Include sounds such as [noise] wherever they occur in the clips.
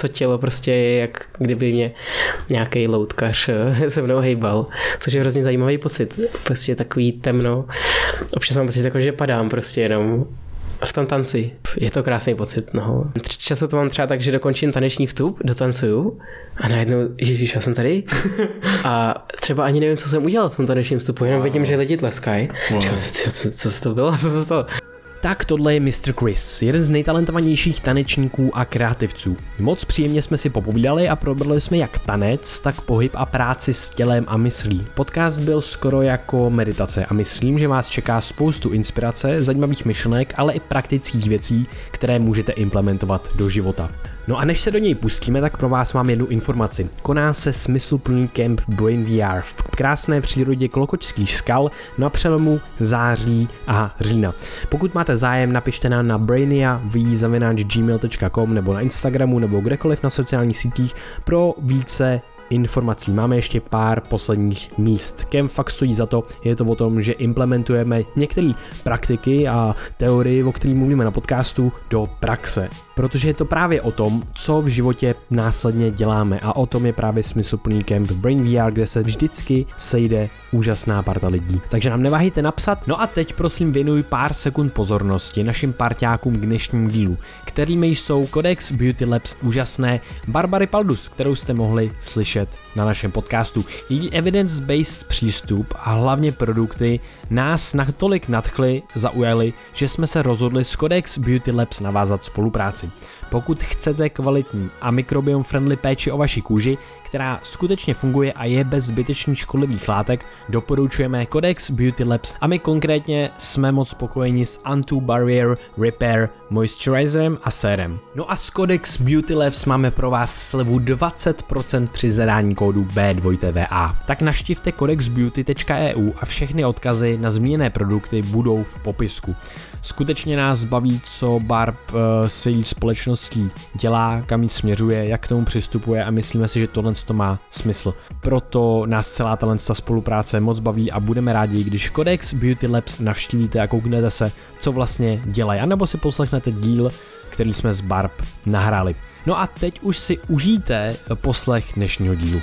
to tělo prostě je jak kdyby mě nějaký loutkař [laughs] se mnou hejbal, což je hrozně zajímavý pocit. Prostě takový temno. Občas mám pocit, jako, že padám prostě jenom v tom tanci. Je to krásný pocit, no. Často to mám třeba tak, že dokončím taneční vstup, dotancuju a najednou, ježíš, já jsem tady [laughs] a třeba ani nevím, co jsem udělal v tom tanečním vstupu, jenom vidím, že lidi tleskají. Říkám si, co, co, co to bylo, [laughs] co se stalo? Tak tohle je Mr. Chris, jeden z nejtalentovanějších tanečníků a kreativců. Moc příjemně jsme si popovídali a probrali jsme jak tanec, tak pohyb a práci s tělem a myslí. Podcast byl skoro jako meditace a myslím, že vás čeká spoustu inspirace, zajímavých myšlenek, ale i praktických věcí, které můžete implementovat do života. No a než se do něj pustíme, tak pro vás mám jednu informaci. Koná se smysluplný kemp Brain VR v krásné přírodě Klokočských skal na přelomu září a října. Pokud máte zájem, napište nám na brainiav.gmail.com nebo na Instagramu nebo kdekoliv na sociálních sítích pro více informací. Máme ještě pár posledních míst. Kem fakt stojí za to, je to o tom, že implementujeme některé praktiky a teorie, o kterých mluvíme na podcastu, do praxe protože je to právě o tom, co v životě následně děláme a o tom je právě smysluplný kemp Brain VR, kde se vždycky sejde úžasná parta lidí. Takže nám neváhejte napsat. No a teď prosím věnuj pár sekund pozornosti našim parťákům k dnešnímu dílu, kterými jsou Codex Beauty Labs úžasné Barbary Paldus, kterou jste mohli slyšet na našem podcastu. Její evidence-based přístup a hlavně produkty nás natolik nadchly, zaujali, že jsme se rozhodli s Codex Beauty Labs navázat spolupráci. Pokud chcete kvalitní a mikrobiom friendly péči o vaši kůži, která skutečně funguje a je bez zbytečných škodlivých látek, doporučujeme Codex Beauty Labs a my konkrétně jsme moc spokojeni s Anti-Barrier Repair Moisturizerem a sérem. No a s Codex Beauty Labs máme pro vás slevu 20% při zadání kódu B2TVA. Tak naštivte codexbeauty.eu a všechny odkazy na zmíněné produkty budou v popisku. Skutečně nás baví, co Barb uh, se její společností dělá, kam jí směřuje, jak k tomu přistupuje a myslíme si, že tohle to má smysl. Proto nás celá ta spolupráce moc baví a budeme rádi, když Codex Beauty Labs navštívíte a kouknete se, co vlastně dělají, anebo si poslechnete díl, který jsme s Barb nahráli. No a teď už si užijte poslech dnešního dílu.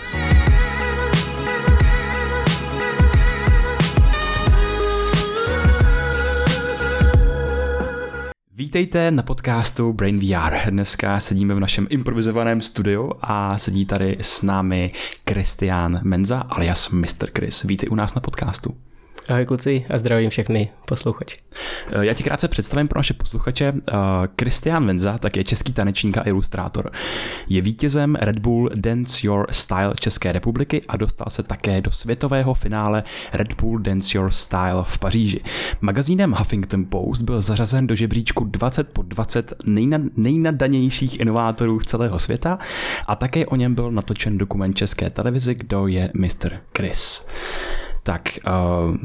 Vítejte na podcastu Brain VR. Dneska sedíme v našem improvizovaném studiu a sedí tady s námi Christian Menza alias Mr. Chris. Vítej u nás na podcastu. Ahoj kluci a zdravím všechny posluchače. Eh, já ti krátce představím pro naše posluchače. Kristián eh, Venza tak je český tanečník a ilustrátor. Je vítězem Red Bull Dance Your Style České republiky a dostal se také do světového finále Red Bull Dance Your Style v Paříži. Magazínem Huffington Post byl zařazen do žebříčku 20 po 20 nejna, nejnadanějších inovátorů celého světa a také o něm byl natočen dokument České televize Kdo je Mr. Chris. Tak uh,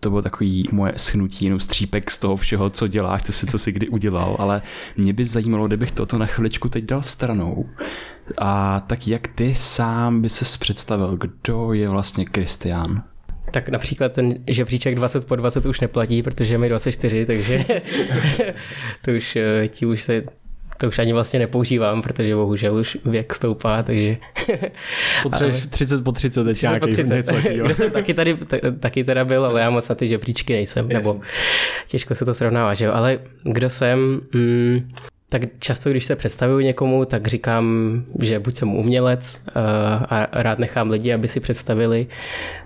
to bylo takový moje schnutí, jenom střípek z toho všeho, co děláš, co si, co si kdy udělal, ale mě by zajímalo, kdybych toto na chviličku teď dal stranou. A tak jak ty sám by se představil, kdo je vlastně Kristián? Tak například ten žebříček 20 po 20 už neplatí, protože mi 24, takže [laughs] to už, eh, ti už se to už ani vlastně nepoužívám, protože bohužel už věk stoupá, takže... [laughs] Potřebuješ 30 po 30 teď nějaký, po 30. Něco, Kde [laughs] jsem taky tady, taky teda byl, ale já moc na ty žebříčky nejsem, nebo těžko se to srovnává, že jo, ale kdo jsem, mm, tak často, když se představuju někomu, tak říkám, že buď jsem umělec uh, a rád nechám lidi, aby si představili,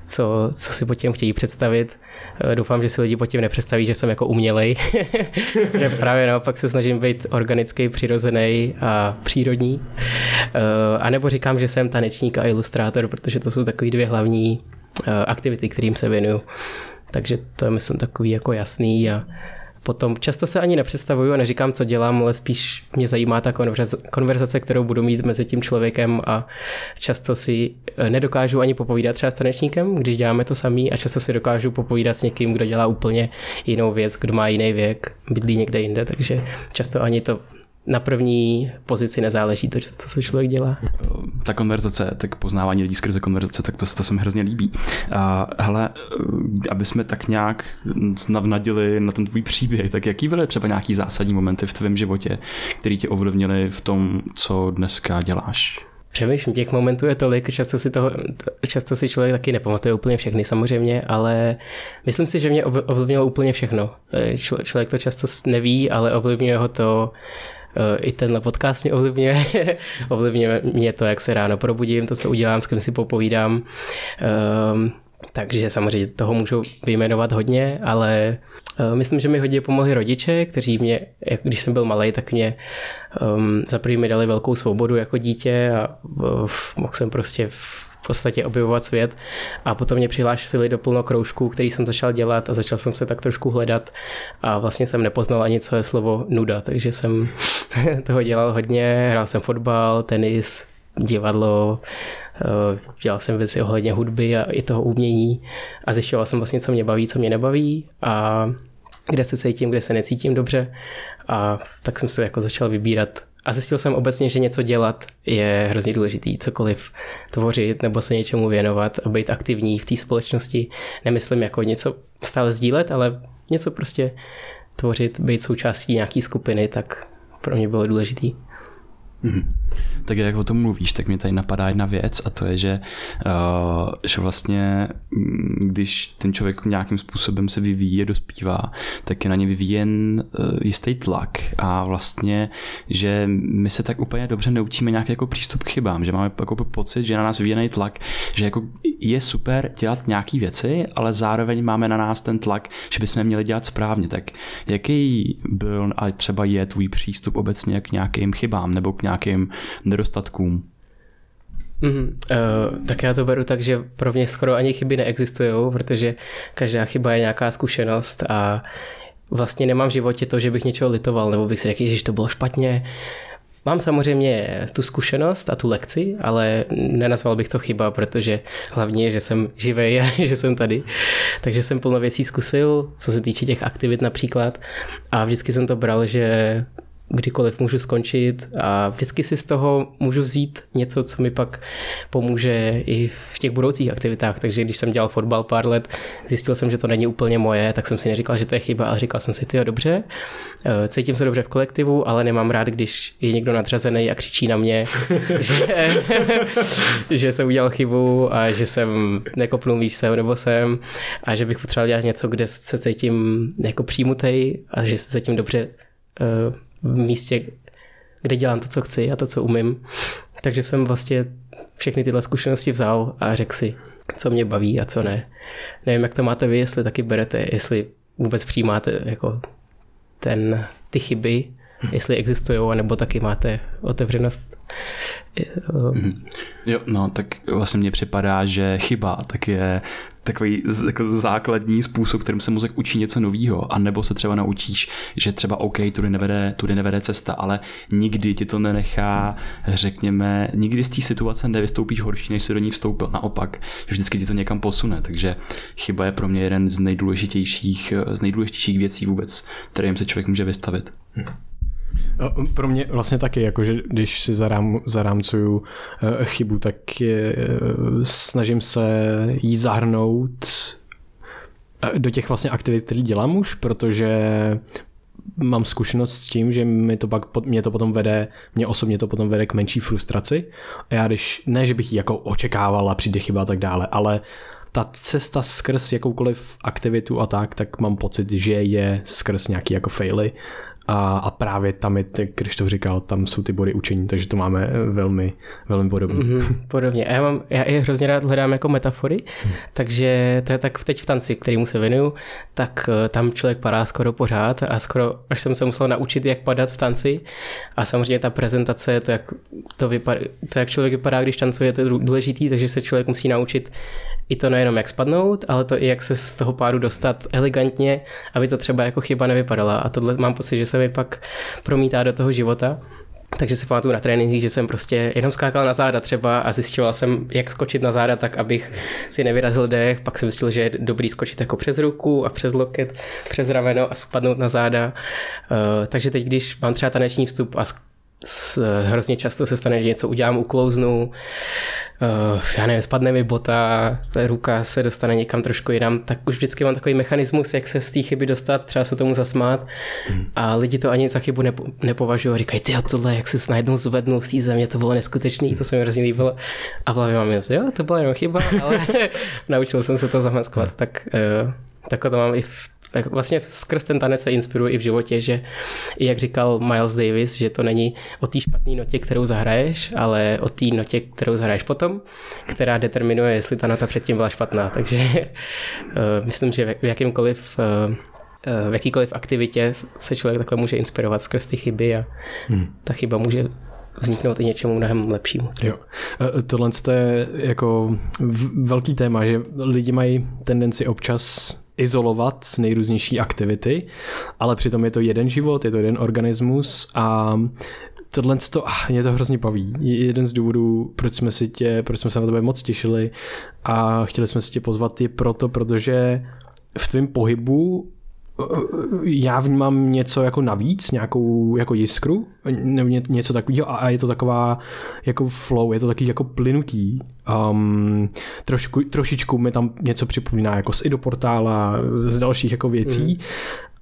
co, co si pod tím chtějí představit. Uh, doufám, že si lidi pod tím nepředstaví, že jsem jako umělej, [laughs] že právě naopak se snažím být organický, přirozený a přírodní. Uh, a nebo říkám, že jsem tanečník a ilustrátor, protože to jsou takové dvě hlavní uh, aktivity, kterým se věnuju. Takže to je, myslím, takový jako jasný a Potom často se ani nepředstavuju a neříkám, co dělám, ale spíš mě zajímá ta konverzace, kterou budu mít mezi tím člověkem a často si eh, nedokážu ani popovídat třeba s tanečníkem, když děláme to samý a často si dokážu popovídat s někým, kdo dělá úplně jinou věc, kdo má jiný věk, bydlí někde jinde, takže často ani to na první pozici nezáleží to, co člověk dělá. ta konverzace, tak poznávání lidí skrze konverzace, tak to, to se mi hrozně líbí. A hele, aby jsme tak nějak navnadili na ten tvůj příběh, tak jaký byly třeba nějaký zásadní momenty v tvém životě, který tě ovlivnili v tom, co dneska děláš? Přemýšlím, těch momentů je tolik, často si, toho, často si člověk taky nepamatuje úplně všechny samozřejmě, ale myslím si, že mě ovlivnilo úplně všechno. Člo, člověk to často neví, ale ovlivňuje ho to, i tenhle podcast mě ovlivňuje. [laughs] ovlivňuje mě to, jak se ráno probudím, to, co udělám, s kým si popovídám. Um, takže samozřejmě toho můžu vyjmenovat hodně, ale uh, myslím, že mi hodně pomohli rodiče, kteří mě, jak když jsem byl malý, tak mě um, za prvý mi dali velkou svobodu jako dítě a uh, mohl jsem prostě podstatě objevovat svět. A potom mě přihlásili do plno kroužků, který jsem začal dělat a začal jsem se tak trošku hledat a vlastně jsem nepoznal ani co je slovo nuda, takže jsem [laughs] toho dělal hodně, hrál jsem fotbal, tenis, divadlo, Eh, dělal jsem věci ohledně hudby a i toho umění. A zjišťoval jsem vlastně, co mě baví, co mě nebaví a kde se cítím, kde se necítím dobře. A tak jsem se jako začal vybírat a zjistil jsem obecně, že něco dělat je hrozně důležitý, cokoliv tvořit nebo se něčemu věnovat a být aktivní v té společnosti. Nemyslím jako něco stále sdílet, ale něco prostě tvořit, být součástí nějaký skupiny, tak pro mě bylo důležitý. Mm-hmm. Tak jak o tom mluvíš, tak mi tady napadá jedna věc a to je, že, uh, že vlastně mm, když ten člověk nějakým způsobem se vyvíjí, dospívá, tak je na ně vyvíjen uh, jistý tlak a vlastně, že my se tak úplně dobře neučíme nějaký jako přístup k chybám, že máme jako pocit, že na nás vyvíjený tlak, že jako je super dělat nějaké věci, ale zároveň máme na nás ten tlak, že bychom měli dělat správně. Tak jaký byl a třeba je tvůj přístup obecně k nějakým chybám nebo k nějakým nedostatkům? Mm, uh, tak já to beru tak, že pro mě skoro ani chyby neexistují, protože každá chyba je nějaká zkušenost a vlastně nemám v životě to, že bych něčeho litoval, nebo bych si řekl, že to bylo špatně, Mám samozřejmě tu zkušenost a tu lekci, ale nenazval bych to chyba, protože hlavně, že jsem živý a [laughs] že jsem tady. Takže jsem plno věcí zkusil, co se týče těch aktivit například. A vždycky jsem to bral, že kdykoliv můžu skončit a vždycky si z toho můžu vzít něco, co mi pak pomůže i v těch budoucích aktivitách. Takže když jsem dělal fotbal pár let, zjistil jsem, že to není úplně moje, tak jsem si neříkal, že to je chyba, ale říkal jsem si, ty dobře, eh, cítím se dobře v kolektivu, ale nemám rád, když je někdo nadřazený a křičí na mě, [laughs] že, [laughs] že jsem udělal chybu a že jsem nekopnul víš sem nebo sem a že bych potřeboval dělat něco, kde se cítím jako přímutej a že se cítím dobře uh, v místě, kde dělám to, co chci a to, co umím. Takže jsem vlastně všechny tyhle zkušenosti vzal a řekl si, co mě baví a co ne. Nevím, jak to máte vy, jestli taky berete, jestli vůbec přijímáte jako ten, ty chyby, hmm. jestli existují, anebo taky máte otevřenost. Hmm. Jo, no, tak vlastně mně připadá, že chyba tak je takový jako základní způsob, kterým se mozek učí něco nového, a nebo se třeba naučíš, že třeba OK, tudy nevede, tudy nevede cesta, ale nikdy ti to nenechá, řekněme, nikdy z té situace nevystoupíš horší, než si do ní vstoupil. Naopak, že vždycky ti to někam posune, takže chyba je pro mě jeden z nejdůležitějších, z nejdůležitějších věcí vůbec, kterým se člověk může vystavit. Hm. Pro mě vlastně taky, jakože když si zarám, zarámcuju eh, chybu, tak je, eh, snažím se jí zahrnout eh, do těch vlastně aktivit, které dělám už, protože mám zkušenost s tím, že mi to pak, mě to potom vede, mě osobně to potom vede k menší frustraci. A já když, ne, že bych ji jako očekával a přijde chyba a tak dále, ale ta cesta skrz jakoukoliv aktivitu a tak, tak mám pocit, že je skrz nějaký jako faily a, a právě tam je, jak Krištof říkal, tam jsou ty body učení, takže to máme velmi, velmi podobně. Mm-hmm, podobně. A já, mám, já je hrozně rád hledám jako metafory, hmm. takže to je tak teď v tanci, kterýmu se věnuju, tak eh, tam člověk padá skoro pořád a skoro, až jsem se musel naučit, jak padat v tanci a samozřejmě ta prezentace, to jak, to, vypadá, to jak člověk vypadá, když tancuje, to je důležitý, takže se člověk musí naučit i to nejenom jak spadnout, ale to i jak se z toho pádu dostat elegantně, aby to třeba jako chyba nevypadala. A tohle mám pocit, že se mi pak promítá do toho života. Takže si pamatuju na trénincích, že jsem prostě jenom skákal na záda třeba a zjišťoval jsem, jak skočit na záda tak, abych si nevyrazil dech. Pak jsem zjistil, že je dobrý skočit jako přes ruku a přes loket, přes rameno a spadnout na záda. Uh, takže teď, když mám třeba taneční vstup a s, hrozně často se stane, že něco udělám, uklouznu, uh, já nevím, spadne mi bota, ruka se dostane někam trošku jinam, tak už vždycky mám takový mechanismus, jak se z té chyby dostat, třeba se tomu zasmát. Hmm. a lidi to ani za chybu nepo, nepovažují, říkají, ty tohle, jak se najednou zvednou z té země, to bylo neskutečný, to se mi hrozně líbilo. A v hlavě mám, jo, to byla jenom chyba, ale [laughs] naučil jsem se to zamaskovat, tak uh, takhle to mám i v vlastně skrz ten tanec se inspiruji i v životě, že i jak říkal Miles Davis, že to není o té špatné notě, kterou zahraješ, ale o té notě, kterou zahraješ potom, která determinuje, jestli ta nota předtím byla špatná. Takže uh, [laughs] myslím, že v jakýmkoliv uh, v jakýkoliv aktivitě se člověk takhle může inspirovat skrz ty chyby a hmm. ta chyba může vzniknout i něčemu mnohem lepšímu. Jo. Tohle je jako velký téma, že lidi mají tendenci občas izolovat nejrůznější aktivity, ale přitom je to jeden život, je to jeden organismus a tohle to, ah, mě to hrozně baví. Je jeden z důvodů, proč jsme, si tě, proč jsme se na tebe moc těšili a chtěli jsme si tě pozvat je proto, protože v tvém pohybu já vnímám něco jako navíc, nějakou jako jiskru, nebo něco takového a je to taková jako flow, je to takový jako plynutý. Um, trošku, trošičku mi tam něco připomíná jako z idoportála, z dalších jako věcí mm.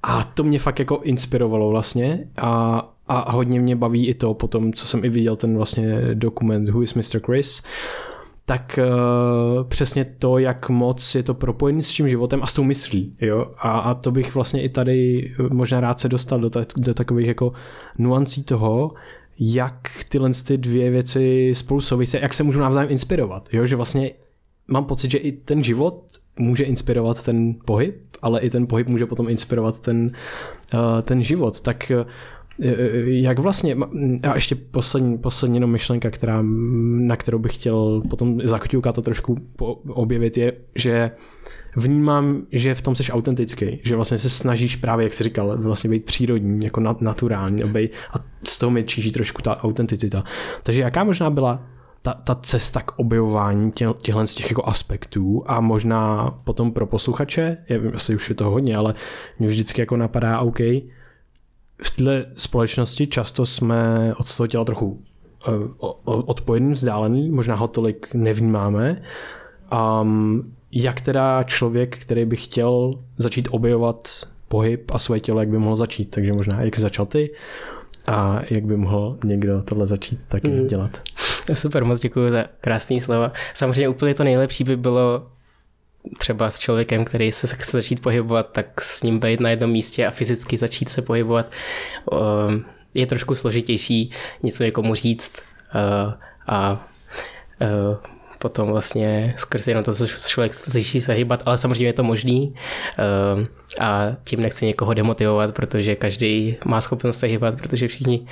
a to mě fakt jako inspirovalo vlastně a, a hodně mě baví i to potom, co jsem i viděl ten vlastně dokument Who is Mr. Chris, tak uh, přesně to, jak moc je to propojený s tím životem a s tou myslí. Jo? A, a to bych vlastně i tady možná rád se dostal do, ta, do takových jako nuancí toho, jak tyhle ty dvě věci spolu souvisí, jak se můžou navzájem inspirovat. Jo? Že vlastně mám pocit, že i ten život může inspirovat ten pohyb, ale i ten pohyb může potom inspirovat ten, uh, ten život. Tak uh, jak vlastně, a ještě poslední, poslední jenom myšlenka, která, na kterou bych chtěl potom za to trošku objevit, je, že vnímám, že v tom jsi autentický, že vlastně se snažíš právě, jak jsi říkal, vlastně být přírodní, jako naturální a, a z toho mi číží trošku ta autenticita. Takže jaká možná byla ta, ta cesta k objevování tě, těchto z těch jako aspektů a možná potom pro posluchače, já vím, asi už je to hodně, ale mě vždycky jako napadá, OK, v této společnosti často jsme od toho těla trochu uh, odpojený, vzdálený, možná ho tolik nevnímáme. Um, jak teda člověk, který by chtěl začít objevovat pohyb a své tělo, jak by mohl začít? Takže možná jak začal ty a jak by mohl někdo tohle začít taky mm. dělat? Super, moc děkuji za krásný slova. Samozřejmě úplně to nejlepší by bylo třeba s člověkem, který se chce začít pohybovat, tak s ním být na jednom místě a fyzicky začít se pohybovat ehm, je trošku složitější něco někomu říct eh, a eh, potom vlastně skrz jenom to, co člověk začí se hýbat, ale samozřejmě je to možný ehm, a tím nechci někoho demotivovat, protože každý má schopnost se hýbat, protože všichni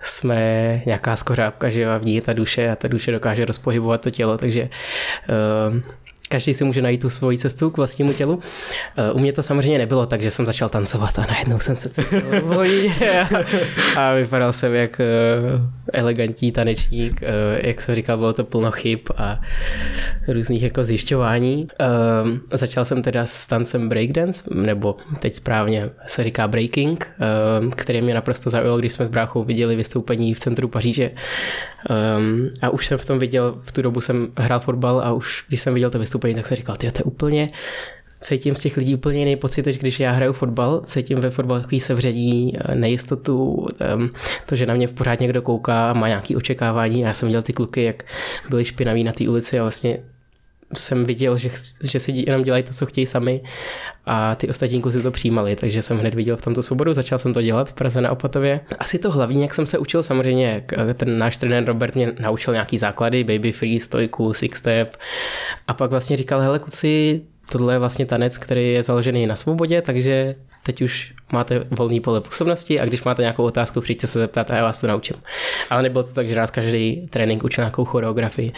jsme nějaká skořápka, že v ní je ta duše a ta duše dokáže rozpohybovat to tělo, takže ehm, každý si může najít tu svoji cestu k vlastnímu tělu. Eh, u mě to samozřejmě nebylo, takže jsem začal tancovat a najednou jsem se cítil [laughs] a vypadal jsem jak eh, elegantní tanečník. Eh, jak jsem říkal, bylo to plno chyb a různých jako zjišťování. Začal jsem teda s tancem breakdance, nebo teď správně se říká breaking, který mě naprosto zaujalo, když jsme s bráchou viděli vystoupení v centru Paříže. A už jsem v tom viděl, v tu dobu jsem hrál fotbal a už když jsem viděl to vystoupení, vystoupení, tak jsem říkal, ty to je úplně, cítím z těch lidí úplně jiný pocit, než když já hraju fotbal, cítím ve fotbalu takový sevření, eh, nejistotu, to, že na mě pořád někdo kouká a má nějaké očekávání. Já jsem viděl ty kluky, jak byli špinaví na té ulici a vlastně jsem viděl, že, že si jenom dělají to, co chtějí sami a ty ostatní kluci to přijímali, takže jsem hned viděl v tomto svobodu, začal jsem to dělat v Praze na Opatově. Asi to hlavní, jak jsem se učil, samozřejmě ten náš trenér Robert mě naučil nějaký základy, baby free, stojku, six step a pak vlastně říkal, hele kluci, tohle je vlastně tanec, který je založený na svobodě, takže teď už máte volný pole působnosti a když máte nějakou otázku, přijďte se zeptat a já vás to naučím. Ale nebylo to tak, že nás každý trénink učil nějakou choreografii.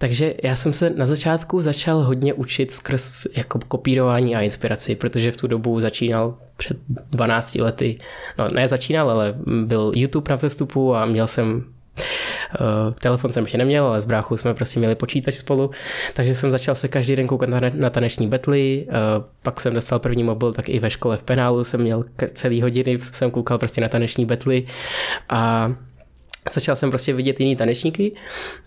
Takže já jsem se na začátku začal hodně učit skrz jako kopírování a inspiraci, protože v tu dobu začínal před 12 lety, no ne začínal, ale byl YouTube na vzestupu a měl jsem Uh, telefon jsem ještě neměl, ale s bráchou jsme prostě měli počítač spolu, takže jsem začal se každý den koukat na, taneční betly, uh, pak jsem dostal první mobil, tak i ve škole v penálu jsem měl celý hodiny, jsem koukal prostě na taneční betly a začal jsem prostě vidět jiný tanečníky.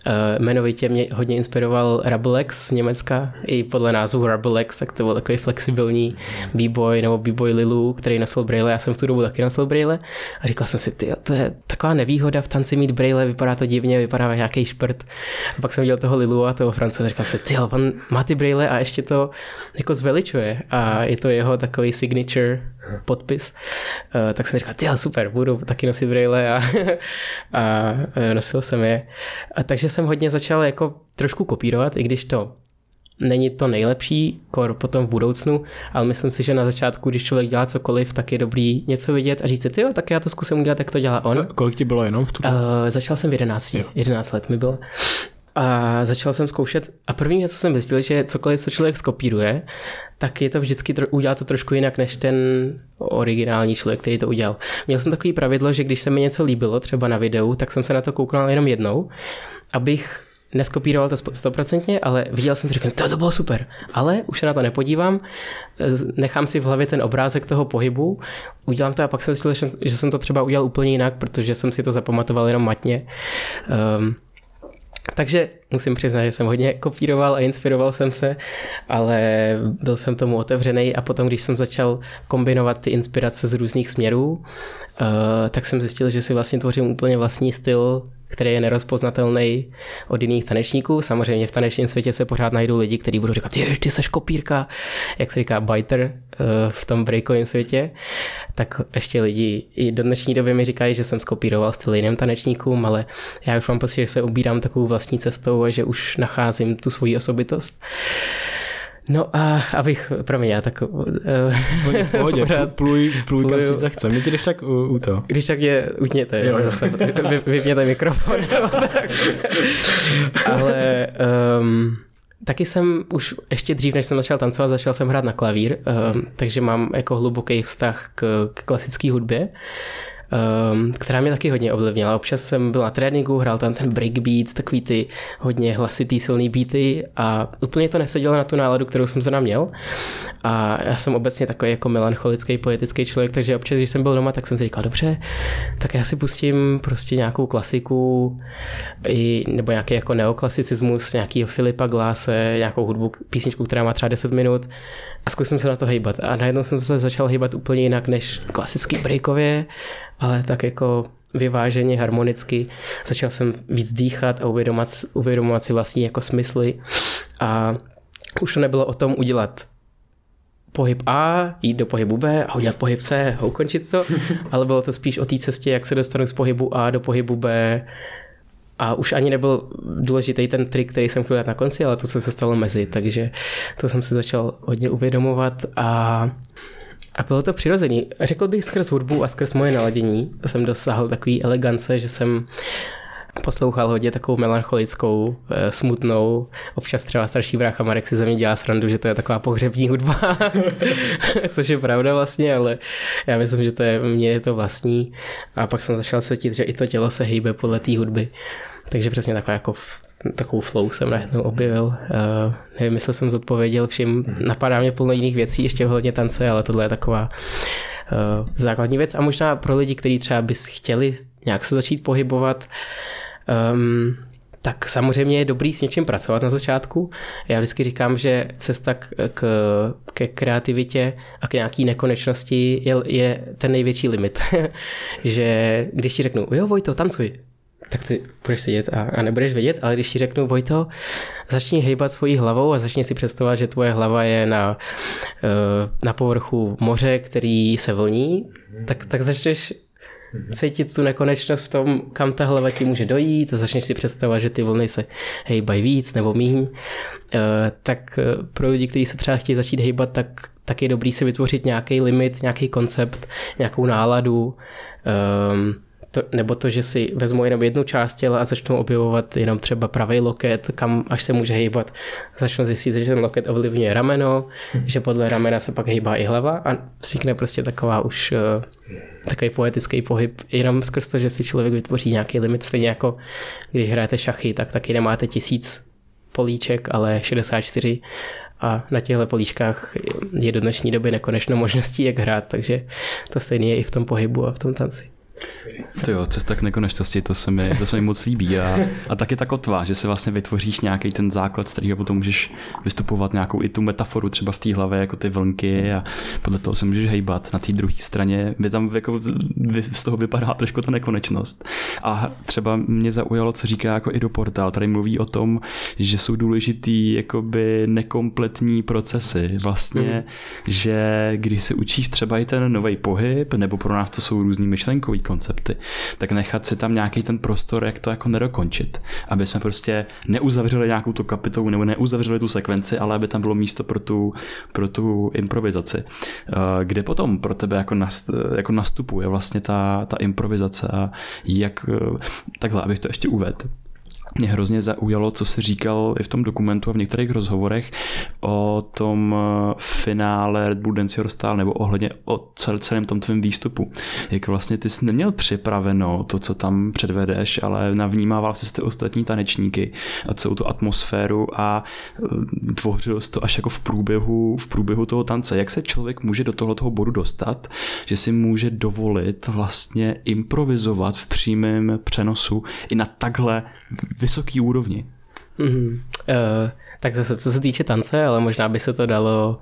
Uh, jmenovitě mě hodně inspiroval Rablex z Německa, i podle názvu Rablex, tak to byl takový flexibilní b-boy nebo b-boy Lilu, který nosil braille, já jsem v tu dobu taky nosil braille a říkal jsem si, ty, to je taková nevýhoda v tanci mít braille, vypadá to divně, vypadá jak nějaký šprt. A pak jsem viděl toho Lilu a toho France a říkal jsem, ty, on má ty braille a ještě to jako zveličuje a je to jeho takový signature podpis. Uh, tak jsem říkal, ty super, budu taky nosit braille [laughs] a, a nosil jsem je. A takže jsem hodně začal jako trošku kopírovat, i když to není to nejlepší kor potom v budoucnu, ale myslím si, že na začátku, když člověk dělá cokoliv, tak je dobrý něco vidět a říct si, jo, tak já to zkusím udělat, jak to dělá on. A kolik ti bylo jenom v tu? Uh, začal jsem v 11, jo. 11 let mi bylo. A začal jsem zkoušet a první co jsem zjistil, že cokoliv, co člověk skopíruje, tak je to vždycky, udělá to trošku jinak než ten originální člověk, který to udělal. Měl jsem takový pravidlo, že když se mi něco líbilo, třeba na videu, tak jsem se na to koukal jenom jednou, abych neskopíroval to stoprocentně, ale viděl jsem to, říkal, to, to bylo super, ale už se na to nepodívám, nechám si v hlavě ten obrázek toho pohybu, udělám to a pak jsem si že jsem to třeba udělal úplně jinak, protože jsem si to zapamatoval jenom matně. Um, takže musím přiznat, že jsem hodně kopíroval a inspiroval jsem se, ale byl jsem tomu otevřený a potom, když jsem začal kombinovat ty inspirace z různých směrů, uh, tak jsem zjistil, že si vlastně tvořím úplně vlastní styl, který je nerozpoznatelný od jiných tanečníků. Samozřejmě v tanečním světě se pořád najdou lidi, kteří budou říkat, ty, ty seš kopírka, jak se říká biter uh, v tom breakovém světě. Tak ještě lidi i do dnešní doby mi říkají, že jsem skopíroval styl jiným tanečníkům, ale já už mám pocit, že se ubírám takovou vlastní cestou a že už nacházím tu svoji osobitost. No a abych, promiň, já tak... Uh, v [laughs] pohodě, pořád pluj, pluj, kam si zachce. Mě když tak u, u to. Když tak mě utněte, jo, zase, vy, vypněte mikrofon. [laughs] Ale um, taky jsem už ještě dřív, než jsem začal tancovat, začal jsem hrát na klavír, um, takže mám jako hluboký vztah k, k klasické hudbě um, která mě taky hodně ovlivnila. Občas jsem byl na tréninku, hrál tam ten breakbeat, takový ty hodně hlasitý, silný beaty a úplně to nesedělo na tu náladu, kterou jsem zrovna měl. A já jsem obecně takový jako melancholický, poetický člověk, takže občas, když jsem byl doma, tak jsem si říkal, dobře, tak já si pustím prostě nějakou klasiku, i, nebo nějaký jako neoklasicismus, nějakýho Filipa Glase, nějakou hudbu, písničku, která má třeba 10 minut a zkusím se na to hejbat. A najednou jsem se začal hejbat úplně jinak než klasický breakově, ale tak jako vyváženě, harmonicky. Začal jsem víc dýchat a uvědomovat, uvědomovat si vlastní jako smysly a už to nebylo o tom udělat pohyb A, jít do pohybu B a udělat pohyb C a ukončit to, [laughs] ale bylo to spíš o té cestě, jak se dostanu z pohybu A do pohybu B a už ani nebyl důležitý ten trik, který jsem chtěl na konci, ale to, co se stalo mezi, takže to jsem si začal hodně uvědomovat a a bylo to přirozený. Řekl bych skrz hudbu a skrz moje naladění jsem dosáhl takový elegance, že jsem poslouchal hodně takovou melancholickou, eh, smutnou. Občas třeba starší brácha Marek si ze mě dělá srandu, že to je taková pohřební hudba, [laughs] což je pravda vlastně, ale já myslím, že to je, mně je to vlastní. A pak jsem začal cítit, že i to tělo se hýbe podle té hudby. Takže přesně taková jako takovou flow jsem najednou objevil. Uh, nevím, jestli jsem zodpověděl všim. Napadá mě plno jiných věcí, ještě ohledně tance, ale tohle je taková uh, základní věc. A možná pro lidi, kteří třeba by chtěli nějak se začít pohybovat, um, tak samozřejmě je dobrý s něčím pracovat na začátku. Já vždycky říkám, že cesta k, k, ke kreativitě a k nějaký nekonečnosti je, je ten největší limit. [laughs] že když ti řeknu, jo Vojto, tancuj, tak ty budeš sedět a, a nebudeš vědět, ale když ti řeknu, Vojto, začni hejbat svojí hlavou a začni si představovat, že tvoje hlava je na, eh, na povrchu moře, který se vlní, tak, tak začneš cítit tu nekonečnost v tom, kam ta hlava ti může dojít a začneš si představovat, že ty vlny se hejbají víc nebo míň. Eh, tak eh, pro lidi, kteří se třeba chtějí začít hejbat, tak, tak je dobrý si vytvořit nějaký limit, nějaký koncept, nějakou náladu, um, to, nebo to, že si vezmu jenom jednu část těla a začnu objevovat jenom třeba pravý loket, kam až se může hýbat. Začnu zjistit, že ten loket ovlivňuje rameno, hmm. že podle ramena se pak hýbá i hlava a vznikne prostě taková už uh, takový poetický pohyb, jenom skrz to, že si člověk vytvoří nějaký limit, stejně jako když hrajete šachy, tak taky nemáte tisíc políček, ale 64 a na těchto políčkách je do dnešní doby nekonečno možností, jak hrát, takže to stejné je i v tom pohybu a v tom tanci. To jo, cesta k nekonečnosti, to se mi, to se mi moc líbí a, a taky ta kotva, že si vlastně vytvoříš nějaký ten základ, z kterého potom můžeš vystupovat nějakou i tu metaforu třeba v té hlavě, jako ty vlnky a podle toho se můžeš hejbat. Na té druhé straně by tam jako, z toho vypadá trošku ta nekonečnost. A třeba mě zaujalo, co říká jako i do portál, tady mluví o tom, že jsou důležitý jakoby nekompletní procesy. Vlastně, mm. že když se učíš třeba i ten nový pohyb, nebo pro nás to jsou různý myšlenkový koncepty, tak nechat si tam nějaký ten prostor, jak to jako nedokončit. Aby jsme prostě neuzavřeli nějakou tu kapitolu nebo neuzavřeli tu sekvenci, ale aby tam bylo místo pro tu, pro tu improvizaci. Eh, kde potom pro tebe jako, nast, jako nastupuje vlastně ta, ta improvizace a jak, eh, takhle, abych to ještě uvedl mě hrozně zaujalo, co se říkal i v tom dokumentu a v některých rozhovorech o tom eh, finále Red Bull Dance Your Style nebo ohledně o celém tom tvém výstupu. Jak vlastně ty jsi neměl připraveno to, co tam předvedeš, ale navnímával jsi ty ostatní tanečníky a celou tu atmosféru a eh, tvořil jsi to až jako v průběhu, v průběhu toho tance. Jak se člověk může do tohoto bodu dostat, že si může dovolit vlastně improvizovat v přímém přenosu i na takhle vysoký úrovni. Mm-hmm. Uh, tak zase co se týče tance, ale možná by se to dalo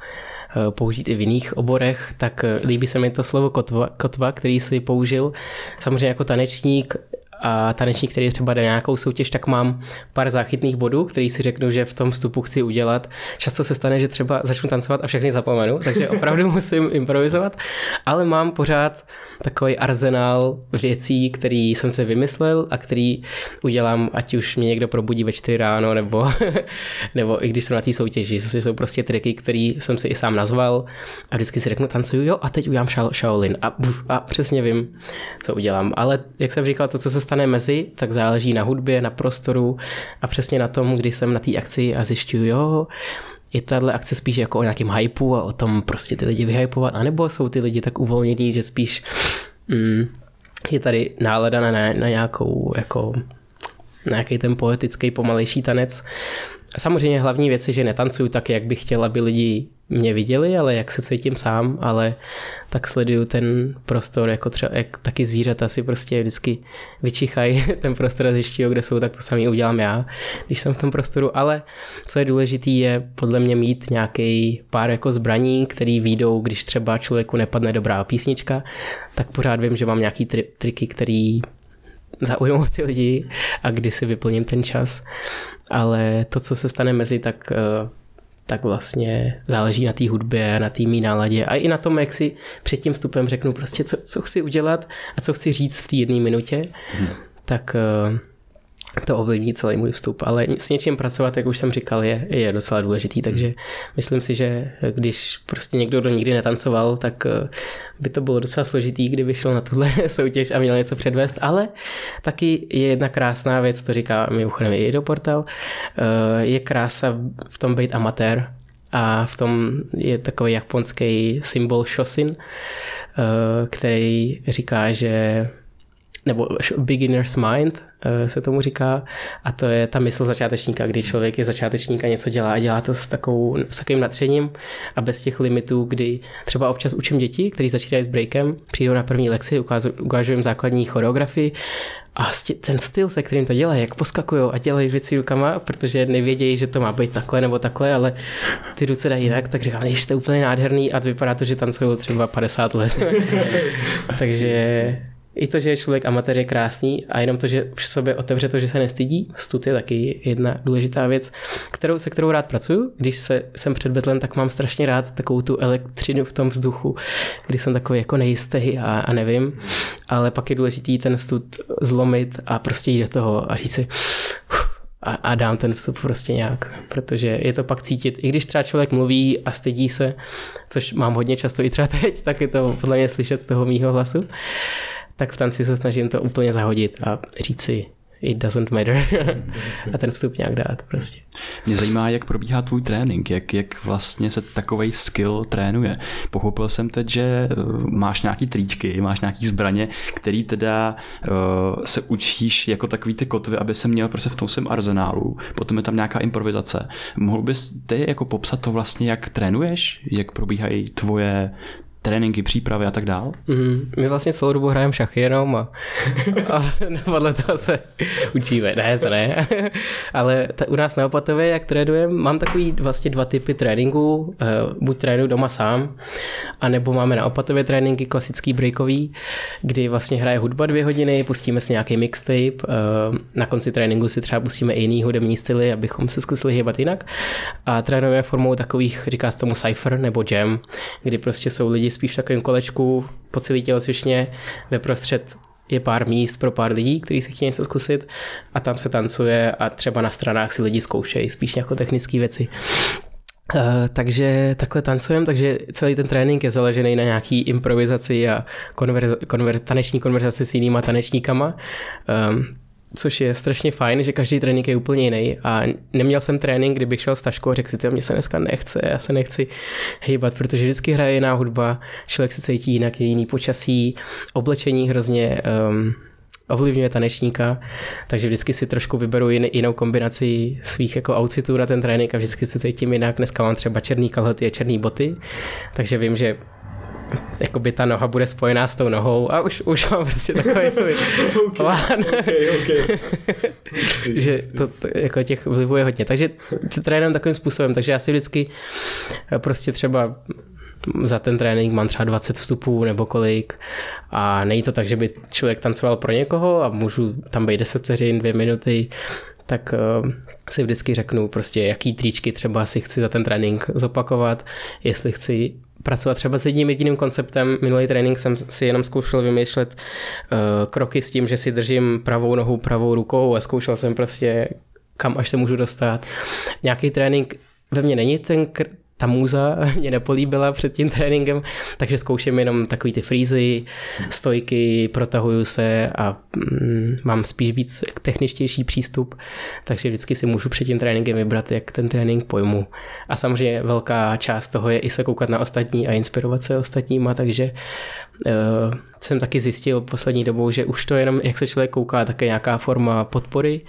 uh, použít i v jiných oborech, tak uh, líbí se mi to slovo kotva, kotva, který si použil. Samozřejmě jako tanečník a tanečník, který třeba jde nějakou soutěž, tak mám pár záchytných bodů, který si řeknu, že v tom vstupu chci udělat. Často se stane, že třeba začnu tancovat a všechny zapomenu, takže opravdu [laughs] musím improvizovat, ale mám pořád takový arzenál věcí, který jsem se vymyslel a který udělám, ať už mě někdo probudí ve 4 ráno, nebo, [laughs] nebo i když jsem na té soutěži. To jsou prostě triky, které jsem si i sám nazval a vždycky si řeknu, tancuju, jo, a teď udělám Shaolin a, a přesně vím, co udělám. Ale jak jsem říkal, to, co se stane mezi, tak záleží na hudbě, na prostoru a přesně na tom, kdy jsem na té akci a zjišťuju, jo, je tahle akce spíš jako o nějakém hypeu a o tom prostě ty lidi vyhypovat, anebo jsou ty lidi tak uvolnění, že spíš mm, je tady nálada na, na nějakou jako na nějaký ten poetický pomalejší tanec. Samozřejmě hlavní věc je, že netancuju tak, jak bych chtěl, aby lidi mě viděli, ale jak se cítím sám, ale tak sleduju ten prostor, jako třeba, jak taky zvířata si prostě vždycky vyčichají [laughs] ten prostor a zjišťují, kde jsou, tak to samý udělám já, když jsem v tom prostoru, ale co je důležité, je podle mě mít nějaký pár jako zbraní, který výjdou, když třeba člověku nepadne dobrá písnička, tak pořád vím, že mám nějaký tri- triky, který zaujmou ty lidi a kdy si vyplním ten čas. Ale to, co se stane mezi, tak uh, tak vlastně záleží na té hudbě, na té mý náladě a i na tom, jak si před tím vstupem řeknu prostě, co, co chci udělat a co chci říct v té jedné minutě, hmm. tak uh, to ovlivní celý můj vstup, ale s něčím pracovat, jak už jsem říkal, je, je docela důležitý, takže hmm. myslím si, že když prostě někdo, kdo nikdy netancoval, tak eh, by to bylo docela složitý, kdyby šel na tuhle [laughs] soutěž a měl něco předvést, ale taky je jedna krásná věc, to říká mimochodem i do portal, eh, je krása v tom být amatér, a v tom je takový japonský symbol Shosin, eh, který říká, že nebo beginner's mind eh, se tomu říká, a to je ta mysl začátečníka, kdy člověk je začátečník a něco dělá a dělá to s, takovou, s takovým natřením a bez těch limitů, kdy třeba občas učím děti, kteří začínají s breakem, přijdou na první lekci, ukážu jim základní choreografii a ten styl, se kterým to dělají, jak poskakují a dělají věci rukama, protože nevědějí, že to má být takhle nebo takhle, ale ty ruce dají jinak, tak říkám, že to je úplně nádherný a vypadá to, že tancují třeba 50 let. [laughs] Takže i to, že je člověk amatér je krásný a jenom to, že v sobě otevře to, že se nestydí, stud je taky jedna důležitá věc, kterou, se kterou rád pracuju. Když se, jsem před Betlem, tak mám strašně rád takovou tu elektřinu v tom vzduchu, kdy jsem takový jako nejistý a, a nevím, ale pak je důležitý ten stud zlomit a prostě jít do toho a říct si a, a dám ten vstup prostě nějak, protože je to pak cítit, i když třeba člověk mluví a stydí se, což mám hodně často i třeba teď, tak je to podle mě slyšet z toho mýho hlasu, tak v tanci se snažím to úplně zahodit a říct si, it doesn't matter [laughs] a ten vstup nějak dát prostě. Mě zajímá, jak probíhá tvůj trénink, jak, jak vlastně se takový skill trénuje. Pochopil jsem teď, že eh, máš nějaký tričky, máš nějaký zbraně, který teda uh, se učíš jako takový ty kotvy, aby se měl prostě v tom svém arzenálu. Potom je tam nějaká improvizace. Mohl bys ty jako popsat to vlastně, jak trénuješ, jak probíhají tvoje tréninky, přípravy a tak dál? Mm, my vlastně celou dobu hrajeme šachy jenom a, a podle toho se učíme. Ne, to ne. Ale ta, u nás na Opatově, jak trénujeme, mám takový vlastně dva typy tréninku. Uh, buď trénuju doma sám, anebo máme na Opatově tréninky klasický breakový, kdy vlastně hraje hudba dvě hodiny, pustíme si nějaký mixtape, uh, na konci tréninku si třeba pustíme i jiný hudební styly, abychom se zkusili hýbat jinak. A trénujeme formou takových, říká se tomu cypher nebo jam, kdy prostě jsou lidi spíš v takovém kolečku po celý tělocvičně, ve prostřed je pár míst pro pár lidí, kteří si chtějí něco zkusit a tam se tancuje a třeba na stranách si lidi zkoušejí spíš jako technické věci. Uh, takže takhle tancujeme, takže celý ten trénink je založený na nějaký improvizaci a konverz, konverz, taneční konverzaci s jinýma tanečníkama. Um, což je strašně fajn, že každý trénink je úplně jiný a neměl jsem trénink, kdybych šel s taškou a řekl si, že mě se dneska nechce, já se nechci hýbat, protože vždycky hraje jiná hudba, člověk se cítí jinak, je jiný počasí, oblečení hrozně um, ovlivňuje tanečníka, takže vždycky si trošku vyberu jin, jinou kombinaci svých jako outfitů na ten trénink a vždycky se cítím jinak. Dneska mám třeba černý kalhoty a černý boty, takže vím, že jakoby ta noha bude spojená s tou nohou a už, už mám prostě takový svůj [laughs] plán. okay, [laughs] okay. že to, to, jako těch vlivů je hodně. Takže trénujem takovým způsobem, takže já si vždycky prostě třeba za ten trénink mám třeba 20 vstupů nebo kolik a není to tak, že by člověk tancoval pro někoho a můžu tam být 10 vteřin, 2 minuty, tak uh, si vždycky řeknu prostě, jaký tričky třeba si chci za ten trénink zopakovat, jestli chci pracovat třeba s jedním jediným konceptem. Minulý trénink jsem si jenom zkoušel vymýšlet uh, kroky s tím, že si držím pravou nohu pravou rukou a zkoušel jsem prostě kam až se můžu dostat. Nějaký trénink ve mně není ten, ta můza [laughs] mě nepolíbila před tím tréninkem, takže zkouším jenom takový ty frízy, stojky, protahuju se a mm, mám spíš víc techničtější přístup, takže vždycky si můžu před tím tréninkem vybrat, jak ten trénink pojmu. A samozřejmě velká část toho je i se koukat na ostatní a inspirovat se ostatníma, takže uh, jsem taky zjistil poslední dobou, že už to jenom, jak se člověk kouká, také nějaká forma podpory,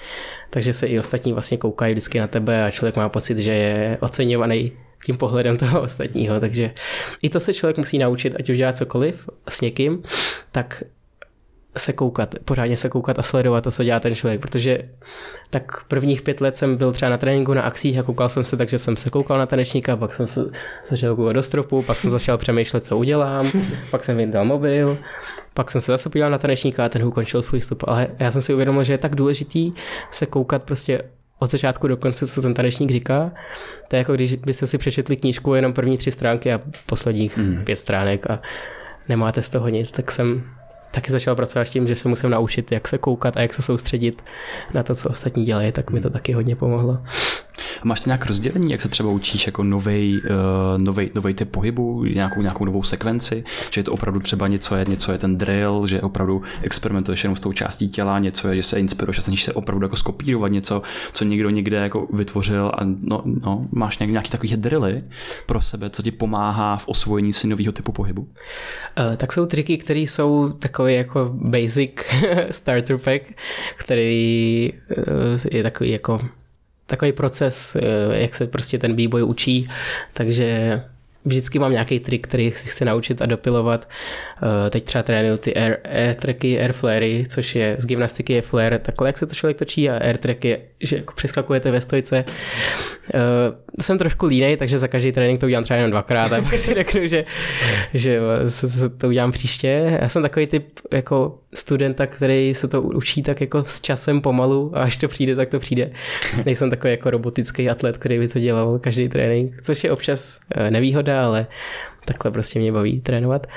takže se i ostatní vlastně koukají vždycky na tebe a člověk má pocit, že je oceňovaný tím pohledem toho ostatního. Takže i to se člověk musí naučit, ať už dělá cokoliv s někým, tak se koukat, pořádně se koukat a sledovat to, co dělá ten člověk, protože tak prvních pět let jsem byl třeba na tréninku na akcích a koukal jsem se, takže jsem se koukal na tanečníka, pak jsem se začal koukat do stropu, pak jsem začal přemýšlet, co udělám, pak jsem vyndal mobil, pak jsem se zase podíval na tanečníka a ten ukončil svůj vstup, ale já jsem si uvědomil, že je tak důležitý se koukat prostě od začátku do konce, co ten tanečník říká. To je jako když byste si přečetli knížku jenom první tři stránky a posledních mm. pět stránek a nemáte z toho nic, tak jsem taky začal pracovat s tím, že se musím naučit, jak se koukat a jak se soustředit na to, co ostatní dělají, tak mi to hmm. taky hodně pomohlo. A máš to nějak rozdělení, jak se třeba učíš jako novej, uh, novej, novej typ pohybu, nějakou, nějakou novou sekvenci, že je to opravdu třeba něco je, něco je ten drill, že opravdu experimentuješ jenom s tou částí těla, něco je, že se inspiruješ a snažíš se opravdu jako skopírovat něco, co někdo někde jako vytvořil a no, no máš nějaký, nějaký takový drily pro sebe, co ti pomáhá v osvojení si nového typu pohybu? Uh, tak jsou triky, které jsou takový jako basic [laughs] starter pack, který uh, je takový jako takový proces, eh, jak se prostě ten výboj učí, takže vždycky mám nějaký trik, který si chci naučit a dopilovat. Eh, teď třeba trénuju ty air, air tracky, air flary, což je z gymnastiky je flare, takhle jak se to člověk točí a air track je, že jako přeskakujete ve stojce. Uh, jsem trošku línej, takže za každý trénink to udělám třeba jenom dvakrát a pak si [laughs] řeknu, že, že to udělám příště. Já jsem takový typ jako studenta, který se to učí tak jako s časem pomalu a až to přijde, tak to přijde. [laughs] Nejsem takový jako robotický atlet, který by to dělal každý trénink, což je občas eh, nevýhoda, ale takhle prostě mě baví trénovat.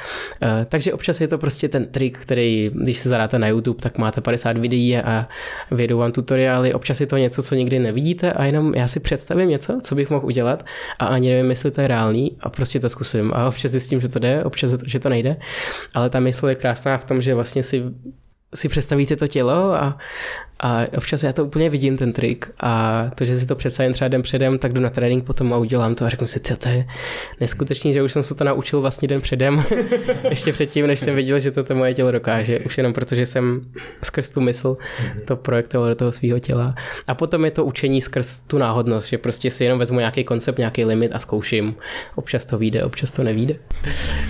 Uh, takže občas je to prostě ten trik, který, když se zadáte na YouTube, tak máte 50 videí a vědou vám tutoriály. Občas je to něco, co nikdy nevidíte a jenom já si představím něco, co bych mohl udělat a ani nevím, jestli to je reálný a prostě to zkusím. A občas zjistím, že to jde, občas, že to nejde. Ale ta mysl je krásná v tom, že vlastně si si představíte to tělo a a občas já to úplně vidím, ten trik. A to, že si to představím třeba den předem, tak jdu na trénink potom a udělám to a řeknu si, to je neskutečný, že už jsem se to naučil vlastně den předem, [laughs] ještě předtím, než jsem viděl, že to, to moje tělo dokáže. Už jenom proto, že jsem skrz tu mysl to projektoval do toho svého těla. A potom je to učení skrz tu náhodnost, že prostě si jenom vezmu nějaký koncept, nějaký limit a zkouším. Občas to vyjde, občas to nevíde.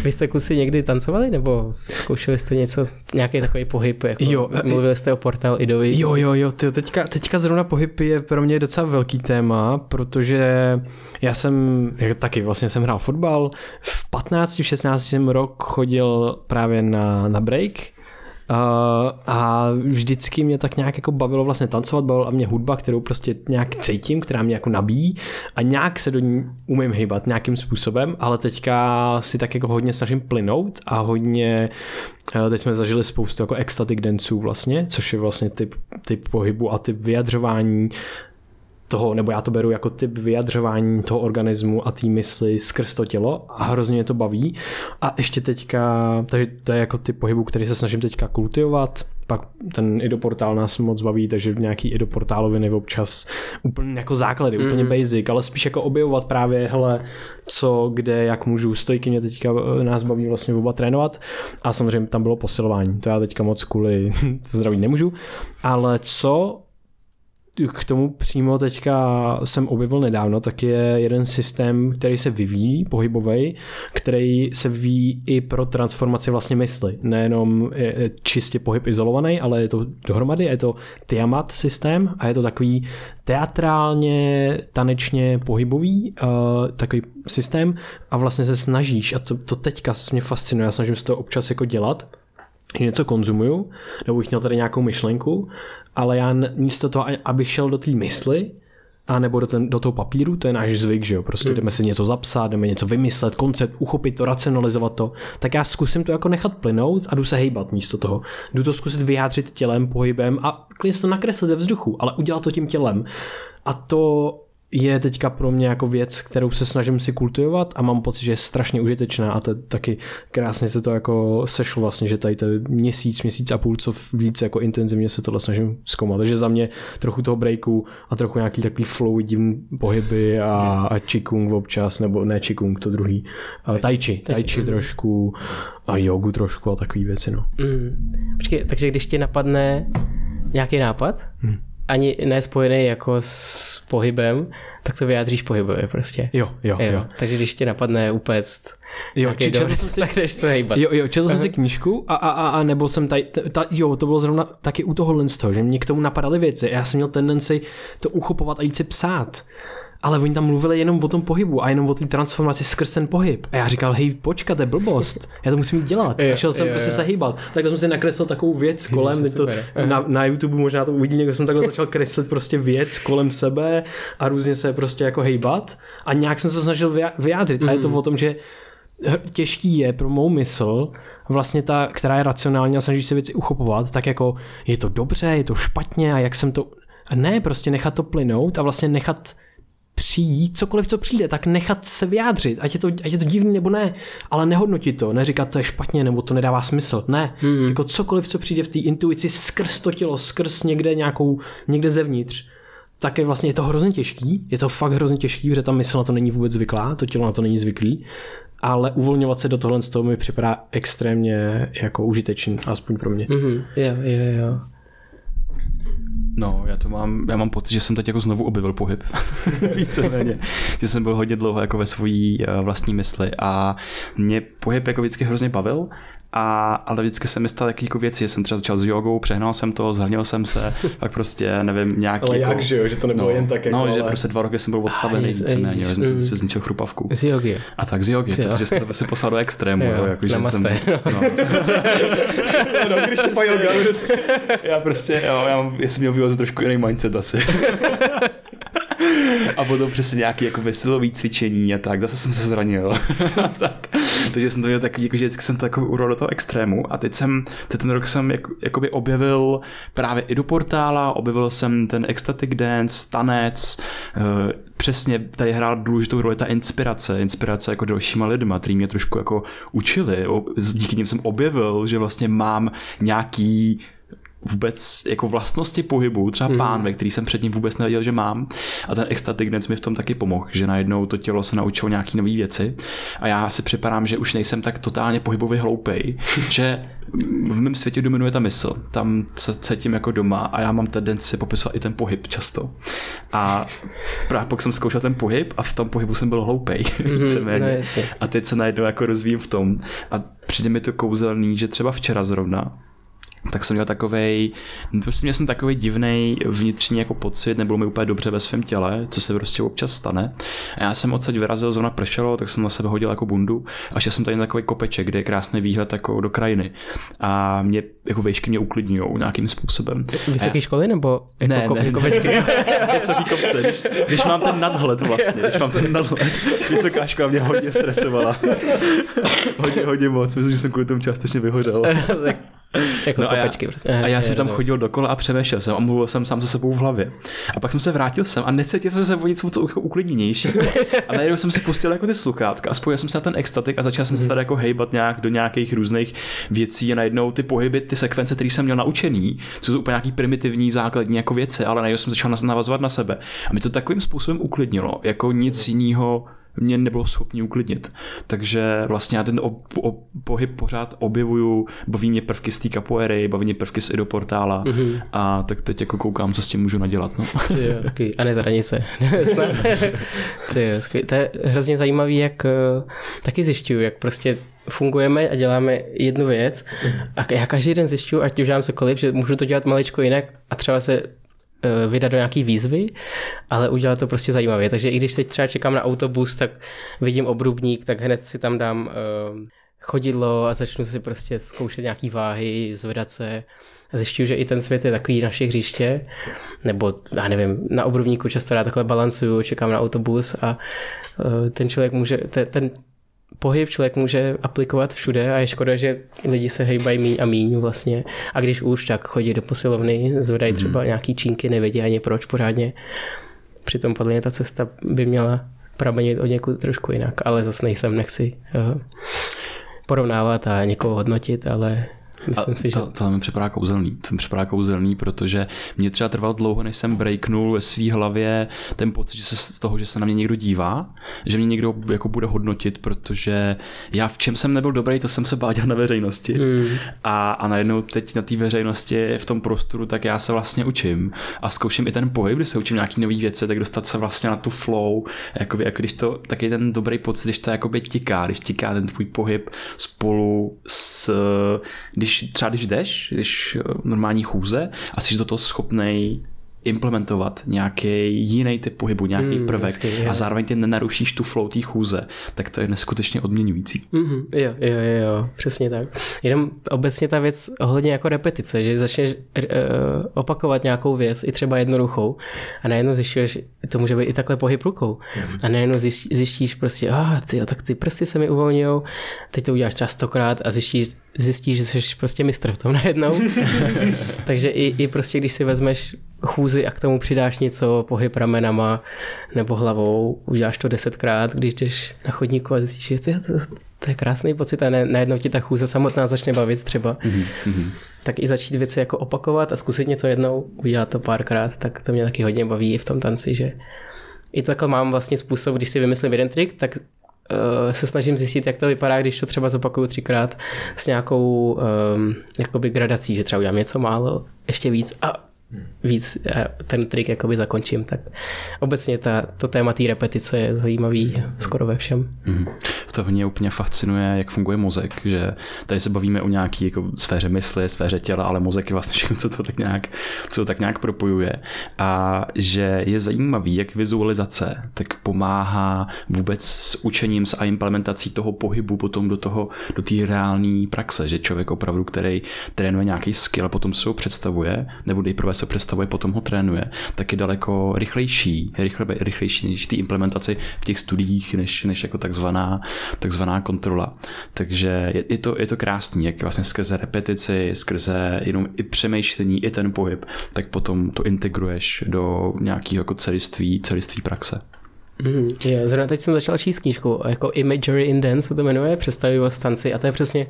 Vy jste kluci někdy tancovali nebo zkoušeli jste něco, nějaký takový pohyb? Jako jo, mluvili jste o portál Idovi? Jo, jo, jo, tyjo, teďka, teďka zrovna pohyb je pro mě docela velký téma, protože já jsem, taky vlastně jsem hrál fotbal, v 15, 16 jsem rok chodil právě na, na break, Uh, a vždycky mě tak nějak jako bavilo vlastně tancovat, bavila mě hudba, kterou prostě nějak cítím, která mě jako nabíjí a nějak se do ní umím hýbat nějakým způsobem, ale teďka si tak jako hodně snažím plynout a hodně, uh, teď jsme zažili spoustu jako ecstatic danců vlastně, což je vlastně typ, typ pohybu a typ vyjadřování toho, nebo já to beru jako typ vyjadřování toho organismu a té mysli skrz to tělo a hrozně mě to baví. A ještě teďka, takže to je jako typ pohybu, který se snažím teďka kultivovat, pak ten idoportál nás moc baví, takže nějaký idoportáloviny občas úplně jako základy, mm. úplně basic, ale spíš jako objevovat právě, hele, co, kde, jak můžu, stojky mě teďka eh, nás baví vlastně oba trénovat a samozřejmě tam bylo posilování, to já teďka moc kvůli [laughs] zdraví nemůžu, ale co k tomu přímo teďka jsem objevil nedávno, tak je jeden systém, který se vyvíjí, pohybový, který se vyvíjí i pro transformaci vlastně mysli. Nejenom je čistě pohyb izolovaný, ale je to dohromady, je to Tiamat systém a je to takový teatrálně, tanečně pohybový uh, takový systém a vlastně se snažíš, a to, to teďka mě fascinuje, já snažím se to občas jako dělat, že něco konzumuju, nebo bych měl tady nějakou myšlenku, ale já místo toho, abych šel do té mysli, a nebo do, ten, do toho papíru, to je náš zvyk, že jo, prostě mm. jdeme si něco zapsat, jdeme něco vymyslet, koncept, uchopit to, racionalizovat to, tak já zkusím to jako nechat plynout a jdu se hejbat místo toho. Jdu to zkusit vyjádřit tělem, pohybem a klidně to nakreslit ve vzduchu, ale udělat to tím tělem. A to je teďka pro mě jako věc, kterou se snažím si kultivovat a mám pocit, že je strašně užitečná a to taky krásně se to jako sešlo vlastně, že tady to měsíc, měsíc a půl, co víc jako intenzivně se tohle snažím zkoumat. Takže za mě trochu toho breaku a trochu nějaký takový flow, divný pohyby a, a čikung občas, nebo ne čikung, to druhý, ale tai chi, tai chi trošku a jogu trošku a takové věci, no. Mm. Počkej, takže když ti napadne nějaký nápad, hmm ani nespojený jako s pohybem, tak to vyjádříš pohybově prostě. Jo, jo, jo. jo. Takže když tě napadne upéct jo, či, dobrý, jsem si, tak jdeš to hejbat. Jo, jo, četl jsem si knížku a, a, a, a nebo jsem tady, ta, jo, to bylo zrovna taky u toho z toho, že mě k tomu napadaly věci. Já jsem měl tendenci to uchopovat a jít si psát ale oni tam mluvili jenom o tom pohybu a jenom o té transformaci skrz ten pohyb. A já říkal, hej, počkat, to je blbost, já to musím dělat. A šel jsem prostě se hýbat. Tak jsem si nakreslil takovou věc kolem, to na, na, YouTube možná to uvidí, někdo jsem takhle [laughs] začal kreslit prostě věc kolem sebe a různě se prostě jako hejbat a nějak jsem se snažil vyjádřit. A je to mhm. o tom, že těžký je pro mou mysl, vlastně ta, která je racionální a snaží se věci uchopovat, tak jako je to dobře, je to špatně a jak jsem to... A ne, prostě nechat to plynout a vlastně nechat přijít, cokoliv, co přijde, tak nechat se vyjádřit, ať je to, ať je to divný nebo ne, ale nehodnotit to, neříkat, to je špatně nebo to nedává smysl. Ne, hmm. jako cokoliv, co přijde v té intuici skrz to tělo, skrz někde nějakou, někde zevnitř, tak je vlastně je to hrozně těžký, je to fakt hrozně těžký, protože ta mysl na to není vůbec zvyklá, to tělo na to není zvyklý, ale uvolňovat se do tohle z toho mi připadá extrémně jako užitečný, aspoň pro mě. Mm-hmm. Jo, jo, jo. No, já to mám, já mám pocit, že jsem teď jako znovu objevil pohyb. [laughs] Víceméně. že jsem byl hodně dlouho jako ve svojí uh, vlastní mysli a mě pohyb jako vždycky hrozně bavil a, ale vždycky se mi staly jako věci, že jsem třeba začal s jogou, přehnal jsem to, zhrnil jsem se, [laughs] pak prostě, nevím, nějaký... Ale jako, jak, že jo, že to nebylo no, jen tak jako, No, ale... že prostě dva roky jsem byl odstavený víceméně, že jsem si, si zničil chrupavku. Z jogy. A tak z jogy, protože jsem to si poslal do extrému, jo, jo jako, že jsem... No. [laughs] no, když to yoga, [laughs] já prostě, jo, já, já jsem měl vyvoz trošku jiný mindset asi. A potom přesně nějaký jako veselový cvičení a tak, zase jsem se zranil. [laughs] tak. Takže jsem to měl takový, jako, že vždycky jsem to jako urval do toho extrému a teď jsem, teď ten rok jsem jako, jakoby objevil právě i do portála, objevil jsem ten ecstatic dance, tanec, uh, přesně tady hrál důležitou roli ta inspirace, inspirace jako dalšíma lidma, který mě trošku jako učili, díky nim jsem objevil, že vlastně mám nějaký vůbec jako vlastnosti pohybu, třeba mm. pánve, který jsem předtím vůbec nevěděl, že mám. A ten dance mi v tom taky pomohl, že najednou to tělo se naučilo nějaký nové věci. A já si připadám, že už nejsem tak totálně pohybově hloupej, [laughs] že v mém světě dominuje ta mysl. Tam se cítím jako doma a já mám tendenci popisovat i ten pohyb často. A právě pak jsem zkoušel ten pohyb a v tom pohybu jsem byl hloupej. [laughs] Mm-hmm, no a teď se najednou jako rozvíjím v tom. A přijde mi to kouzelný, že třeba včera zrovna tak jsem měl takovej, prostě měl jsem takový divný vnitřní jako pocit, nebylo mi úplně dobře ve svém těle, co se prostě občas stane. A já jsem odsaď vyrazil, zrovna pršelo, tak jsem na sebe hodil jako bundu a šel jsem tady na takový kopeček, kde je krásný výhled jako do krajiny. A mě jako vejšky mě uklidňují nějakým způsobem. Vysoké školy nebo jako ne, ko- ne, kopečky? [laughs] Vysoký kopce, když, když, mám ten nadhled vlastně, když mám ten nadhled. Vysoká škola mě hodně stresovala. [laughs] hodně, hodně moc, myslím, že jsem kvůli tomu částečně vyhořel. [laughs] jako no kopečky. A já, prostě. a já jsem tam rozumím. chodil dokola a přemýšlel jsem a mluvil jsem sám se sebou v hlavě. A pak jsem se vrátil sem a necítil jsem se o něco co jako uklidněnější. A najednou jsem si pustil jako ty sluchátka a spojil jsem se na ten extatik a začal jsem se tady jako hejbat nějak do nějakých různých věcí a najednou ty pohyby, ty sekvence, které jsem měl naučený, co jsou úplně nějaký primitivní základní jako věci, ale najednou jsem začal navazovat na sebe. A mi to takovým způsobem uklidnilo, jako nic jiného mě nebylo schopný uklidnit. Takže vlastně já ten o, o, pohyb pořád objevuju, baví mě prvky z té kapoery, baví mě prvky z idoportála mm-hmm. a tak teď jako koukám, co s tím můžu nadělat. No. Ty jo, skvělý. A ne zranice. [laughs] Ty jo, skvělý. To je hrozně zajímavý, jak eh, taky zjišťuju, jak prostě fungujeme a děláme jednu věc a já každý den zjišťuju, ať už dělám cokoliv, že můžu to dělat maličko jinak a třeba se vydat do nějaký výzvy, ale udělat to prostě zajímavě. Takže i když teď třeba čekám na autobus, tak vidím obrubník, tak hned si tam dám uh, chodidlo a začnu si prostě zkoušet nějaký váhy, zvedat se. A zjišťuju, že i ten svět je takový naše hřiště, nebo já nevím, na obrubníku často já takhle balancuju, čekám na autobus a uh, ten člověk může, ten, ten pohyb člověk může aplikovat všude a je škoda, že lidi se hejbají míň a míň vlastně. A když už, tak chodí do posilovny, zvedají Mhm. třeba nějaký čínky, nevědí ani proč pořádně. Přitom podle mě ta cesta by měla pramenit od někud trošku jinak, ale zase nejsem, nechci uh, porovnávat a někoho hodnotit, ale myslím A si, že... to, to mi připadá kouzelný. To mi připadá kouzelný, protože mě třeba trvalo dlouho, než jsem breaknul ve své hlavě ten pocit, že se z toho, že se na mě někdo dívá, že mě někdo jako bude hodnotit, protože já v čem jsem nebyl dobrý, to jsem se bál dělat na veřejnosti. Hmm. A, a najednou teď na té veřejnosti v tom prostoru, tak já se vlastně učím a zkouším i ten pohyb, kdy se učím nějaký nový věci, tak dostat se vlastně na tu flow, jakoby, jako když to, taky ten dobrý pocit, když to jakoby tiká, když tiká ten tvůj pohyb spolu s, když třeba když jdeš, když eh, normální chůze a jsi do toho schopnej implementovat nějaký jiný typ pohybu, nějaký Mm, prvek hezky, a zároveň ty nenarušíš tu flow té chůze, tak to je neskutečně odměňující. Mm-hmm, jo, jo, jo, jo, přesně tak. Jenom obecně ta věc ohledně jako repetice, že začneš uh, opakovat nějakou věc, i třeba jednoduchou, a najednou zjišťuješ, to může být i takhle pohyb rukou. A najednou zjišť, zjistíš prostě, ah, ty, tak ty prsty se mi uvolňují, teď to uděláš třeba stokrát a zjistíš, zjistíš, že jsi prostě mistr v tom najednou. [laughs] Takže i, i prostě, když si vezmeš chůzi a k tomu přidáš něco, pohyb ramenama nebo hlavou, uděláš to desetkrát, když jdeš na chodníku a zjistíš, že to, je- to, to je krásný pocit a ne, najednou ti ta chůze samotná začne bavit třeba. Mm-hmm. Tak i začít věci jako opakovat a zkusit něco jednou, udělat to párkrát, tak to mě taky hodně baví i v tom tanci, že i takhle mám vlastně způsob, když si vymyslím jeden trik, tak uh, se snažím zjistit, jak to vypadá, když to třeba zopakuju třikrát s nějakou um, jakoby gradací, že třeba udělám něco málo, ještě víc a víc a ten trik jakoby zakončím, tak obecně ta, to téma té repetice je zajímavý skoro ve všem. Mm. To mě úplně fascinuje, jak funguje mozek, že tady se bavíme o nějaký jako sféře mysli, sféře těla, ale mozek je vlastně všechno, co to tak nějak, co to tak nějak propojuje. A že je zajímavý, jak vizualizace tak pomáhá vůbec s učením a implementací toho pohybu potom do toho, do té reální praxe, že člověk opravdu, který trénuje nějaký skill a potom se ho představuje, nebo nejprve se představuje, potom ho trénuje, tak je daleko rychlejší, rychle, rychlejší než ty implementaci v těch studiích, než, než jako takzvaná, takzvaná kontrola. Takže je, je, to, je to krásný, jak vlastně skrze repetici, skrze jenom i přemýšlení, i ten pohyb, tak potom to integruješ do nějakého jako celiství, celiství praxe. Mm, jo, zrovna teď jsem začal číst knížku, jako Imagery in Dance se to jmenuje, představivost v tanci a to je přesně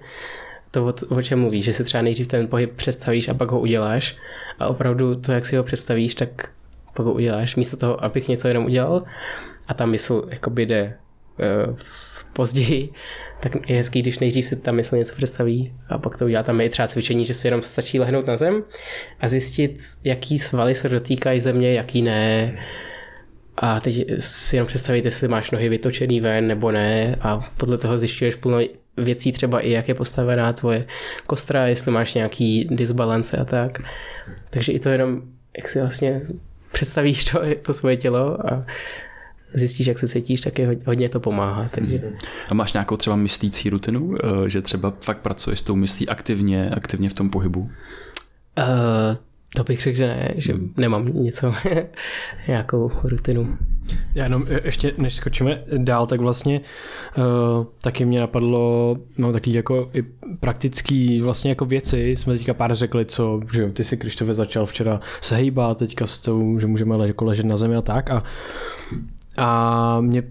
to, o, čem mluvíš, že si třeba nejdřív ten pohyb představíš a pak ho uděláš a opravdu to, jak si ho představíš, tak pak ho uděláš, místo toho, abych něco jenom udělal a ta mysl jakoby jde uh, později, tak je hezký, když nejdřív si ta mysl něco představí a pak to udělá. Tam je třeba cvičení, že si jenom stačí lehnout na zem a zjistit, jaký svaly se dotýkají země, jaký ne. A teď si jenom představit, jestli máš nohy vytočený ven nebo ne a podle toho zjišťuješ plno věcí, třeba i jak je postavená tvoje kostra, jestli máš nějaký disbalance a tak. Takže i to jenom, jak si vlastně představíš to, to svoje tělo a zjistíš, jak se cítíš, tak je hodně to pomáhá. Takže... A máš nějakou třeba myslící rutinu, eh, že třeba fakt pracuješ s tou myslí aktivně, aktivně v tom pohybu? Uh, to bych řekl, že ne, že hmm. nemám něco, [laughs] nějakou rutinu. Já jenom e, ještě, než skočíme dál, tak vlastně uh, taky mě napadlo, no taky jako i praktický vlastně jako věci, jsme teďka pár řekli, co, že ty si Krištofe začal včera se hejbat, teďka s tou, že můžeme jako ležet na zemi a tak a a mě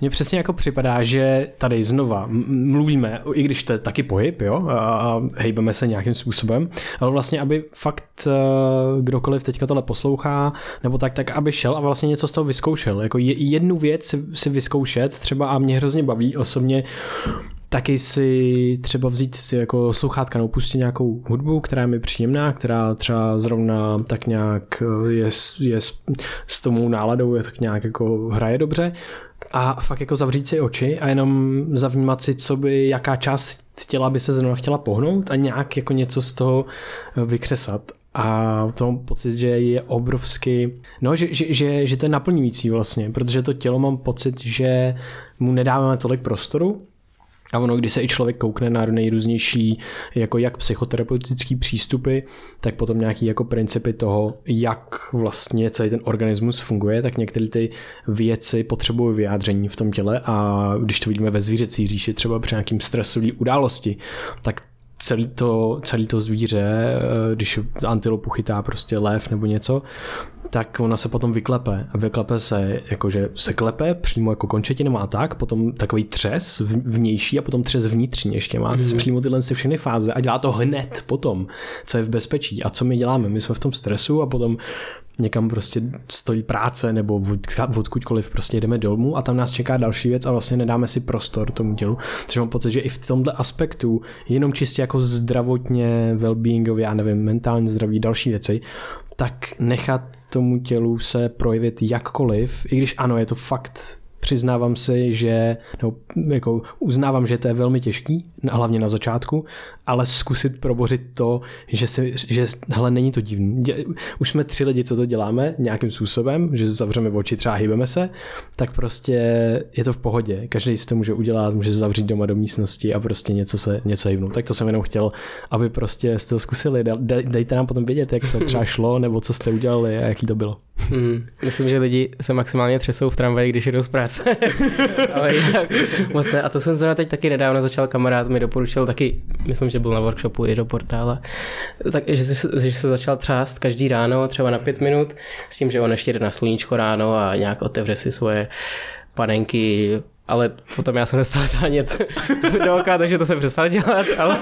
mně přesně jako připadá, že tady znova mluvíme, i když to je taky pohyb, jo, a hejbeme se nějakým způsobem, ale vlastně, aby fakt eh, kdokoliv teďka tohle poslouchá, nebo tak, tak aby šel a vlastně něco z toho vyzkoušel. Jako jednu věc si vyzkoušet, třeba a mě hrozně baví osobně taky si třeba vzít jako sluchátka nebo pustit nějakou hudbu, která je mi příjemná, která třeba zrovna tak nějak eh, je, je s, s tomu náladou, je tak nějak jako hraje dobře. A fakt jako zavřít si oči a jenom zavnímat si, co by, jaká část těla by se zrovna chtěla pohnout a nějak jako něco z toho eh, vykřesat. A to mám pocit, že je obrovsky, no, že, že, že, že to je naplňující vlastně, protože to tělo mám pocit, že mu nedáváme tolik prostoru a ono, když se i člověk koukne na nejrůznější jako jak psychoterapeutický přístupy, tak potom nějaký jako principy toho, jak vlastně celý ten organismus funguje, tak některé ty věci potřebují vyjádření v tom těle. A když to vidíme ve zvířecí říši, třeba při nějakým stresové události, tak celý to, celý to zvíře, eh, když antilopu chytá prostě lev nebo něco, tak ona se potom vyklepe. A vyklepe se, jakože se klepe přímo jako končetiny má tak, potom takový třes vnější a potom třes vnitřní ještě má mm. přímo tyhle si všechny fáze a dělá to hned potom, co je v bezpečí. A co my děláme? My jsme v tom stresu a potom někam prostě stojí práce nebo odkudkoliv prostě jdeme dolů a tam nás čeká další věc a vlastně nedáme si prostor tomu tělu. Takže mám pocit, že i v tomhle aspektu, jenom čistě jako zdravotně, well-beingově, já nevím, mentální zdraví, další věci, tak nechat tomu tělu se projevit jakkoliv, i když ano, je to fakt přiznávám si, že, nebo jako uznávám, že to je velmi těžký, hlavně na začátku, ale zkusit probořit to, že, si, že hele, není to divný. Už jsme tři lidi, co to děláme nějakým způsobem, že zavřeme oči, třeba hýbeme se, tak prostě je to v pohodě. Každý si to může udělat, může se zavřít doma do místnosti a prostě něco se něco hýbnout. Tak to jsem jenom chtěl, aby prostě jste to zkusili. Dejte nám potom vědět, jak to třeba šlo, nebo co jste udělali a jaký to bylo. Hmm, myslím, že lidi se maximálně třesou v tramvaji, když jdou z práce. [laughs] Ale jinak moc ne. A to jsem zrovna teď taky nedávno začal kamarád mi doporučil taky, myslím, že byl na workshopu i do portála, tak, že, že se začal třást každý ráno, třeba na pět minut, s tím, že on ještě jde na sluníčko ráno a nějak otevře si svoje panenky, ale potom já jsem dostal zánět do oka, takže to jsem přestal dělat, ale,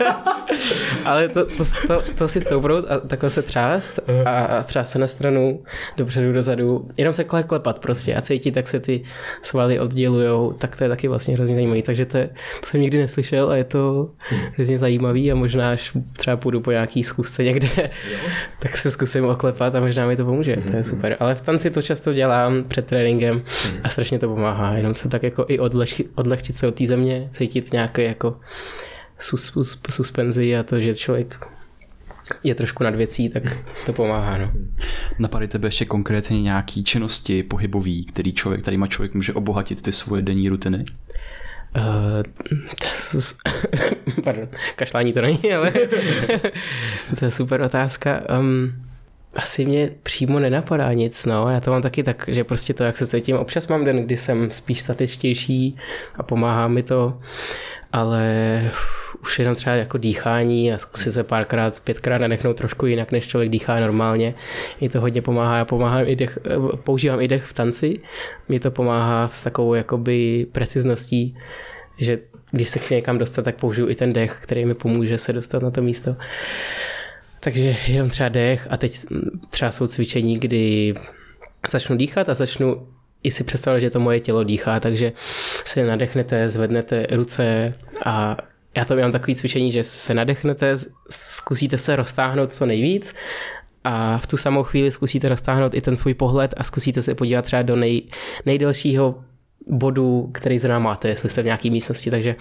ale to, to, to, to si stoupnout a takhle se třást a, třást se na stranu, dopředu, dozadu, jenom se klepat prostě a cítit, jak se ty svaly oddělujou, tak to je taky vlastně hrozně zajímavý, takže to, je, to jsem nikdy neslyšel a je to hrozně zajímavý a možná až třeba půjdu po nějaký zkusce někde, tak se zkusím oklepat a možná mi to pomůže, to je super, ale v tanci to často dělám před tréninkem a strašně to pomáhá, jenom se tak jako i od odlehčit, odlehčit se od té země, cítit nějaké jako sus, sus, suspenzi a to, že člověk je trošku nad věcí, tak to pomáhá. No. Napadají tebe ještě konkrétně nějaký činnosti pohybový, který člověk, který má člověk může obohatit ty svoje denní rutiny? Uh, [laughs] pardon, kašlání to není, ale [laughs] to je super otázka. Um, asi mě přímo nenapadá nic, no. Já to mám taky tak, že prostě to, jak se cítím, občas mám den, kdy jsem spíš statičtější a pomáhá mi to, ale už jenom třeba jako dýchání a zkusit se párkrát, pětkrát nadechnout trošku jinak, než člověk dýchá normálně. Mi to hodně pomáhá. Já pomáhám i dech, používám i dech v tanci. Mi to pomáhá s takovou jakoby precizností, že když se chci někam dostat, tak použiju i ten dech, který mi pomůže se dostat na to místo. Takže jenom třeba dech a teď třeba jsou cvičení, kdy začnu dýchat a začnu i si představit, že to moje tělo dýchá, takže se nadechnete, zvednete ruce a já to mám takový cvičení, že se nadechnete, zkusíte se roztáhnout co nejvíc a v tu samou chvíli zkusíte roztáhnout i ten svůj pohled a zkusíte se podívat třeba do nej, nejdelšího bodu, který zrovna máte, jestli jste v nějaké místnosti, takže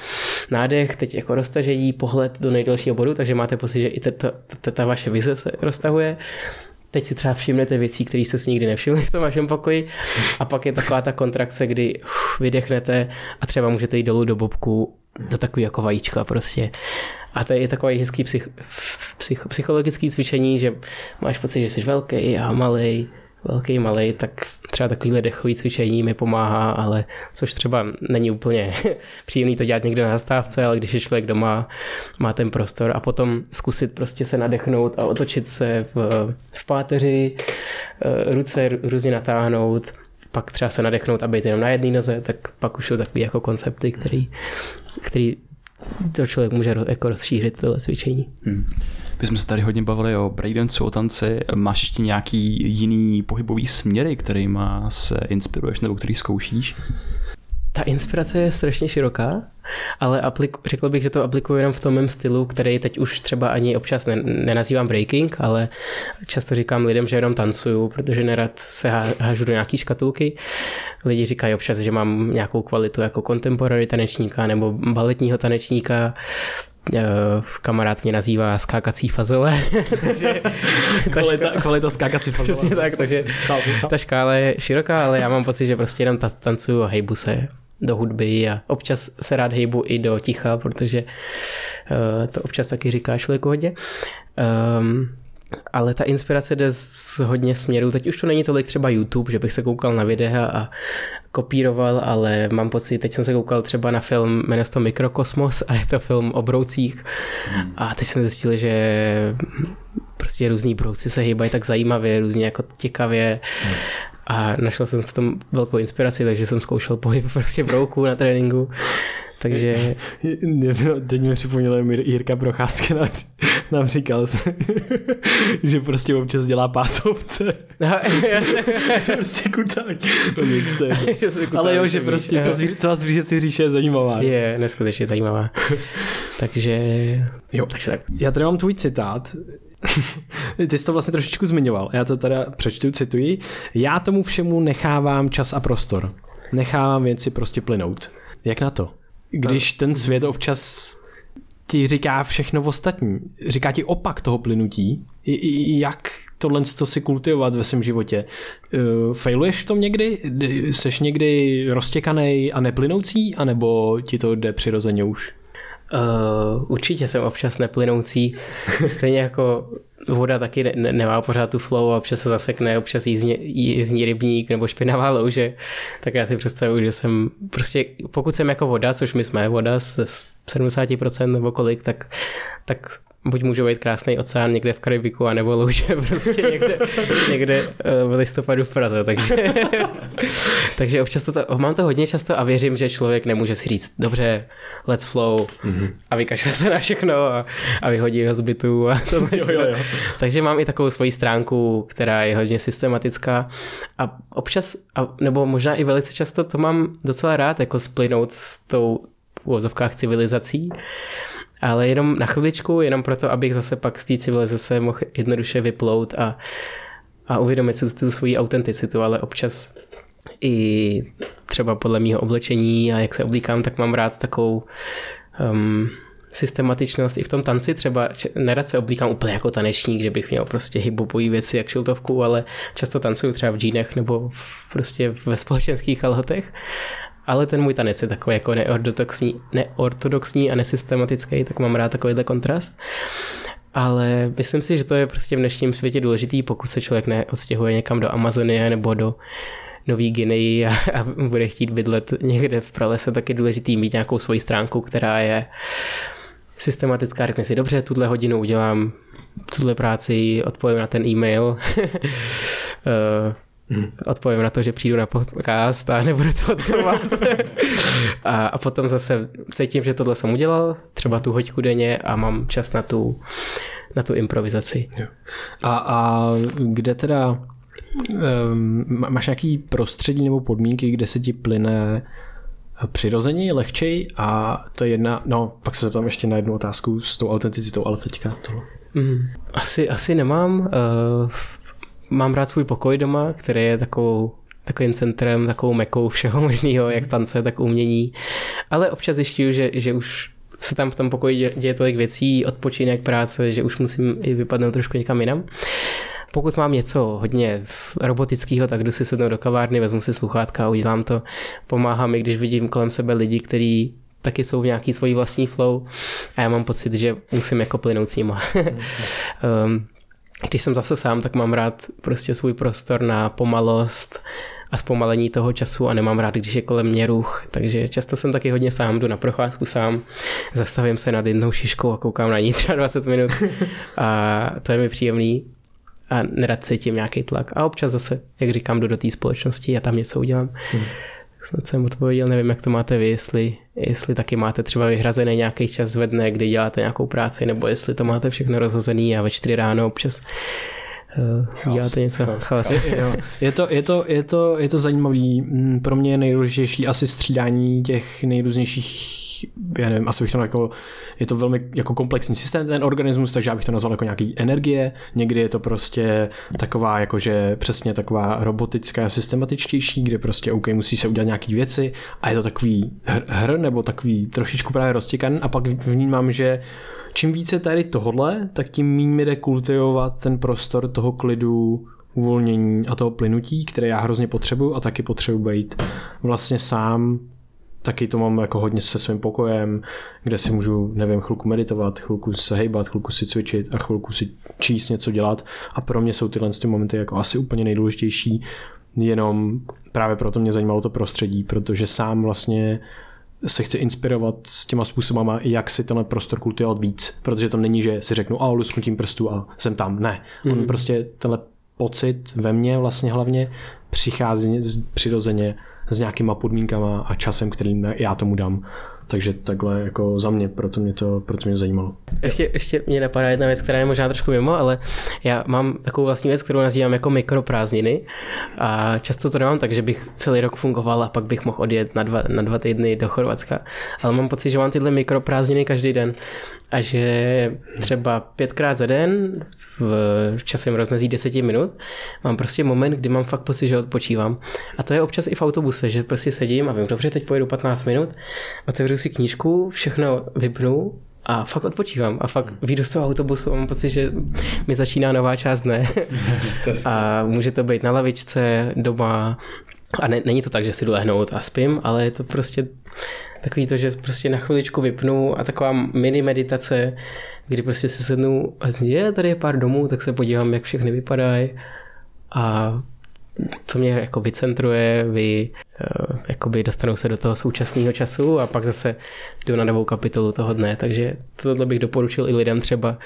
nádech, teď jako roztažení, pohled do nejdelšího bodu, takže máte pocit, že i ta vaše vize se roztahuje. Teď si třeba všimnete věcí, které jste si nikdy nevšimli v tom vašem pokoji a pak je taková ta kontrakce, kdy uf, vydechnete a třeba můžete jít dolů do bobku do takový jako vajíčka prostě. A to je takový hezký psych, psych, psychologický cvičení, že máš pocit, že jsi velký a malý, velký, malý, tak třeba takovýhle dechový cvičení mi pomáhá, ale což třeba není úplně [laughs] příjemný to dělat někde na zastávce, ale když je člověk doma, má ten prostor a potom zkusit prostě se nadechnout a otočit se v, v páteři, eh, ruce různě natáhnout, pak třeba se nadechnout a být jenom na jedné noze, tak pak už jsou takový jako koncepty, který, který to člověk může jako rozšířit tohle cvičení. Hmm. My jsme se tady hodně bavili o breakdanceu, o tanci. Máš ti nějaký jiný pohybový směry, kterýma se inspiruješ nebo který zkoušíš? ta inspirace je strašně široká, ale aplik, řekl bych, že to aplikuju jenom v tom mém stylu, který teď už třeba ani občas ne, nenazývám breaking, ale často říkám lidem, že jenom tancuju, protože nerad se há, hážu do nějaký škatulky. Lidi říkají občas, že mám nějakou kvalitu jako contemporary tanečníka nebo baletního tanečníka, kamarád mě nazývá skákací fazole. [laughs] takže kvalita, ška... kvalita skákací fazole. Přesně tak, takže ta škála je široká, ale já mám pocit, že prostě jenom tancuju a hejbu se do hudby a občas se rád hejbu i do ticha, protože uh, to občas taky říká člověku hodně. Um, ale ta inspirace jde z hodně směrů. Teď už to není tolik třeba YouTube, že bych se koukal na videa a kopíroval, ale mám pocit, teď jsem se koukal třeba na film, jmenuje to Mikrokosmos a je to film o broucích hmm. a teď jsem zjistil, že prostě různý brouci se hýbají tak zajímavě, různě jako těkavě hmm a našel jsem v tom velkou inspiraci, takže jsem zkoušel pohyb [laughs] prostě brouků na tréninku. Takže... [laughs] Teď mi připomněl Jirka Procházka nám, nám říkal, [laughs] že prostě občas dělá pásovce. [laughs] prostě kuták. No nic, to je. Ale jo, že prostě to, zvíře, to zvířecí říše je zajímavá. Je, neskutečně zajímavá. takže... Jo. Takže tak. Já tady mám tvůj citát, Ty jsi to vlastně trošičku zmiňoval, já to teda přečtu, cituji. Já tomu všemu nechávám čas a prostor. Nechávám věci prostě plynout. Jak na to? Když ten svět občas ti říká všechno ostatní, říká ti opak toho plynutí, jak tohle to si kultivovat ve svém životě. Uh, failuješ v tom někdy? Seš někdy roztěkaný a neplynoucí, anebo ti to jde přirozeně už? Uh, určitě jsem občas neplynoucí, stejně jako voda taky ne- nemá pořád tu flow a občas se zasekne, občas jízdní, jízdní rybník nebo špinavá louže, tak já si představuji, že jsem prostě, pokud jsem jako voda, což my jsme voda z 70% nebo kolik, tak, tak buď může být krásný oceán někde v Karibiku, anebo louže [laughs] prostě někde, někde eh, v listopadu v Praze, takže, [laughs] takže občas to, to, mám to hodně často a věřím, že člověk nemůže si říct, dobře, let's flow mm-hmm. a vykašle se na všechno a, a vyhodí ho z bytu a to. jo, jo, jo. Takže mám i takovou svoji stránku, která je hodně systematická a občas, a, nebo možná i velice často to mám docela rád, jako splynout s tou v uvozovkách civilizací ale jenom na chviličku, jenom proto, abych zase pak z té civilizace mohl jednoduše vyplout a, a uvědomit si tu svoji autenticitu, ale občas i třeba podle mého oblečení a jak se oblíkám, tak mám rád takovou um, systematičnost i v tom tanci třeba nerad se oblíkám úplně jako tanečník, že bych měl prostě hybopový věci jak šiltovku, ale často tancuju třeba v džínech nebo v, prostě ve společenských kalhotech ale ten můj tanec je takový jako neortodoxní, neortodoxní a nesystematický, tak mám rád takovýhle kontrast. Ale myslím si, že to je prostě v dnešním světě důležitý, pokud se člověk neodstěhuje někam do Amazonie nebo do Nový Guinea a, a bude chtít bydlet někde v pralese, tak je důležitý mít nějakou svoji stránku, která je systematická. Řekne si, dobře, tuhle hodinu udělám tuhle práci, odpovím na ten e-mail, [laughs] eh, Hmm. Odpovím na to, že přijdu na podcast a nebudu to odsouvat. [laughs] a, a potom zase cítím, že tohle jsem udělal, třeba tu hoďku denně a mám čas na tu, na tu improvizaci. A, a kde teda máš nějaký prostředí nebo podmínky, kde se ti plyne přirozeně, lehčej a to je jedna, no pak se zeptám ještě na jednu otázku s tou autenticitou, ale teďka tohle. Mm, asi, asi nemám. Uh, mám rád svůj pokoj doma, který je takovou takovým centrem, takovou mekou všeho možného, jak tance, tak umění. Ale občas zjišťuju, že, že už se tam v tom pokoji děje tolik věcí, odpočinek, práce, že už musím i vypadnout trošku někam jinam. Pokud mám něco hodně robotického, tak jdu si sednout do kavárny, vezmu si sluchátka a udělám to. Pomáhá mi, když vidím kolem sebe lidi, kteří taky jsou v nějaký svojí vlastní flow a já mám pocit, že musím jako plynout s nima. [laughs] um, když jsem zase sám, tak mám rád prostě svůj prostor na pomalost a zpomalení toho času a nemám rád, když je kolem mě ruch, takže často jsem taky hodně sám, jdu na procházku sám, zastavím se nad jednou šiškou a koukám na ní třeba 20 minut [laughs] a to je mi příjemný a nerad cítím nějaký tlak. A občas zase, jak říkám, jdu do té společnosti a tam něco udělám. Hmm. Tak snad jsem odpověděl, nevím, jak to máte vy, jestli, jestli taky máte třeba vyhrazený nějaký čas ve dne, kdy děláte nějakou práci, nebo jestli to máte všechno rozhozený a ve čtyři ráno občas uh, děláte něco. Chaos. Je, to, je, to, je, to, je to zajímavý. Mm, pro mě je nejdůležitější asi střídání těch nejrůznějších já nevím, asi bych to jako, je to velmi jako komplexní systém ten organismus, takže já bych to nazval jako nějaký energie, někdy je to prostě taková jakože přesně taková robotická, systematičtější, kde prostě OK, musí se udělat nějaký věci a je to takový hr, hr nebo takový trošičku právě roztěkan a pak vnímám, že čím více tady tohodle, tak tím méně mi jde kultivovat ten prostor toho klidu, uvolnění a toho plynutí, které já hrozně potřebuju a taky potřebuji být vlastně sám taky to mám jako hodně se svým pokojem, kde si můžu, nevím, chvilku meditovat, chvilku se hejbat, chvilku si cvičit a chvilku si číst něco dělat a pro mě jsou tyhle ty momenty jako asi úplně nejdůležitější, jenom právě proto mě zajímalo to prostředí, protože sám vlastně se chci inspirovat s těma způsobama, jak si tenhle prostor kultivovat víc, protože tam není, že si řeknu, a lusknutím prstů a jsem tam. Ne, mm. on mhm. prostě tenhle pocit ve mně vlastně hlavně přichází přirozeně s nějakýma podmínkama a časem, který já tomu dám. Takže takhle jako za mě, proto mě to, proto mě zajímalo. Ještě, ještě mě napadá jedna věc, která je možná trošku mimo, ale já mám takovou vlastní věc, kterou nazývám jako mikroprázdniny a často to nemám tak, že bych celý rok fungoval a pak bych mohl odjet na dva, na dva týdny do Chorvatska. Ale mám pocit, že mám tyhle mikroprázdniny každý den a že třeba pětkrát za den v časovém rozmezí 10 minut mám prostě moment, kdy mám fakt pocit, že odpočívám. A to je občas i v autobuse, že prostě sedím a vím, dobře, teď pojedu 15 minut, otevřu si knížku, všechno vypnu a fakt odpočívám a fakt vyjdu z toho autobusu a mám pocit, že mi začíná nová část dne. [laughs] a může to být na lavičce, doma, a ne, není to tak, že si jdu lehnout a spím, ale je to prostě takový to, že prostě na chviličku vypnu a taková mini meditace, kdy prostě se sednu a je, tady je pár domů, tak se podívám, jak všechny vypadají. A co mě jako vycentruje, vy uh, jakoby dostanou se do toho současného času a pak zase jdu na novou kapitolu toho dne, takže tohle bych doporučil i lidem třeba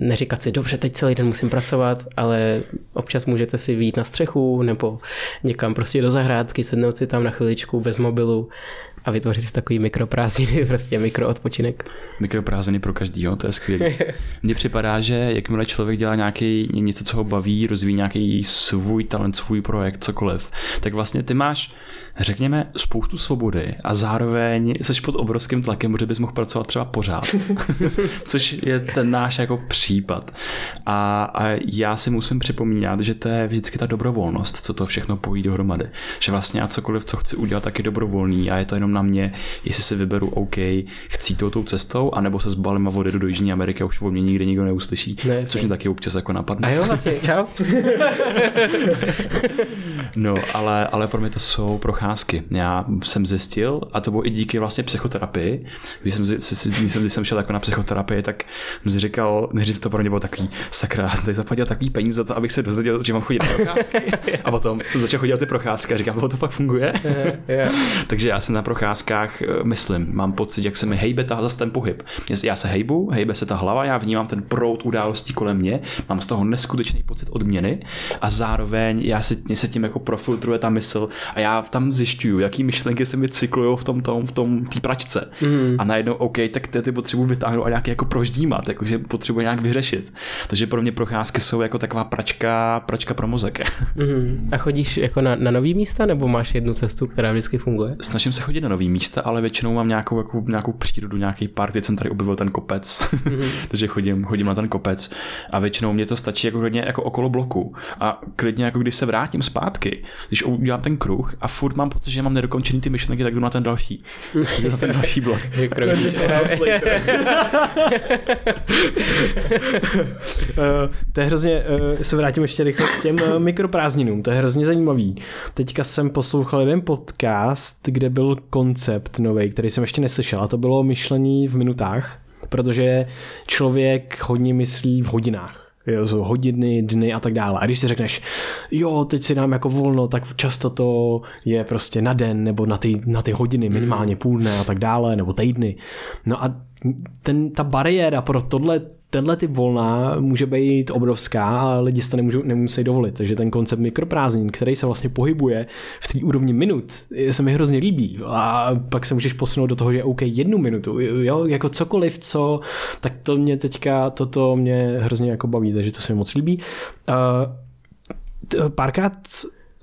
neříkat si, dobře, teď celý den musím pracovat, ale občas můžete si vyjít na střechu nebo někam prostě do zahrádky, sednout si tam na chviličku bez mobilu a vytvořit si takový mikroprázdniny, [laughs] prostě mikroodpočinek. Mikroprázdniny pro každýho, to je skvělé. Mně připadá, že jakmile člověk dělá nějaký něco, co ho baví, rozvíjí nějaký svůj talent, svůj projekt, cokoliv, tak vlastně ty máš řekněme, spoustu svobody a zároveň jsi pod obrovským tlakem, protože bys mohl pracovat třeba pořád. [laughs] Což je ten náš jako případ. A, a já si musím připomínat, že to je vždycky ta dobrovolnost, co to všechno pojí dohromady. Že vlastně já cokoliv, co chci udělat, tak je dobrovolný a je to jenom na mě, jestli si vyberu OK, chci tou, tou cestou, anebo se zbalím a odjedu do Jižní Ameriky a už o mě nikdy nikdo neuslyší. Ne, což mě taky občas jako napadne. A jo, vlastně, čau. [laughs] no, ale, ale pro mě to jsou jsou procházky. Já jsem zjistil, a to bylo i díky vlastně psychoterapii, když jsem, když jsem, když jsem šel jako na psychoterapii, tak jsem si říkal, nejdřív to pro mě bylo takový sakra, jsem tady zaplatil takový peníze za to, abych se dozvěděl, že mám chodit na procházky. [laughs] a potom jsem začal chodit na ty procházky a říkám, to fakt funguje. yeah, [laughs] yeah. Takže já se na procházkách eh, myslím, mám pocit, jak se mi hejbe ta, zase ten pohyb. Já se hejbu, hejbe se ta hlava, já vnímám ten proud událostí kolem mě, mám z toho neskutečný pocit odměny a zároveň já si, mě se tím jako profiltruje ta mysl a já tam zjišťuju, jaký myšlenky se mi cyklují v tom, tom v tom té pračce. Mm. A najednou, OK, tak ty, ty potřebuji vytáhnout a nějaký jako proždímat, jakože potřebuji nějak vyřešit. Takže pro mě procházky jsou jako taková pračka, pračka pro mozek. [laughs] Mm. A chodíš jako na, na nový místa nebo máš jednu cestu, která vždycky funguje? Snažím se chodit na nový místa, ale většinou mám nějakou, jako, nějakou přírodu, nějaký park, teď jsem tady objevil ten kopec, mm. [laughs] takže chodím, chodím na ten kopec a většinou mě to stačí jako klidně jako okolo bloku. A klidně jako když se vrátím zpátky, když udělám ten kruh a furt mám pocit, že mám nedokončený ty myšlenky, tak jdu na ten další. [laughs] Jdu na ten další blok. [laughs] [laughs] Eh, to je hrozně, uh, se vrátím ještě rychle k těm uh, mikroprázdninům, to je hrozně zajímavý. Teďka jsem poslouchal jeden podcast, kde byl koncept nový, který jsem ještě neslyšel a to bylo myšlení v minutách, protože člověk hodně myslí v hodinách jsou hodiny, dny a tak dále. A když si řekneš, jo, teď si dám jako volno, tak často to je prostě na den nebo na ty, na ty hodiny, minimálně půl dne a tak dále, nebo týdny. No a ten, ta bariéra pro tohle tenhle typ volna může být obrovská a lidi si to nemůžou, nemusí dovolit. Takže ten koncept mikroprázdnin, který se vlastně pohybuje v té úrovni minut, se mi hrozně líbí. A pak se můžeš posunout do toho, že OK, jednu minutu, jo, jako cokoliv, co, tak to mě teďka, toto mě hrozně jako baví, takže to se mi moc líbí. Uh, párkrát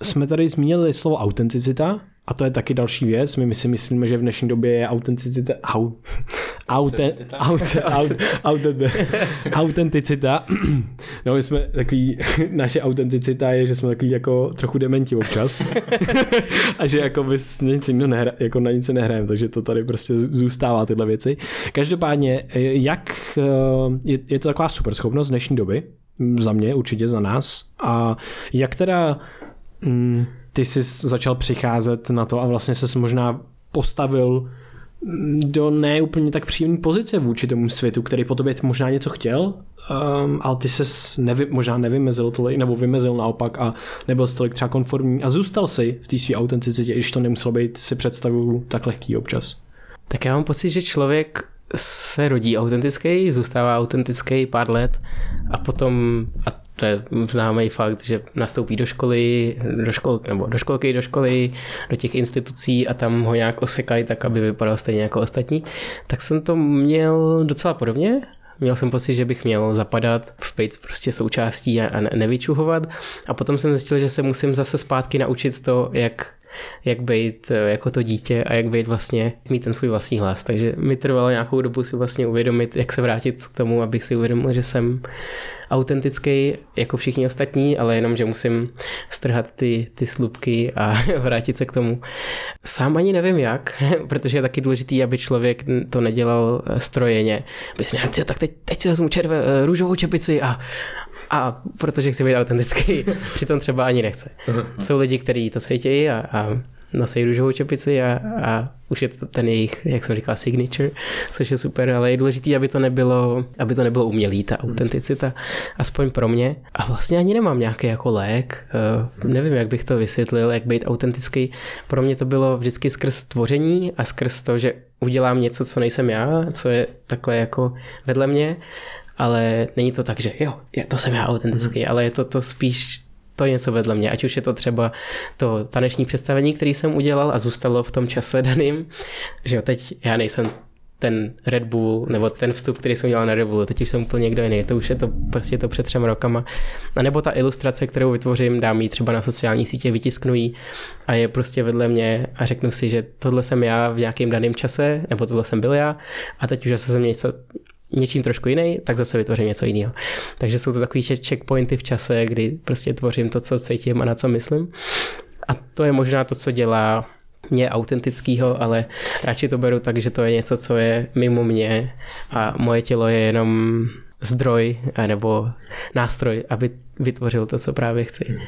jsme tady zmínili slovo autenticita, a to je taky další věc. My, my si myslíme, že v dnešní době je autenticita, au, auten, aut, aut, aut, autenticita. No, my jsme takový, [laughs] naše autenticita je, že jsme takový jako trochu dementi občas. [laughs] a že jako bys nic jiného nehra, jako na nic nehrajeme, takže to tady prostě zůstává tyhle věci. Každopádně, jak eh, je, je to taková super schopnost dnešní doby, za mě, určitě za nás. A jak teda mm, ty jsi začal přicházet na to a vlastně se možná postavil do neúplně tak příjemné pozice vůči tomu světu, který po tobě možná něco chtěl, um, ale ty se nevy, možná nevymezil tolik, nebo vymezil naopak a nebyl jsi tolik třeba konformní a zůstal si v té své autenticitě, když to nemuselo být si představu tak lehký občas. Tak já mám pocit, že člověk se rodí autentický, zůstává autentický pár let a potom, a to je známý fakt, že nastoupí do školy, do škol, nebo do školky, do školy, do těch institucí a tam ho nějak osekají tak, aby vypadal stejně jako ostatní, tak jsem to měl docela podobně. Měl jsem pocit, že bych měl zapadat, být prostě součástí a nevyčuhovat. A potom jsem zjistil, že se musím zase zpátky naučit to, jak jak být eh, jako to dítě a jak být vlastně, mít ten svůj vlastní hlas. Takže mi trvalo nějakou dobu si vlastně uvědomit, jak se vrátit k tomu, abych si uvědomil, že jsem autentický jako všichni ostatní, ale jenom, že musím strhat ty, ty slupky a [laughs] vrátit se k tomu. Sám ani nevím jak, [laughs] protože je taky důležitý, aby člověk to nedělal eh, strojeně. Aby si měl, tak teď, teď si vezmu červe, eh, růžovou čepici a, a protože chci být autentický, [laughs] přitom třeba ani nechce. Jsou lidi, kteří to cítí a, a nosí růžovou čepici a, a už je to ten jejich, jak jsem říkal, signature, což je super, ale je důležité, aby to nebylo, aby to nebylo umělý, ta autenticita, aspoň pro mě. A vlastně ani nemám nějaký jako lék, uh, nevím, jak bych to vysvětlil, jak být autentický. Pro mě to bylo vždycky skrz tvoření a skrz to, že udělám něco, co nejsem já, co je takhle jako vedle mě ale není to tak, že jo, je, to jsem já autentický, mm-hmm. ale je to to spíš to něco vedle mě, ať už je to třeba to taneční představení, který jsem udělal a zůstalo v tom čase daným, že jo, teď já nejsem ten Red Bull, nebo ten vstup, který jsem dělal na Red Bullu, teď už jsem úplně někdo jiný, to už je to prostě to před třema rokama. A nebo ta ilustrace, kterou vytvořím, dám ji třeba na sociální sítě, vytisknu ji a je prostě vedle mě a řeknu si, že tohle jsem já v nějakém daném čase, nebo tohle jsem byl já a teď už zase jsem něco něčím trošku jiný, tak zase vytvořím něco jiného. Takže jsou to takový checkpointy v čase, kdy prostě tvořím to, co cítím a na co myslím. A to je možná to, co dělá mě autentického, ale radši to beru tak, že to je něco, co je mimo mě a moje tělo je jenom zdroj nebo nástroj, aby vytvořil to, co právě chci.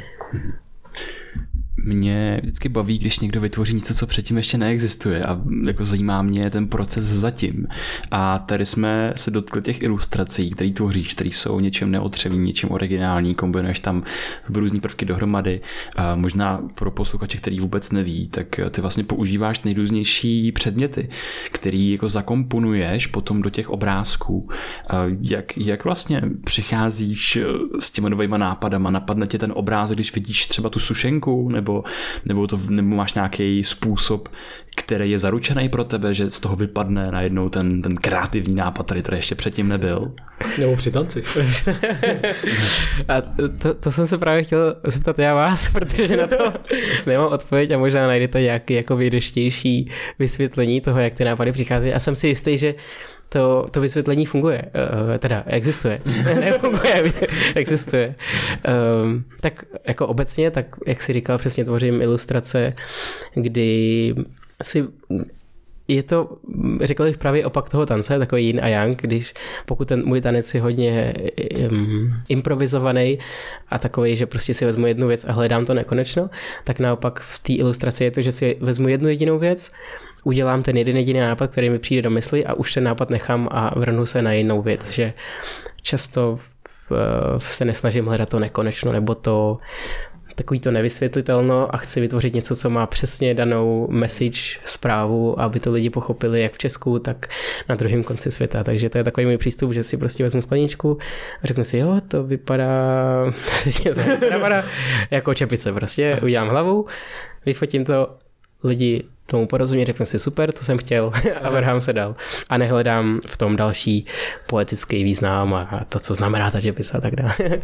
Mě vždycky baví, když někdo vytvoří něco, co předtím ještě neexistuje a jako zajímá mě ten proces zatím. A tady jsme se dotkli těch ilustrací, které tvoříš, které jsou něčem neotřevní, něčím originální, kombinuješ tam různé prvky dohromady. A možná pro posluchače, který vůbec neví, tak ty vlastně používáš nejrůznější předměty, který jako zakomponuješ potom do těch obrázků. A jak, jak vlastně přicházíš s těma novýma nápadama? Napadne tě ten obrázek, když vidíš třeba tu sušenku, nebo, nebo, to, nebo máš nějaký způsob, který je zaručený pro tebe, že z toho vypadne najednou ten, ten kreativní nápad, který tady ještě předtím nebyl. Nebo při tanci. [laughs] a to, to, jsem se právě chtěl zeptat já vás, [laughs] protože na to nemám odpověď a možná najdete nějaký jako vědeštější vysvětlení toho, jak ty nápady přichází. A jsem si jistý, že to, to vysvětlení funguje, uh, teda existuje, [laughs] nefunguje, existuje. Um, tak jako obecně, tak jak si říkal, přesně tvořím ilustrace, kdy si je to, řekl bych právě opak toho tance, takový yin a yang, když pokud ten můj tanec je hodně um, improvizovaný a takový, že prostě si vezmu jednu věc a hledám to nekonečno, tak naopak v té ilustraci je to, že si vezmu jednu jedinou věc, udělám ten jeden jediný nápad, který mi přijde do mysli a už ten nápad nechám a vrhnu se na jinou věc, že často se nesnažím hledat to nekonečno nebo to takový to nevysvětlitelno a chci vytvořit něco, co má přesně danou message, zprávu, aby to lidi pochopili jak v Česku, tak na druhém konci světa. Takže to je takový můj přístup, že si prostě vezmu skleničku a řeknu si, jo, to vypadá, [laughs] vypadá jako čepice prostě, udělám hlavu, vyfotím to, lidi tomu porozumí, řeknu si super, to jsem chtěl [laughs] a vrhám se dál. A nehledám v tom další poetický význam a to, co znamená ta žepisa a tak dále. [laughs]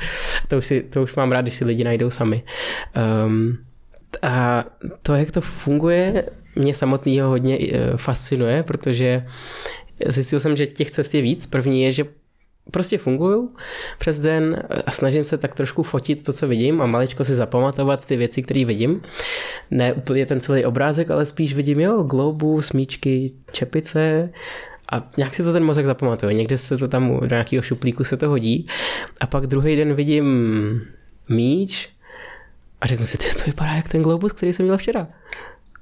to, už si, to už mám rád, když si lidi najdou sami. Um, a to, jak to funguje, mě samotného hodně eh, fascinuje, protože zjistil jsem, že těch cest je víc. První je, že prostě funguju přes den a snažím se tak trošku fotit to, co vidím a maličko si zapamatovat ty věci, které vidím. Ne úplně ten celý obrázek, ale spíš vidím, jo, globu, smíčky, čepice, a nějak si to ten mozek zapamatuje. Někde se to tam do nějakého šuplíku se to hodí. A pak druhý den vidím míč a řeknu si, to vypadá jak ten globus, který jsem měl včera.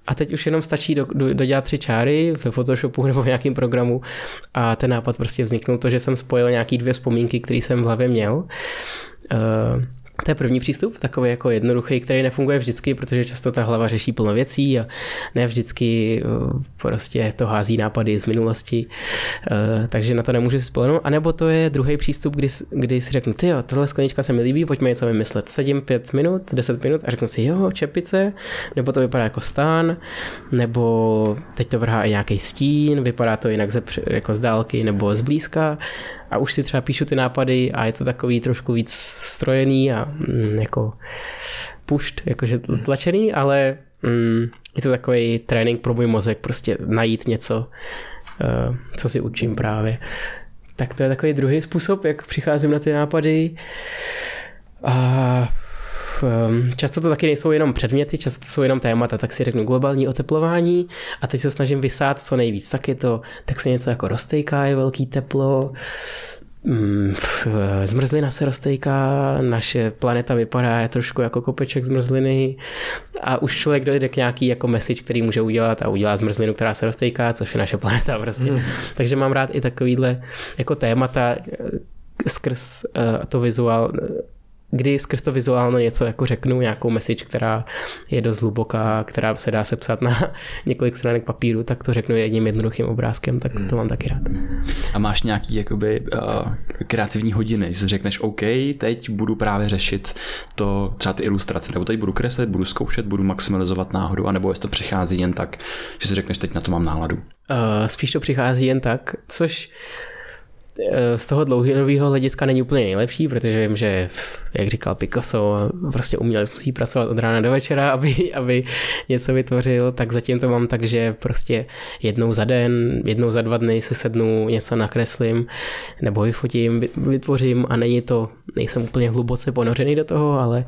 A teď už jenom stačí do, do, dodělat tři čáry ve Photoshopu nebo v nějakém programu a ten nápad prostě vzniknul to, že jsem spojil nějaký dvě vzpomínky, které jsem v hlavě měl. Uh, to je první přístup, takový jako jednoduchý, který nefunguje vždycky, protože často ta hlava řeší plno věcí a ne vždycky eh, prostě to hází nápady z minulosti, eh, takže na to nemůžu si spolehnout. A nebo to je druhý přístup, kdy, kdy si řeknu, ty jo, tohle sklenička se mi líbí, pojďme něco vymyslet. Sedím pět minut, deset minut a řeknu si, jo, čepice, nebo to vypadá jako stán, nebo teď to vrhá i nějaký stín, vypadá to jinak ze, jako z dálky nebo z blízka a už si třeba píšu ty nápady a je to takový trošku víc strojený a mm, jako pušt, jakože tlačený, ale mm, je to takový trénink pro můj mozek, prostě najít něco, uh, co si učím právě. Tak to je takový druhý způsob, jak přicházím na ty nápady. A často to taky nejsou jenom předměty, často to jsou jenom témata, tak si řeknu globální oteplování a teď se snažím vysát co nejvíc. Tak je to, tak se něco jako roztejká, je velký teplo, mm, zmrzlina se roztejká, naše planeta vypadá trošku jako kopeček zmrzliny a už člověk dojde k nějaký jako message, který může udělat a udělá zmrzlinu, která se roztejká, což je naše planeta prostě. Mm. Takže mám rád i takovýhle jako témata eh, skrz uh, to vizuál, kdy skrz to vizuálno něco jako řeknu, nějakou message, která je dost hluboká, která se dá sepsat na [laughs] několik stránek papíru, tak to řeknu jedním jednoduchým obrázkem, tak to mám taky rád. A máš nějaký jakoby uh, kreativní hodiny, že řekneš OK, teď budu právě řešit to, třeba ty ilustrace, nebo teď budu kreslit, budu zkoušet, budu maximalizovat náhodu, anebo jestli to přichází jen tak, že si řekneš, teď na to mám náladu. Uh, spíš to přichází jen tak, což z toho dlouhodobého hlediska není úplně nejlepší, protože vím, že, jak říkal Picasso, prostě umělec musí pracovat od rána do večera, aby, aby něco vytvořil, tak zatím to mám tak, že prostě jednou za den, jednou za dva dny se sednu, něco nakreslím, nebo vyfotím, vytvořím a není to, nejsem úplně hluboce ponořený do toho, ale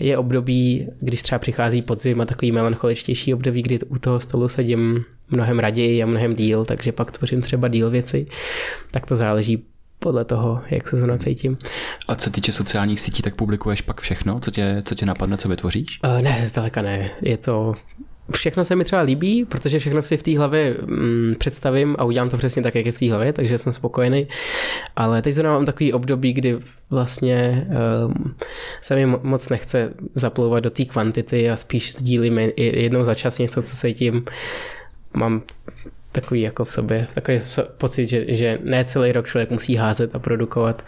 je období, když třeba přichází podzim a takový melancholičtější období, kdy u toho stolu sedím mnohem raději a mnohem díl, takže pak tvořím třeba díl věci, tak to záleží podle toho, jak se zrovna cítím. A co se týče sociálních sítí, tak publikuješ pak všechno, co tě, co tě napadne, co vytvoříš? Uh, ne, zdaleka ne. Je to všechno se mi třeba líbí, protože všechno si v té hlavě mm, představím a udělám to přesně tak, jak je v té hlavě, takže jsem spokojený. Ale teď zrovna mám takový období, kdy vlastně um, se mi moc nechce zaplouvat do té kvantity a spíš sdílím jednou za čas něco, co se tím mám takový jako v sobě, takový pocit, že, že ne celý rok člověk musí házet a produkovat.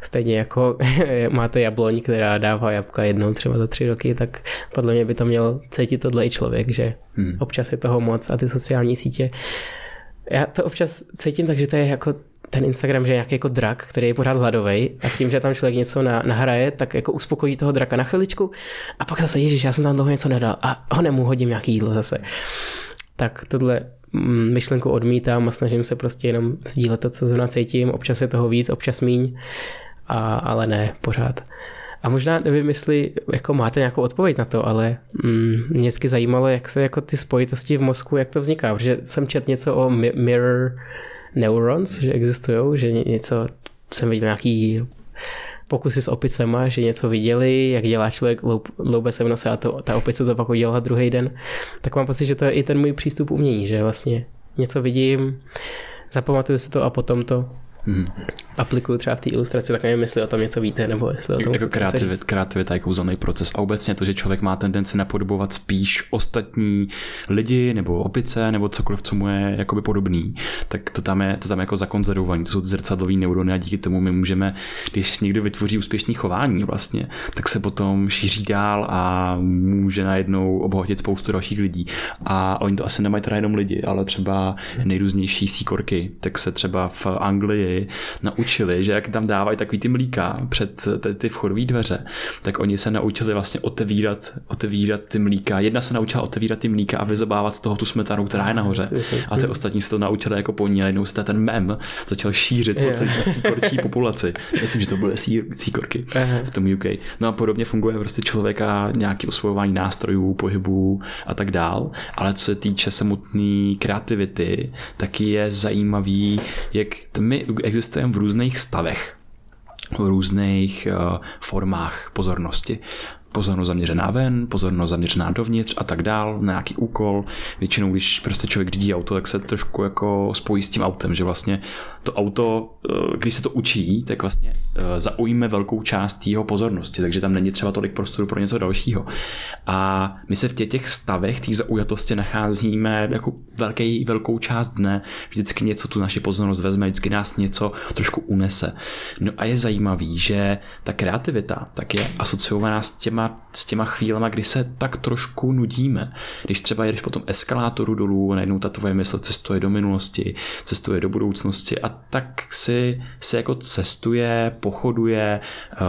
Stejně jako [laughs] máte jabloň, která dává jabka jednou třeba za tři roky, tak podle mě by to měl cítit tohle i člověk, že hmm. občas je toho moc a ty sociální sítě. Já to občas cítím tak, že to je jako ten Instagram, že je nějaký jako drak, který je pořád hladový a tím, že tam člověk něco na, nahraje, tak jako uspokojí toho draka na chviličku a pak zase, ježiš, já jsem tam dlouho něco nedal a ho nemu hodím nějaký jídlo zase. Tak tohle Mm, myšlenku odmítám a snažím se prostě jenom sdílet to, co zrovna cítím. Občas je toho víc, občas míň, a, ale ne, pořád. A možná nevím, jestli jako máte nějakou odpověď na to, ale mm, mě vždycky zajímalo, jak se jako ty spojitosti v mozku, jak to vzniká, protože jsem čet něco o mirror neurons, že existují, že něco, jsem viděl nějaký pokusy s opicema, že něco viděli, jak dělá člověk loube se v nose a to, ta opice to pak udělala druhý den, tak mám pocit, že to je i ten můj přístup umění, že vlastně něco vidím, zapamatuju si to a potom to hmm. aplikuju třeba v té ilustraci, tak nevím, jestli o tom něco víte, nebo jestli o tom Jako kreativit, kreativita je kouzelný proces a obecně to, že člověk má tendenci napodobovat spíš ostatní lidi nebo opice nebo cokoliv, co mu je jakoby podobný, tak to tam je, to tam je jako zakonzervovaný, to jsou ty zrcadlový neurony a díky tomu my můžeme, když někdo vytvoří úspěšný chování vlastně, tak se potom šíří dál a může najednou obohatit spoustu dalších lidí. A oni to asi nemají teda jenom lidi, ale třeba nejrůznější síkorky, tak se třeba v Anglii naučili, že jak tam dávají takový ty mlíka před ty, ty vchodové dveře, tak oni se naučili vlastně otevírat, otevírat ty mlíka. Jedna se naučila otevírat ty mlíka a vyzobávat z toho tu smetanu, která je nahoře. A ty ostatní se to naučili jako po ní a jednou se ten mem začal šířit po celé síkorčí populaci. Myslím, že to byly síkorky v tom UK. No a podobně funguje prostě člověka nějaký osvojování nástrojů, pohybů a tak dál. Ale co se týče samotné kreativity, tak je zajímavý, jak my existujeme v různých stavech, v různých uh, formách pozornosti pozornost zaměřená ven, pozornost zaměřená dovnitř a tak dál, na nějaký úkol. Většinou, když prostě člověk řídí auto, tak se trošku jako spojí s tím autem, že vlastně to auto, eh, když se to učí, tak vlastně eh, zaujme velkou část jeho pozornosti, takže tam není třeba tolik prostoru pro něco dalšího. A my se v těch, těch stavech, těch zaujatosti nacházíme jako velký, velkou část dne, vždycky něco tu naši pozornost vezme, vždycky nás něco trošku unese. No a je zajímavý, že ta kreativita tak je asociovaná s těma, s těma chvílema, kdy se tak trošku nudíme. Když třeba jedeš po tom eskalátoru dolů, najednou ta tvoje mysl cestuje do minulosti, cestuje do budoucnosti a tak si, si jako cestuje, pochoduje,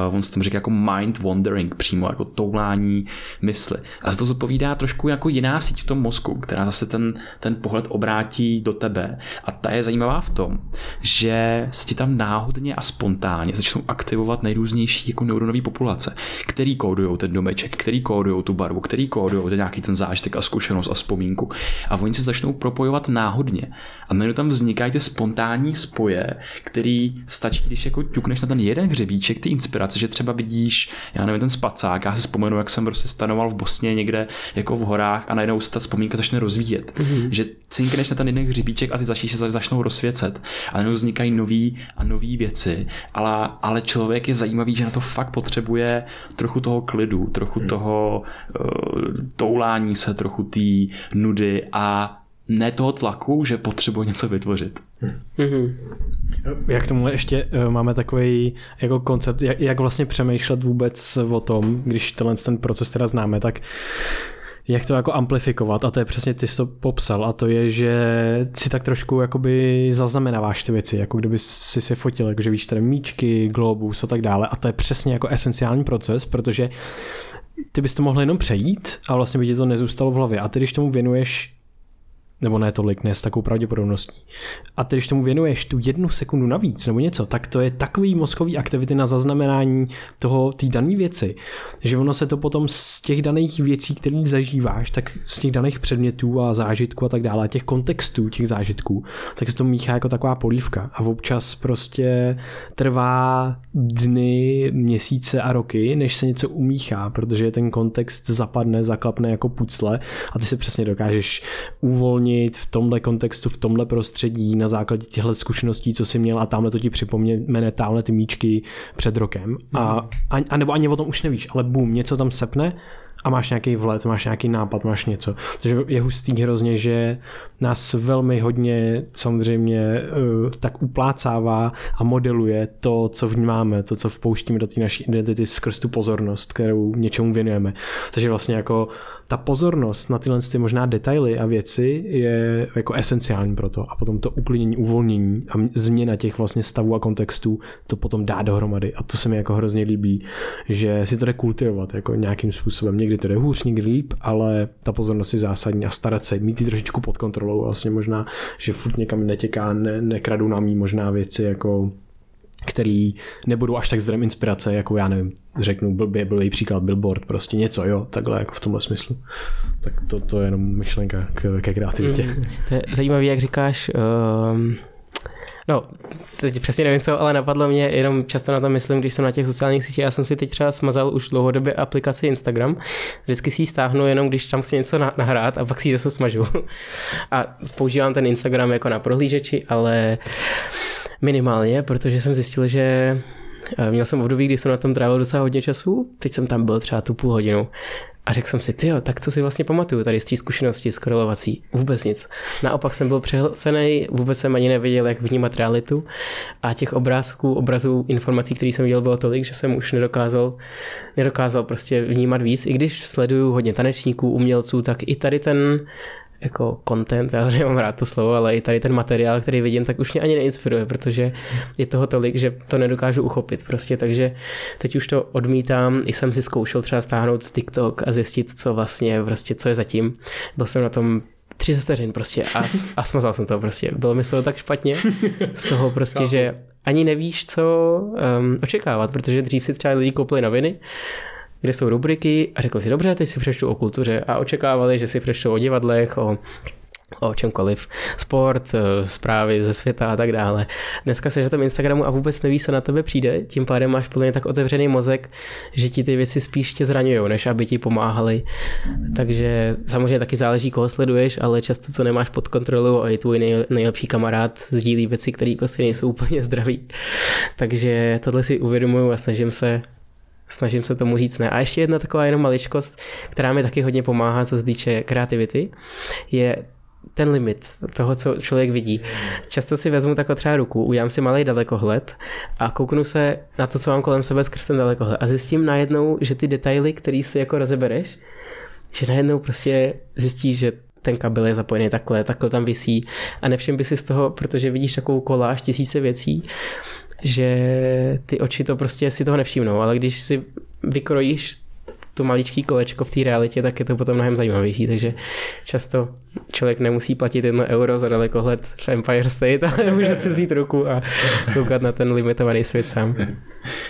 uh, on se tomu říká jako mind wandering, přímo jako toulání mysli. A za to zodpovídá trošku jako jiná síť v tom mozku, která zase ten, ten pohled obrátí do tebe. A ta je zajímavá v tom, že se ti tam náhodně a spontánně začnou aktivovat nejrůznější jako neuronové populace, který kódují ten domeček, který kódují tu barvu, který kódují ten nějaký ten zážitek a zkušenost a vzpomínku. A oni se začnou propojovat náhodně. A najednou tam vznikají ty spontánní spoje, který stačí, když jako ťukneš na ten jeden hřebíček, ty inspirace, že třeba vidíš, já nevím, ten spacák, já si vzpomenu, jak jsem prostě stanoval v Bosně někde jako v horách a najednou se ta vzpomínka začne rozvíjet. Mm-hmm. Že cinkneš na ten jeden hřebíček a ty začíš se začnou rozsvěcet. A najednou vznikají nový a nové věci. Ale, ale člověk je zajímavý, že na to fakt potřebuje trochu toho klidu, trochu mm. toho uh, toulání se, trochu té nudy a ne toho tlaku, že potřebuje něco vytvořit. Mm-hmm. Jak tomu ještě uh, máme takový jako koncept, jak, jak vlastně přemýšlet vůbec o tom, když tenhle ten proces teda známe, tak jak to jako amplifikovat a to je přesně ty jsi to popsal a to je, že si tak trošku jakoby zaznamenáváš ty věci, jako kdyby si si fotil, jakože víš tady míčky, globus a tak dále a to je přesně jako esenciální proces, protože ty bys to mohl jenom přejít a vlastně by ti to nezůstalo v hlavě a ty když tomu věnuješ nebo ne tolik, ne s takovou pravděpodobností. A ty, když tomu věnuješ tu jednu sekundu navíc nebo něco, tak to je takový mozkový aktivity na zaznamenání toho, té dané věci, že ono se to potom z těch daných věcí, které zažíváš, tak z těch daných předmětů a zážitků a tak dále, těch kontextů těch zážitků, tak se to míchá jako taková polívka a občas prostě trvá dny, měsíce a roky, než se něco umíchá, protože ten kontext zapadne, zaklapne jako pucle a ty se přesně dokážeš uvolnit v tomhle kontextu, v tomhle prostředí na základě těchto zkušeností, co jsi měl a tamhle to ti připomene tamhle ty míčky před rokem. A, a, a nebo ani o tom už nevíš, ale bum, něco tam sepne a máš nějaký vlet, máš nějaký nápad, máš něco. Takže je hustý hrozně, že nás velmi hodně samozřejmě uh, tak uplácává a modeluje to, co vnímáme, to, co vpouštíme do té naší identity skrz tu pozornost, kterou něčemu věnujeme. Takže vlastně jako ta pozornost na tyhle ty možná detaily a věci je jako esenciální pro to a potom to uklidnění, uvolnění a změna těch vlastně stavů a kontextů to potom dá dohromady a to se mi jako hrozně líbí, že si to jde kultivovat jako nějakým způsobem. Někdy to jde hůř, někdy líp, ale ta pozornost je zásadní a starat se, mít ji trošičku pod kontrolou vlastně možná, že furt někam netěká, ne, nekradou nám jí možná věci jako který nebudou až tak zdrojem inspirace, jako já nevím, řeknu blbě, blbý příklad, billboard, prostě něco, jo, takhle jako v tomhle smyslu. Tak to, to je jenom myšlenka k, ke kreativitě. Mm, to je zajímavé, jak říkáš, um, No, teď přesně nevím co, ale napadlo mě, jenom často na to myslím, když jsem na těch sociálních sítích, já jsem si teď třeba smazal už dlouhodobě aplikaci Instagram, vždycky si ji stáhnu jenom, když tam chci něco nahrát a pak si ji zase smažu. [laughs] A používám ten Instagram jako na prohlížeči, ale minimálně, protože jsem zjistil, že eh, Měl jsem období, kdy jsem na tom trávil docela hodně času, teď jsem tam byl třeba tu půl hodinu a řekl jsem si, ty tak co si vlastně pamatuju tady z té zkušenosti skorovací? Vůbec nic. Naopak jsem byl přehlcený, vůbec jsem ani nevěděl, jak vnímat realitu a těch obrázků, obrazů, informací, které jsem viděl, bylo tolik, že jsem už nedokázal, nedokázal prostě vnímat víc. I když sleduju hodně tanečníků, umělců, tak i tady ten jako content, já nemám rád to slovo, ale i tady ten materiál, který vidím, tak už mě ani neinspiruje, protože je toho tolik, že to nedokážu uchopit prostě, takže teď už to odmítám, i jsem si zkoušel třeba stáhnout TikTok a zjistit, co vlastně, prostě, co je zatím. Byl jsem na tom tři vteřin prostě a, a smazal jsem to prostě. Bylo mi to tak špatně z toho prostě, že ani nevíš, co um, očekávat, protože dřív si třeba lidi koupili noviny kde jsou rubriky a řekl si, dobře, teď si přečtu o kultuře a očekávali, že si přečtu o divadlech, o o čemkoliv, sport, eh, zprávy ze světa a tak dále. Dneska jsi na tom Instagramu a vůbec nevíš, co na tebe přijde, tím pádem máš plně tak otevřený mozek, že ti ty věci spíš tě zraňují, než aby ti pomáhali. Takže samozřejmě taky záleží, koho sleduješ, ale často to nemáš pod kontrolou a i tvůj nejlepší kamarád sdílí věci, které prostě nejsou úplně zdraví. Takže tohle si uvědomuju a snažím se snažím se tomu říct ne. A ještě jedna taková jenom maličkost, která mi taky hodně pomáhá, co se týče kreativity, je ten limit toho, co člověk vidí. Často si vezmu takhle třeba ruku, udělám si malý dalekohled a kouknu se na to, co mám kolem sebe skrz ten dalekohled a zjistím najednou, že ty detaily, které si jako rozebereš, že najednou prostě zjistíš, že ten kabel je zapojený takhle, takhle tam visí a nevšim by si z toho, protože vidíš takovou koláž tisíce věcí, že ty oči to prostě si toho nevšimnou, ale když si vykrojíš to maličký kolečko v té realitě, tak je to potom mnohem zajímavější, takže často člověk nemusí platit jedno euro za dalekohled v Empire State, ale může si vzít ruku a koukat na ten limitovaný svět sám.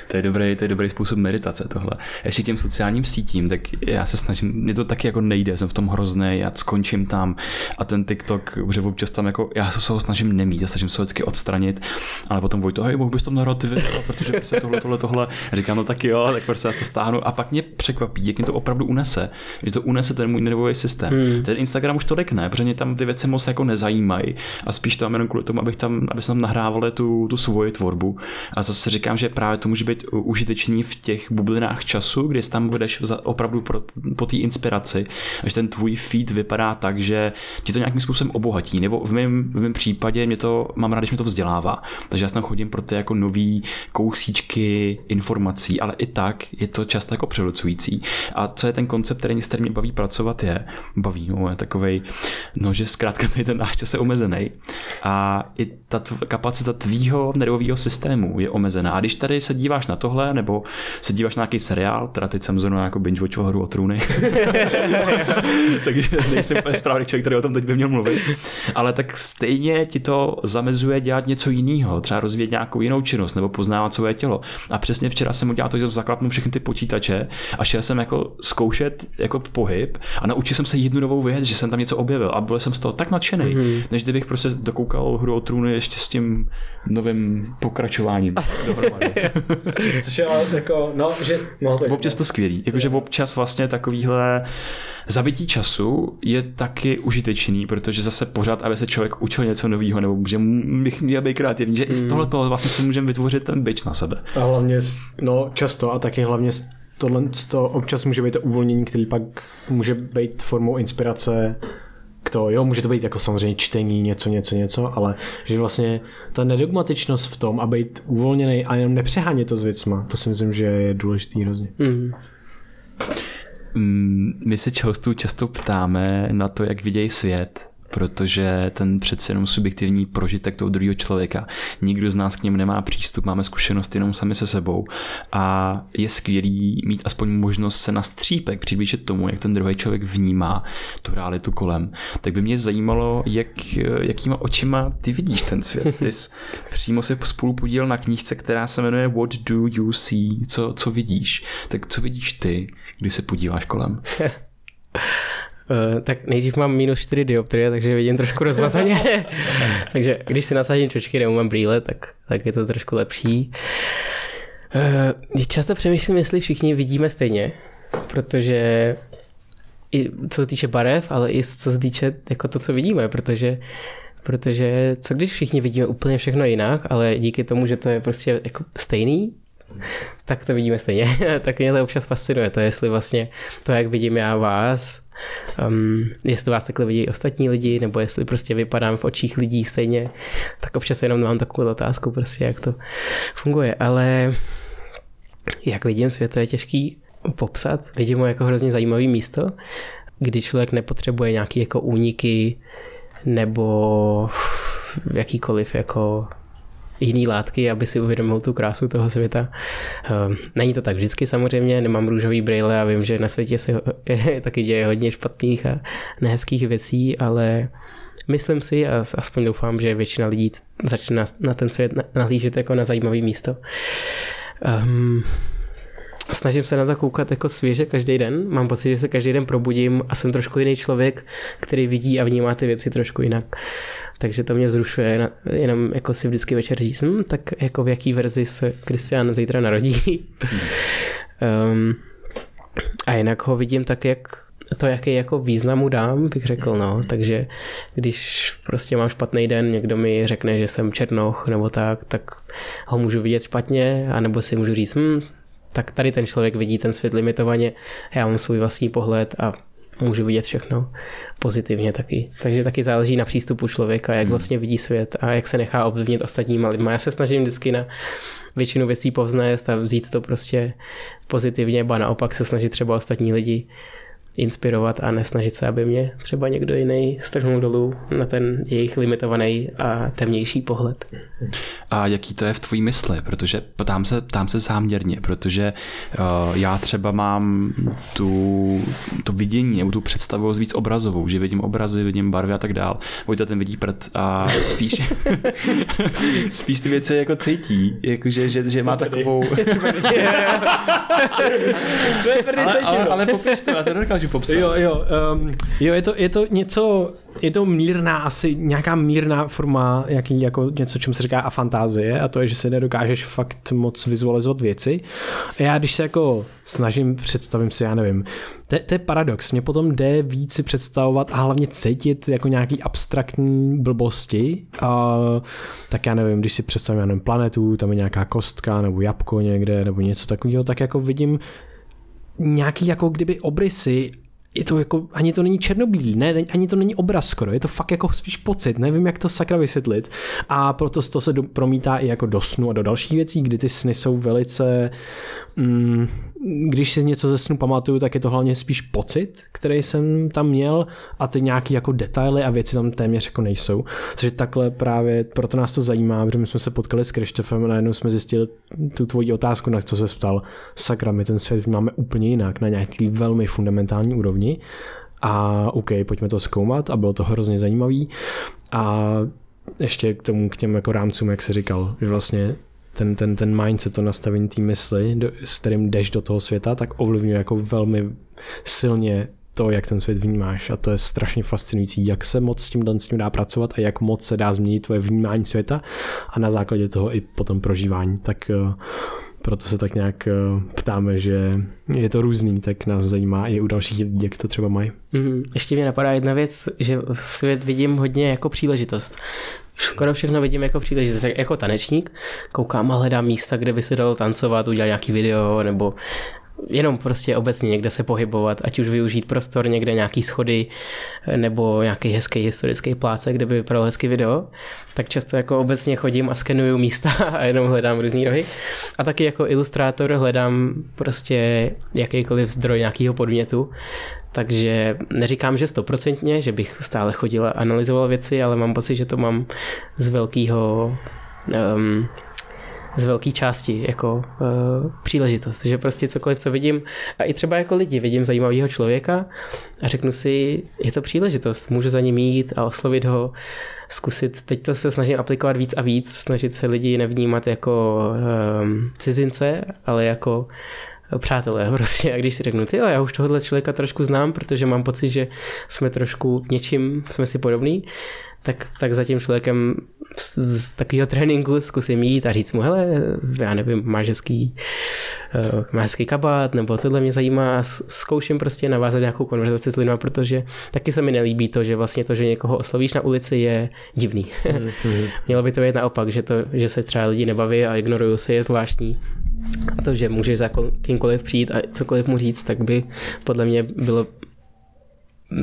To je dobrý, to je dobrý způsob meditace tohle. Ještě těm sociálním sítím, tak já se snažím, mě to taky jako nejde, jsem v tom hrozný, já skončím tam a ten TikTok, že občas tam jako, já se ho snažím nemít, já snažím se vždycky odstranit, ale potom Vojto, hej, mohl bys tam nahrát ty video, protože prostě tohle, tohle, tohle. A říkám, no tak jo, tak prostě já to stáhnu a pak mě překvapí, jak mě to opravdu unese, že to unese ten můj nervový systém. Hmm. Ten Instagram už tolik ne, protože mě tam ty věci moc jako nezajímají a spíš tam jenom kvůli tomu, abych tam, aby tam nahrávali tu, tu svoji tvorbu. A zase říkám, že právě to může být užitečný v těch bublinách času, kdy tam budeš opravdu pro, po té inspiraci, až ten tvůj feed vypadá tak, že ti to nějakým způsobem obohatí, nebo v mém, v mém případě mě to, mám rád, když mě to vzdělává. Takže já tam chodím pro ty jako nový kousíčky informací, ale i tak je to často jako převlcující. A co je ten koncept, který, mě baví pracovat, je, baví, no, je takovej, no, že zkrátka tady ten náš čas je omezený. A i ta kapacita tvýho nervového systému je omezená. A když tady se díváš na tohle, nebo se díváš na nějaký seriál, teda teď jsem zrovna jako binge watchoval hru o trůny, [laughs] takže nejsem úplně správný člověk, který o tom teď by měl mluvit, ale tak stejně ti to zamezuje dělat něco jiného, třeba rozvíjet nějakou jinou činnost nebo poznávat svoje tělo. A přesně včera jsem udělal to, že zaklapnu všechny ty počítače a šel jsem jako zkoušet jako pohyb a naučil jsem se jednu novou věc, že jsem tam něco objevil a byl jsem z toho tak nadšený, mm-hmm. než kdybych prostě dokoukal hru o trůny ještě s tím novým pokračováním [laughs] Což je jako, no, že... No, to občas to skvělý, jakože občas vlastně takovýhle zabití času je taky užitečný, protože zase pořád, aby se člověk učil něco nového, nebo že bych měl být kreativní, že mm. i z hmm. tohoto vlastně si můžeme vytvořit ten byč na sebe. A hlavně, no často a taky hlavně tohle to občas může být to uvolnění, který pak může být formou inspirace k to, jo, může to být jako samozřejmě čtení, něco, něco, něco, ale že vlastně ta nedogmatičnost v tom a být uvolněný a jenom nepřehánět to s věcma, to si myslím, že je důležitý hrozně. Mm. My se hostů často ptáme na to, jak vidějí svět protože ten přece jenom subjektivní prožitek toho druhého člověka. Nikdo z nás k němu nemá přístup, máme zkušenost jenom sami se sebou a je skvělý mít aspoň možnost se na střípek přiblížit tomu, jak ten druhý člověk vnímá tu realitu kolem. Tak by mě zajímalo, jak, jakýma očima ty vidíš ten svět. Ty jsi přímo se spolu podíl na knížce, která se jmenuje What do you see? Co, co vidíš? Tak co vidíš ty, když se podíváš kolem? [laughs] Uh, tak nejdřív mám minus 4 dioptrie, takže vidím trošku rozmazaně. [laughs] takže když si nasadím čočky nebo mám brýle, tak, tak je to trošku lepší. Uh, často přemýšlím, jestli všichni vidíme stejně, protože i co se týče barev, ale i co se týče jako to, co vidíme, protože protože co když všichni vidíme úplně všechno jinak, ale díky tomu, že to je prostě jako stejný, [laughs] tak to vidíme stejně. [laughs] tak mě to občas fascinuje, to jestli vlastně to, jak vidím já vás, um, jestli vás takhle vidí ostatní lidi, nebo jestli prostě vypadám v očích lidí stejně, tak občas jenom mám takovou otázku, prostě jak to funguje, ale jak vidím svět, to je těžký popsat. Vidím ho jako hrozně zajímavý místo, kdy člověk nepotřebuje nějaký jako úniky nebo jakýkoliv jako jiný látky, aby si uvědomil tu krásu toho světa. Ehm, není to tak vždycky samozřejmě, nemám růžový brýle a vím, že na světě se [laughs] taky děje hodně špatných a nehezkých věcí, ale myslím si a aspoň doufám, že většina lidí začne na ten svět nahlížet jako na zajímavý místo. Um, snažím se na to koukat jako svěže každý den. Mám pocit, že se každý den probudím a jsem trošku jiný člověk, který vidí a vnímá ty věci trošku jinak takže to mě vzrušuje, jenom jako si vždycky večer říct, hm, tak jako v jaký verzi se Kristian zítra narodí. um, [laughs] a jinak ho vidím tak, jak to, jaký jako významu dám, bych řekl, no. Takže když prostě mám špatný den, někdo mi řekne, že jsem černoch nebo tak, tak ho můžu vidět špatně, anebo si můžu říct, hm, tak tady ten člověk vidí ten svět limitovaně, já mám svůj vlastní pohled a můžu vidět všechno pozitivně taky. Takže taky záleží na přístupu člověka, jak hmm. vlastně vidí svět a jak se nechá ovlivnit ostatníma lidma. Já se snažím vždycky na většinu věcí povznést a vzít to prostě pozitivně, ba naopak se snažit třeba ostatní lidi inspirovat a nesnažit se, aby mě třeba někdo jiný strhnul dolů na ten jejich limitovaný a temnější pohled. A jaký to je v tvojí mysli? Protože ptám se, ptám se záměrně, protože uh, já třeba mám tu, to vidění nebo tu představu víc obrazovou, že vidím obrazy, vidím barvy a tak dál. Vojta ten vidí prd a spíš [laughs] spíš ty věci jako cítí, jakože, že, že má takovou... [laughs] to je prdy ale, ale, ale popiš to, já to nedokážu dokážu popsat. Jo, jo, um, jo je, to, je to něco, je to mírná, asi nějaká mírná forma, jaký, jako něco, čemu se říká a fantázie a to je, že se nedokážeš fakt moc vizualizovat věci. A já když se jako snažím, představím si, já nevím, to, to je paradox, mě potom jde víc si představovat a hlavně cítit jako nějaký abstraktní blbosti, a, tak já nevím, když si představím, já nevím, planetu, tam je nějaká kostka nebo jabko někde nebo něco takového, tak jako vidím nějaký jako kdyby obrysy je to jako, ani to není černobílý, ne, ani to není obraz skoro, je to fakt jako spíš pocit, nevím, jak to sakra vysvětlit. A proto to se do, promítá i jako do snu a do dalších věcí, kdy ty sny jsou velice mm, když si něco ze snu pamatuju, tak je to hlavně spíš pocit, který jsem tam měl a ty nějaký jako detaily a věci tam téměř jako nejsou. Takže takhle právě proto nás to zajímá, protože my jsme se potkali s Krištofem a najednou jsme zjistili tu tvoji otázku, na co se ptal. Sakra, my ten svět máme úplně jinak, na nějaký velmi fundamentální úrovni. A OK, pojďme to zkoumat a bylo to hrozně zajímavý. A ještě k tomu, k těm jako rámcům, jak se říkal, že vlastně ten, ten, ten mindset, to nastavení té mysli, do, s kterým jdeš do toho světa, tak ovlivňuje jako velmi silně to, jak ten svět vnímáš a to je strašně fascinující, jak se moc s tím, s tím dá pracovat a jak moc se dá změnit tvoje vnímání světa a na základě toho i potom prožívání. Tak uh, proto se tak nějak uh, ptáme, že je to různý, tak nás zajímá i u dalších lidí, jak to třeba mají. Mm, ještě mě napadá jedna věc, že svět vidím hodně jako příležitost skoro všechno vidím jako příležitost. Jako tanečník koukám a hledám místa, kde by se dalo tancovat, udělat nějaký video nebo jenom prostě obecně někde se pohybovat, ať už využít prostor někde nějaký schody nebo nějaký hezký historický pláce, kde by vypadalo hezký video, tak často jako obecně chodím a skenuju místa [laughs] a jenom hledám různý rohy. A taky jako ilustrátor hledám prostě jakýkoliv zdroj nějakého podmětu, takže neříkám, že stoprocentně, že bych stále chodil a analyzoval věci, ale mám pocit, že to mám z velkého um, z velké části jako uh, příležitost, že prostě cokoliv, co vidím, a i třeba jako lidi, vidím zajímavého člověka a řeknu si, je to příležitost, můžu za ním jít a oslovit ho, zkusit, teď to se snažím aplikovat víc a víc, snažit se lidi nevnímat jako um, cizince, ale jako přátelé [laughs] prostě. A když si řeknu, ty jo, já už tohohle člověka trošku znám, protože mám pocit, že jsme trošku něčím, jsme si podobní, tak, tak za tím člověkem z, z takového tréninku zkusím jít a říct mu, hele, já nevím, máš hezký, uh, máš hezký kabát, nebo tohle mě zajímá, zkouším prostě navázat nějakou konverzaci s lidmi, protože taky se mi nelíbí to, že vlastně to, že někoho oslovíš na ulici je divný. Mm-hmm. [laughs] Mělo by to být naopak, že, to, že se třeba lidi nebaví a ignorují se je zvláštní. A to, že můžeš za kýmkoliv přijít a cokoliv mu říct, tak by podle mě bylo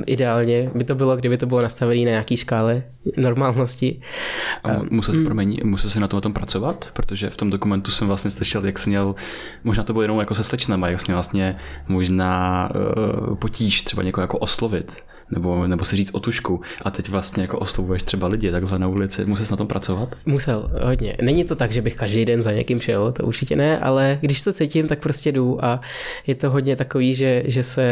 ideálně by to bylo, kdyby to bylo nastavené na nějaký škále normálnosti. A musel, hmm. promiň, musel se na tom, tom pracovat, protože v tom dokumentu jsem vlastně slyšel, jak jsi měl, možná to bylo jenom jako se slečnama, jak jsi vlastně možná uh, potíž třeba někoho jako oslovit nebo, nebo si říct o tušku a teď vlastně jako oslovuješ třeba lidi takhle na ulici, musel jsi na tom pracovat? Musel, hodně. Není to tak, že bych každý den za někým šel, to určitě ne, ale když to cítím, tak prostě jdu a je to hodně takový, že, že se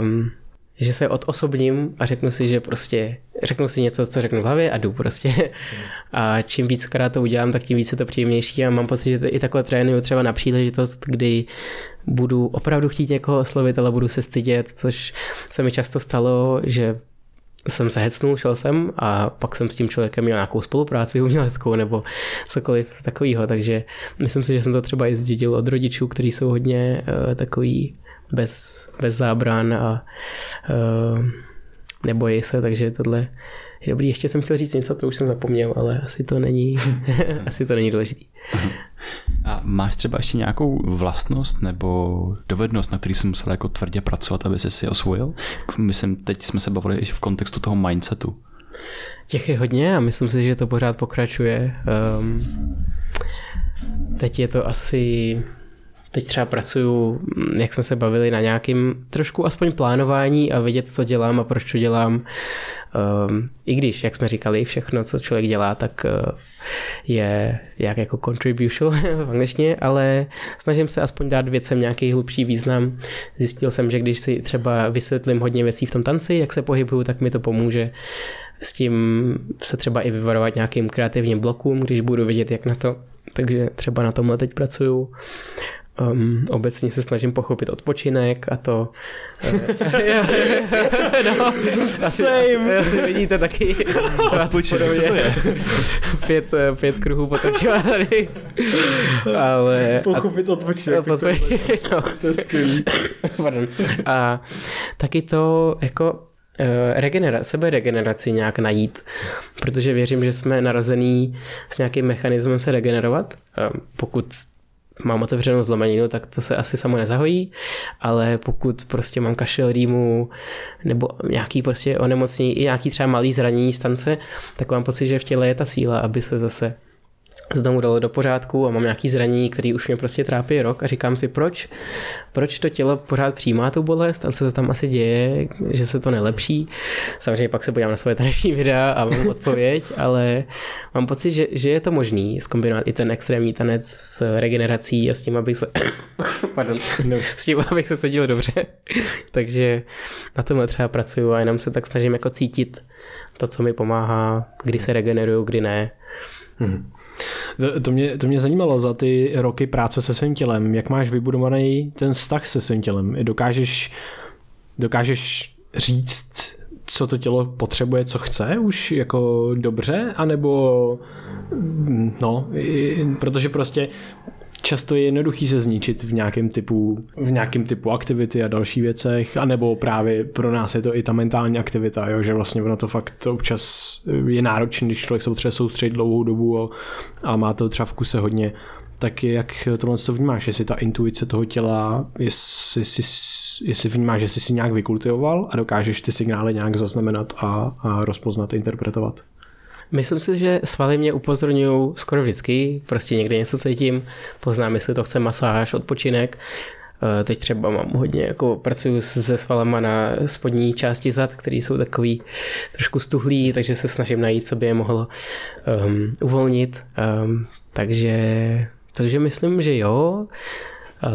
um, že se odosobním a řeknu si, že prostě řeknu si něco, co řeknu v hlavě a jdu prostě. [laughs] A čím víckrát to udělám, tak tím víc je to příjemnější a mám pocit, že i takhle trénuju třeba na příležitost, kdy budu opravdu chtít někoho oslovit, ale budu se stydět, což se mi často stalo, že jsem se hecnul, šel jsem a pak jsem s tím člověkem měl nějakou spolupráci uměleckou nebo cokoliv takového, takže myslím si, že jsem to třeba i zdědil od rodičů, kteří jsou hodně uh, takový bez, bez zábran a uh, nebojí se, takže tohle dobrý. Ještě jsem chtěl říct něco, to už jsem zapomněl, ale asi to není, [laughs] asi to není důležitý. A máš třeba ještě nějakou vlastnost nebo dovednost, na který jsi musel jako tvrdě pracovat, aby jsi si osvojil? Myslím, teď jsme se bavili i v kontextu toho mindsetu. Těch je hodně a myslím si, že to pořád pokračuje. Um, teď je to asi teď třeba pracuju, jak jsme se bavili, na nějakým trošku aspoň plánování a vědět, co dělám a proč to dělám. Um, I když, jak jsme říkali, všechno, co člověk dělá, tak uh, je jak jako contribution [laughs] v angličtině, ale snažím se aspoň dát věcem nějaký hlubší význam. Zjistil jsem, že když si třeba vysvětlím hodně věcí v tom tanci, jak se pohybuju, tak mi to pomůže s tím se třeba i vyvarovat nějakým kreativním blokům, když budu vědět, jak na to. Takže třeba na tomhle teď pracuju. Um, obecně se snažím pochopit odpočinek a to... [laughs] Uh, no, asi, asi, asi vidíte taky [laughs] odpočinek, co to je? [laughs] pět, eh, pět kruhů potočování. Ale... Pochopit odpočinek. Odpočinek, no. To je skvělý. Pardon. A taky to jako eh, regenera- seberegeneraci nějak najít, protože věřím, že jsme narozený s nějakým mechanismem se regenerovat. Pokud mám otevřenou zlomeninu, tak to se asi samo nezahojí, ale pokud prostě mám kašel rýmu nebo nějaký prostě onemocnění, i nějaký třeba malý zranění stance, tak mám pocit, že v těle je ta síla, aby se zase z domu dalo do pořádku a mám nějaký zranění, který už mě prostě trápí rok a říkám si, proč, proč to tělo pořád přijímá tu bolest a co se tam asi děje, že se to nelepší. Samozřejmě pak se podívám na svoje taneční videa a mám odpověď, [laughs] ale mám pocit, že, že je to možný zkombinovat i ten extrémní tanec s regenerací a s tím, abych se, [coughs] pardon, no. s tím, abych se cítil dobře. [laughs] Takže na tomhle třeba pracuju a jenom se tak snažím jako cítit to, co mi pomáhá, kdy se regeneruju, kdy ne. Hmm. To, mě, to mě zajímalo za ty roky práce se svým tělem. Jak máš vybudovaný ten vztah se svým tělem? Dokážeš, dokážeš říct, co to tělo potřebuje, co chce už jako dobře, anebo no, protože prostě často je jednoduchý se zničit v nějakém typu, v nějakém typu aktivity a další věcech, anebo právě pro nás je to i ta mentální aktivita, jo, že vlastně ono to fakt občas je náročné, když člověk se potřebuje soustředit dlouhou dobu a, a má to třeba v kuse hodně, tak jak tohle to vnímáš, jestli ta intuice toho těla, jestli, jestli, jestli vnímáš, že jsi si nějak vykultivoval a dokážeš ty signály nějak zaznamenat a, a rozpoznat, interpretovat? Myslím si, že svaly mě upozorňují skoro vždycky, prostě někde něco cítím, poznám, jestli to chce masáž, odpočinek. Eh, teď třeba mám hodně, jako pracuji se svalama na spodní části zad, které jsou takový trošku stuhlý, takže se snažím najít, co by je mohlo um, uvolnit. Um, takže, takže myslím, že jo.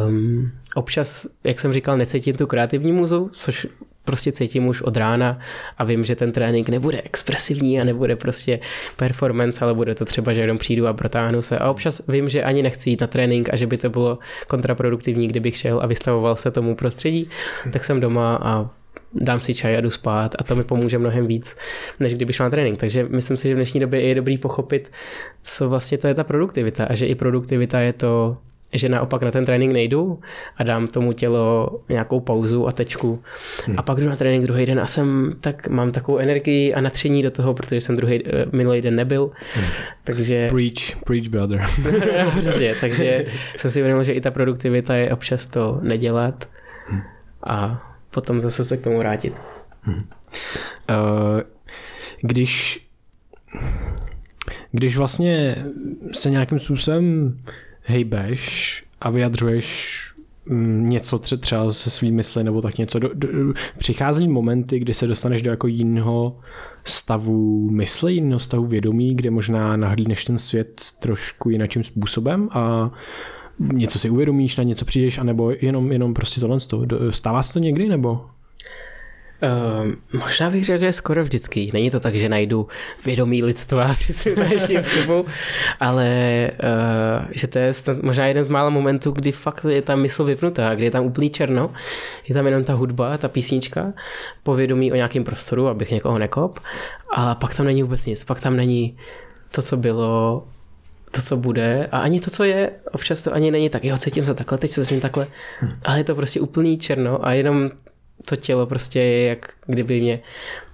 Um, občas, jak jsem říkal, necítím tu kreativní muzu, což prostě cítím už od rána a vím, že ten trénink nebude expresivní a nebude prostě performance, ale bude to třeba, že jenom přijdu a protáhnu se. A občas vím, že ani nechci jít na trénink a že by to bylo kontraproduktivní, kdybych šel a vystavoval se tomu prostředí, tak jsem doma a dám si čaj a jdu spát a to mi pomůže mnohem víc, než kdyby šel na trénink. Takže myslím si, že v dnešní době je dobrý pochopit, co vlastně to je ta produktivita a že i produktivita je to že naopak na ten trénink nejdu a dám tomu tělo nějakou pauzu a tečku. Hmm. A pak jdu na trénink druhý den a jsem tak mám takovou energii a natření do toho, protože jsem druhý eh, minulý den nebyl. Hmm. Takže... Preach, preach brother. [laughs] Přesně, takže jsem si uvědomil, že i ta produktivita je občas to nedělat hmm. a potom zase se k tomu vrátit. Hmm. Uh, když když vlastně se nějakým způsobem hejbeš a vyjadřuješ mm, něco třeba se svým mysli nebo tak něco. Do, do, přichází momenty, kdy se dostaneš do jako jiného stavu mysli, jiného stavu vědomí, kde možná nahlídneš ten svět trošku jiným způsobem a něco si uvědomíš, na něco přijdeš, anebo jenom, jenom prostě tohle. Stává se to někdy, nebo? Uh, možná bych řekl, že skoro vždycky. Není to tak, že najdu vědomí lidstva [laughs] při svém dalším vstupu, ale uh, že to je snad možná jeden z mála momentů, kdy fakt je ta mysl vypnutá, kdy je tam úplný černo, je tam jenom ta hudba, ta písnička, povědomí o nějakém prostoru, abych někoho nekop, a pak tam není vůbec nic, pak tam není to, co bylo, to, co bude. A ani to, co je, občas to ani není tak, jo, cítím se takhle, teď se cítím takhle, hm. ale je to prostě úplný černo a jenom to tělo prostě je jak kdyby mě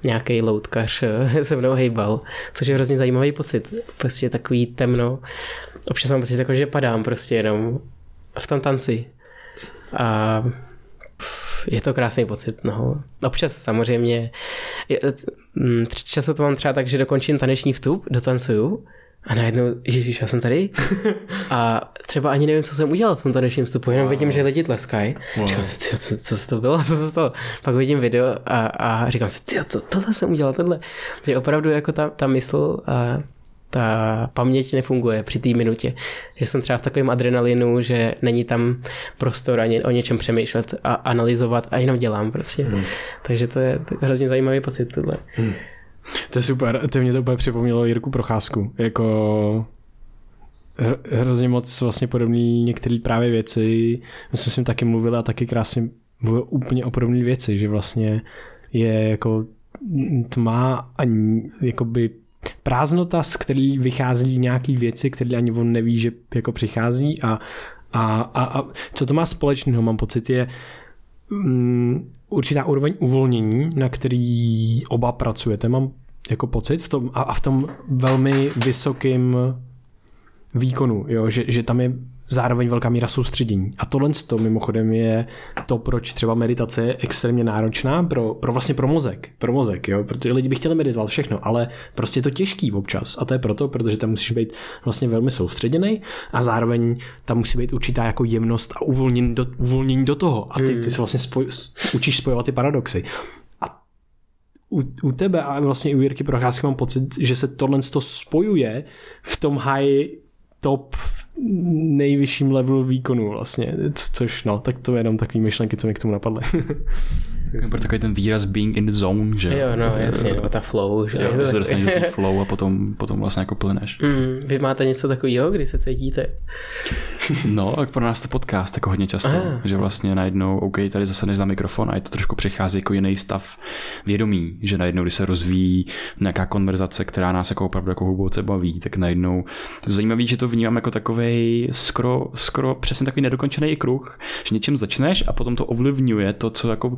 nějaký loutkař eh, se mnou hejbal, což je hrozně zajímavý pocit. Prostě takový temno. Občas mám pocit, jako, že padám prostě jenom v tom tanci. A je to krásný pocit. No. Občas samozřejmě, mm, často to mám třeba tak, že dokončím taneční vstup, dotancuju a najednou, ježiš, já jsem tady a třeba ani nevím, co jsem udělal v tom tanečním vstupu, jenom wow. vidím, že lidi tleskají. Wow. Říkám si, tyjo, co, co to bylo, [laughs] co se stalo? Pak vidím video a, a říkám si, tyjo, to, tohle jsem udělal, tohle. Že opravdu jako ta, ta mysl a ta paměť nefunguje při té minutě. Že jsem třeba v takovém adrenalinu, že není tam prostor ani o něčem přemýšlet a analyzovat a jenom dělám prostě. Hmm. Takže to je hrozně zajímavý pocit tohle. Hmm. To je super, to mě to úplně připomnělo Jirku Procházku, jako hrozně moc vlastně podobný některé právě věci. My jsme s ním taky mluvili a taky krásně mluvil úplně o podobné věci, že vlastně je jako tma a jakoby prázdnota, z který vychází nějaký věci, které ani on neví, že jako přichází a, a, a, a co to má společného, mám pocit, je mm, určitá úroveň uvolnění, na který oba pracujete, mám jako pocit v tom, a, a v tom velmi vysokým výkonu, jo? Že, že tam je zároveň velká míra soustředění. A tohle to mimochodem je to, proč třeba meditace je extrémně náročná pro, pro vlastně pro mozek. Pro mozek, jo? protože lidi by chtěli meditovat všechno, ale prostě je to těžký občas. A to je proto, protože tam musíš být vlastně velmi soustředěný a zároveň tam musí být určitá jako jemnost a uvolnění do, uvolnění do toho. A ty, ty se vlastně spoj, učíš spojovat ty paradoxy u, u tebe a vlastně i u Jirky Procházky mám pocit, že se tohle to spojuje v tom high top nejvyšším levelu výkonu vlastně, což no, tak to je jenom takový myšlenky, co mi k tomu napadly. [laughs] Jako takový ten výraz being in the zone, že jo? no jasně, nebo ta flow, že jo? se dostaneš do té [laughs] flow a potom, potom vlastně jako plyneš. Mm, vy máte něco takového, kdy se cítíte? No, tak pro nás to podcast jako hodně často, Aha. že vlastně najednou, OK, tady zase za mikrofon a je to trošku přichází jako jiný stav vědomí, že najednou, když se rozvíjí nějaká konverzace, která nás jako opravdu jako hluboce baví, tak najednou to zajímavé, že to vnímám jako takový skoro, skoro přesně takový nedokončený kruh, že něčím začneš a potom to ovlivňuje to, co jako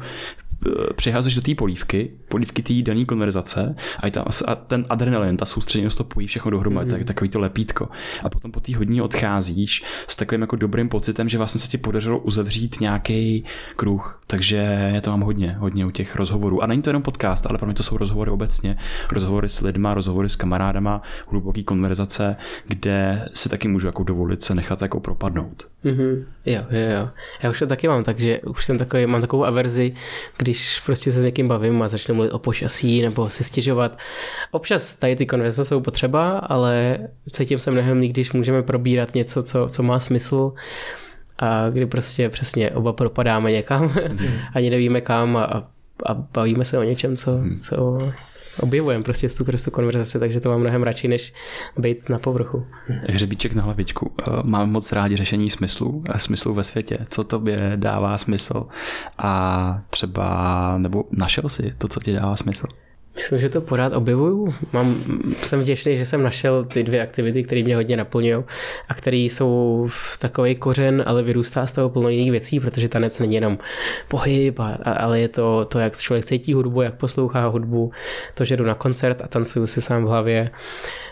přiházíš do té polívky, polívky té dané konverzace a, ta, a ten adrenalin, ta soustředěnost to pojí všechno dohromady, mm. tak, takový to lepítko. A potom po té hodině odcházíš s takovým jako dobrým pocitem, že vlastně se ti podařilo uzavřít nějaký kruh. Takže já to mám hodně, hodně u těch rozhovorů. A není to jenom podcast, ale pro mě to jsou rozhovory obecně. Rozhovory s lidma, rozhovory s kamarádama, hluboký konverzace, kde si taky můžu jako dovolit se nechat jako propadnout. Mm-hmm. Jo, jo, jo. Já už to taky mám, takže už jsem takový, mám takovou averzi, když prostě se s někým bavím a začnu mluvit o počasí nebo si stěžovat. Občas tady ty konverzace jsou potřeba, ale cítím se mnohem líp, když můžeme probírat něco, co, co má smysl a kdy prostě přesně oba propadáme někam, [laughs] mm. ani nevíme kam a, a bavíme se o něčem, co, mm. co objevujeme prostě tu, tu konverzaci, takže to mám mnohem radši, než být na povrchu. Hřebíček na hlavičku. Eh, mám moc rádi řešení smyslu smyslu ve světě. Co tobě dává smysl a třeba, nebo našel si to, co ti dává smysl? Myslím, že to pořád objevuju. Mám, jsem vděčný, že jsem našel ty dvě aktivity, které mě hodně naplňují a které jsou v takový kořen, ale vyrůstá z toho plno jiných věcí, protože tanec není jenom pohyb, a, ale je to, to, jak člověk cítí hudbu, jak poslouchá hudbu, to, že jdu na koncert a tancuju si sám v hlavě,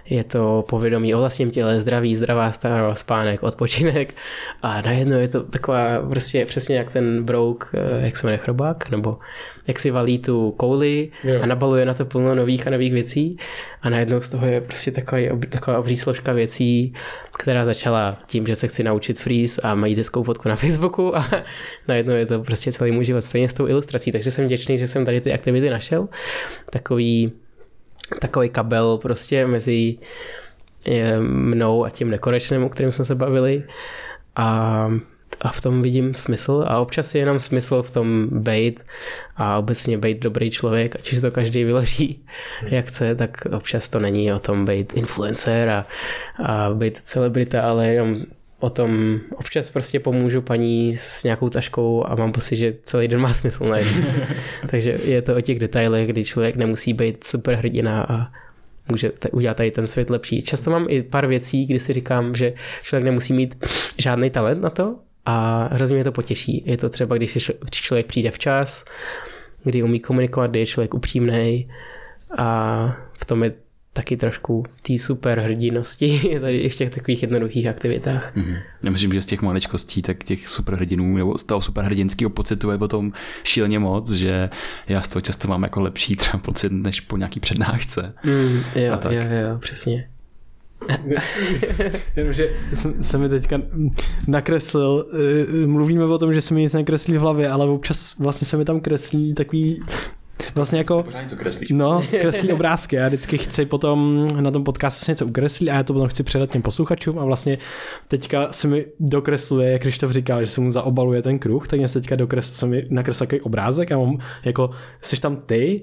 je to povědomí o vlastním těle, zdraví, zdravá strava, spánek, odpočinek a najednou je to taková prostě přesně jak ten brouk, eh, jak se jmenuje chrobák, nebo jak si valí tu kouli jo. a nabaluje na to plno nových a nových věcí a najednou z toho je prostě takový, taková obří složka věcí, která začala tím, že se chci naučit freeze a mají deskou fotku na Facebooku a [laughs] najednou je to prostě celý můj život stejně s tou ilustrací, takže jsem vděčný, že jsem tady ty aktivity našel. Takový takový kabel prostě mezi eh, mnou a tím nekonečným, o kterém jsme se bavili a, a v tom vidím smysl. A občas je jenom smysl v tom být a obecně být dobrý člověk, ať to každý vyloží jak chce, tak občas to není o tom být influencer a, a být celebrita, ale jenom o tom občas prostě pomůžu paní s nějakou taškou a mám pocit, že celý den má smysl na [laughs] Takže je to o těch detailech, kdy člověk nemusí být super hrdina a může udělat tady ten svět lepší. Často mám i pár věcí, kdy si říkám, že člověk nemusí mít žádný talent na to a hrozně mě to potěší. Je to třeba, když člověk přijde včas, kdy umí komunikovat, kdy je člověk upřímný a v tom je taky trošku té super hrdinosti [laughs] tady i v těch takových jednoduchých aktivitách. Mm-hmm. Já myslím, že z těch maličkostí, tak těch superhrdinů nebo z toho superhrdinského pocitu je potom šíleně moc, že já z toho často mám jako lepší [laughs] třeba pocit než po nějaký přednášce. Mm, jo, jo, jo, přesně. [laughs] Jenomže se mi teďka nakreslil, eh, mluvíme o tom, že se mi nic nekreslí v hlavě, ale občas vlastně se mi tam kreslí takový Vlastně jako... No, kreslí obrázky. Já vždycky chci potom na tom podcastu si něco ukreslit a já to potom chci předat těm posluchačům a vlastně teďka se mi dokresluje, jak Krištof říkal, že se mu zaobaluje ten kruh, tak mě se teďka dokreslil, se mi nakreslil takový obrázek. A mám jako, jsi tam ty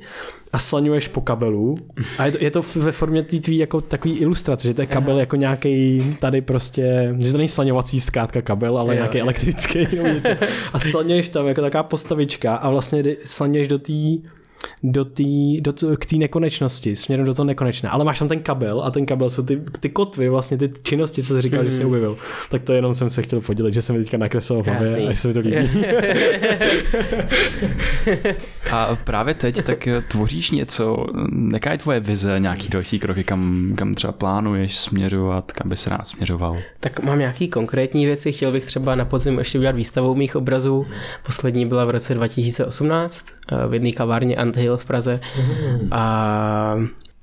a slaňuješ po kabelu. A je to, je to ve formě té tvý jako takový ilustrace, že to je kabel jako nějaký tady prostě, že to není slaňovací zkrátka kabel, ale jo, nějaký jo. elektrický a slaňuješ tam jako taková postavička a vlastně slaňuješ do té do tý, do t, k té nekonečnosti, směrem do toho nekonečné, ale máš tam ten kabel a ten kabel jsou ty, ty kotvy, vlastně ty činnosti, co jsi říkal, mm. že jsi mhm. objevil. Tak to jenom jsem se chtěl podělit, že jsem mi teďka nakreslil v hlavě a že se mi to líbí. [laughs] a právě teď tak tvoříš něco, jaká je tvoje vize, nějaký další kroky, kam, kam třeba plánuješ směřovat, kam bys rád směřoval? Tak mám nějaký konkrétní věci, chtěl bych třeba na podzim ještě udělat výstavu mých obrazů. Poslední byla v roce 2018 eh, v jedné kavárně Anthill v Praze. A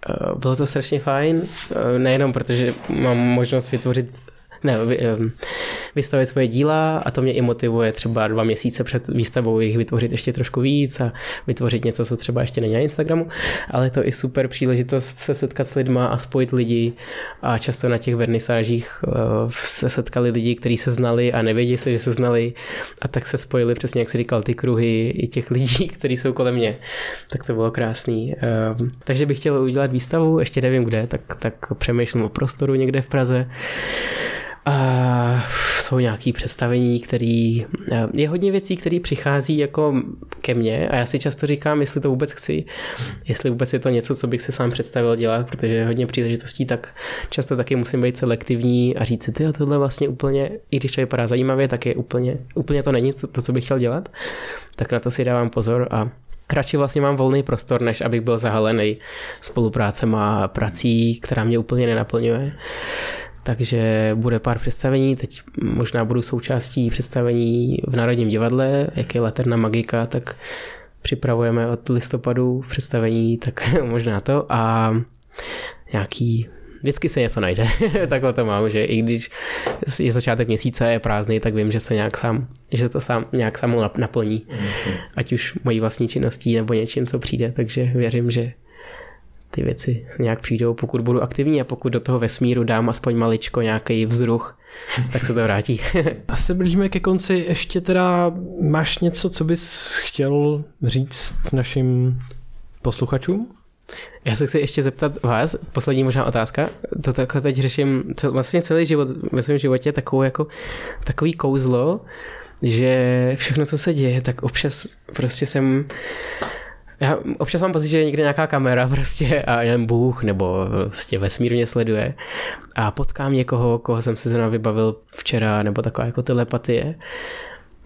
eh, bylo to strašně fajn, eh, nejenom protože mám možnost vytvořit ne, vystavit svoje díla a to mě i motivuje třeba dva měsíce před výstavou jich vytvořit ještě trošku víc a vytvořit něco, co třeba ještě není na Instagramu, ale je to i super příležitost se setkat s lidma a spojit lidi a často na těch vernisážích eh, se setkali lidi, kteří se znali a nevědí se, že se znali a tak se spojili přesně, jak si říkal, ty kruhy i těch lidí, [laughs] kteří jsou kolem mě. Tak to bylo krásný. Takže bych chtěl udělat výstavu, ještě nevím kde, tak, tak přemýšlím o prostoru někde v Praze. A jsou nějaké představení, které eh, je hodně věcí, které přichází jako ke mně. A já si často říkám, jestli to vůbec chci, jestli vůbec je to něco, co bych si sám představil dělat, protože je hodně příležitostí, tak často taky musím být selektivní a říct si, ty tohle vlastně úplně, i když to vypadá zajímavě, tak je úplně, úplně to není to, co bych chtěl dělat, tak na to si dávám pozor a radši vlastně mám volný prostor, než abych byl zahalený spoluprácem a prací, která mě úplně nenaplňuje takže bude pár představení, teď možná budu součástí představení v Národním divadle, jak je Laterna Magika, tak připravujeme od listopadu představení, tak [laughs] možná to a nějaký vždycky se něco najde. [laughs] Takhle to mám, že i když je začátek měsíce je prázdný, tak vím, že se nějak sám, že se to sám, nějak samo naplní. Mhm. Ať už mojí vlastní činností nebo něčím, co přijde, takže věřím, že ty věci nějak přijdou, pokud budu aktivní a pokud do toho vesmíru dám aspoň maličko nějaký vzruch, tak se to vrátí. [laughs] Asi blížíme ke konci. Ještě teda máš něco, co bys chtěl říct našim posluchačům? Já se chci ještě zeptat vás, poslední možná otázka, to takhle teď řeším cel, vlastně celý život ve svém životě takovou jako, takový kouzlo, že všechno, co se děje, tak občas prostě jsem já občas mám pocit, že je někde nějaká kamera [laughs] prostě a jen Bůh nebo prostě vesmír mě sleduje a potkám někoho, koho jsem si zrovna vybavil včera nebo taková jako telepatie.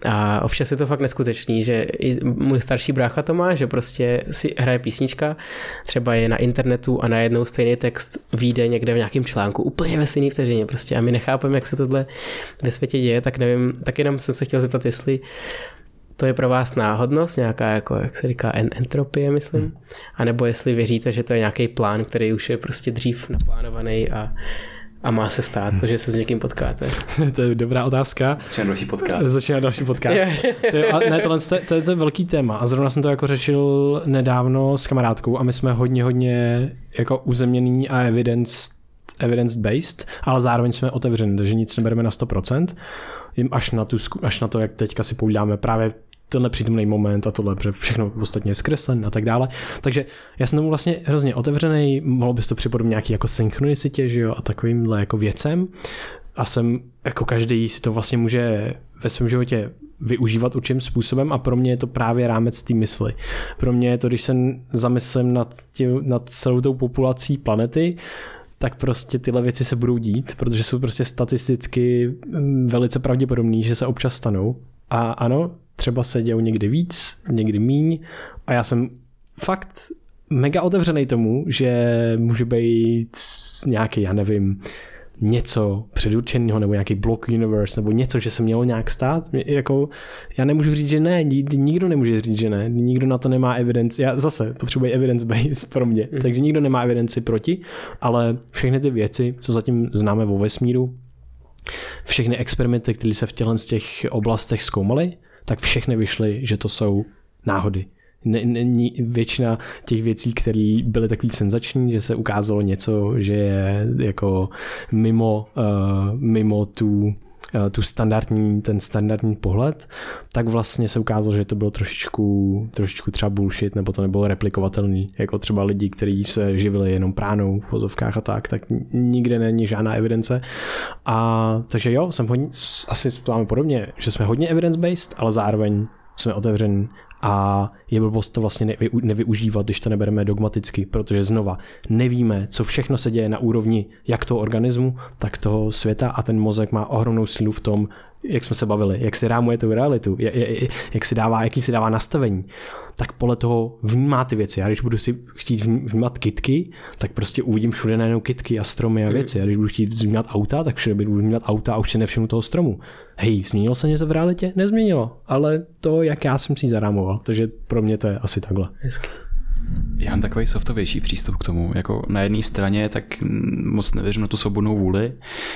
A občas je to fakt neskutečný, že i můj starší brácha to má, že prostě si hraje písnička, třeba je na internetu a najednou stejný text vyjde někde v nějakém článku, úplně ve stejný vteřině prostě. A my nechápeme, jak se tohle ve světě děje, tak nevím, tak jenom jsem se chtěl zeptat, jestli to je pro vás náhodnost, nějaká, jako, jak se říká, en- entropie, myslím, hmm. a nebo jestli věříte, že to je nějaký plán, který už je prostě dřív naplánovaný a a má se stát to, že se s někým potkáte? [laughs] to je dobrá otázka. Začíná další podcast. Začíná další podcast. to je, ne, tohle, to, je, to, je, to je velký téma a zrovna jsem to jako řešil nedávno s kamarádkou a my jsme hodně, hodně jako uzemněný a evidence, evidence based, ale zároveň jsme otevření, takže nic nebereme na 100%, až na, tu, až na to, jak teďka si povídáme právě ten nepřítomný moment a tohle, protože všechno ostatně je zkreslen a tak dále. Takže já jsem tomu vlastně hrozně otevřený, mohlo bys to připodobnit nějaký jako synchronicitě, že jo, a takovýmhle jako věcem. A jsem, jako každý si to vlastně může ve svém životě využívat určitým způsobem a pro mě je to právě rámec té mysli. Pro mě je to, když se zamyslím nad, tě, nad celou tou populací planety, tak prostě tyhle věci se budou dít, protože jsou prostě statisticky mm, velice pravděpodobný, že se občas stanou. A ano, třeba se dějou někdy víc, někdy míň a já jsem fakt mega otevřený tomu, že může být nějaký, já nevím, něco předurčeného nebo nějaký block universe nebo něco, že se mělo nějak stát. Jako, já nemůžu říct, že ne, nikdo nemůže říct, že ne, nikdo na to nemá evidenci. Já zase potřebuji evidence base pro mě, mm. takže nikdo nemá evidenci proti, ale všechny ty věci, co zatím známe o vesmíru, všechny experimenty, které se v těchto z těch oblastech zkoumaly, tak všechny vyšly, že to jsou náhody. Není většina těch věcí, které byly takový senzační, že se ukázalo něco, že je jako mimo, uh, mimo tu Eh, tu standardní, ten standardní pohled, tak vlastně se ukázalo, že to bylo trošičku, trošičku třeba bullshit, nebo to nebylo replikovatelný, jako třeba lidi, kteří se živili jenom pránou v vozovkách a tak, tak nikde není žádná evidence. A takže jo, jsem hodně, asi máme podobně, že jsme hodně evidence-based, ale zároveň jsme otevření a je blbost to vlastně nevy, nevyužívat, když to nebereme dogmaticky, protože znova nevíme, co všechno se děje na úrovni jak toho organismu, tak toho světa a ten mozek má ohromnou sílu v tom, jak jsme se bavili, jak si rámuje tu realitu, jak si dává, jaký si dává nastavení, tak podle toho vnímá ty věci. Já když budu si chtít vnímat kitky, tak prostě uvidím všude najednou kitky a stromy a hmm. věci. A když budu chtít vnímat auta, tak všude budu vnímat auta a už si nevšimnu toho stromu. Hej, změnilo se něco v realitě? Nezměnilo, ale to, jak já jsem si zarámoval. Takže pro mě to je asi takhle. Hezky. Já mám takový softovější přístup k tomu. Jako na jedné straně tak moc nevěřím na tu svobodnou vůli,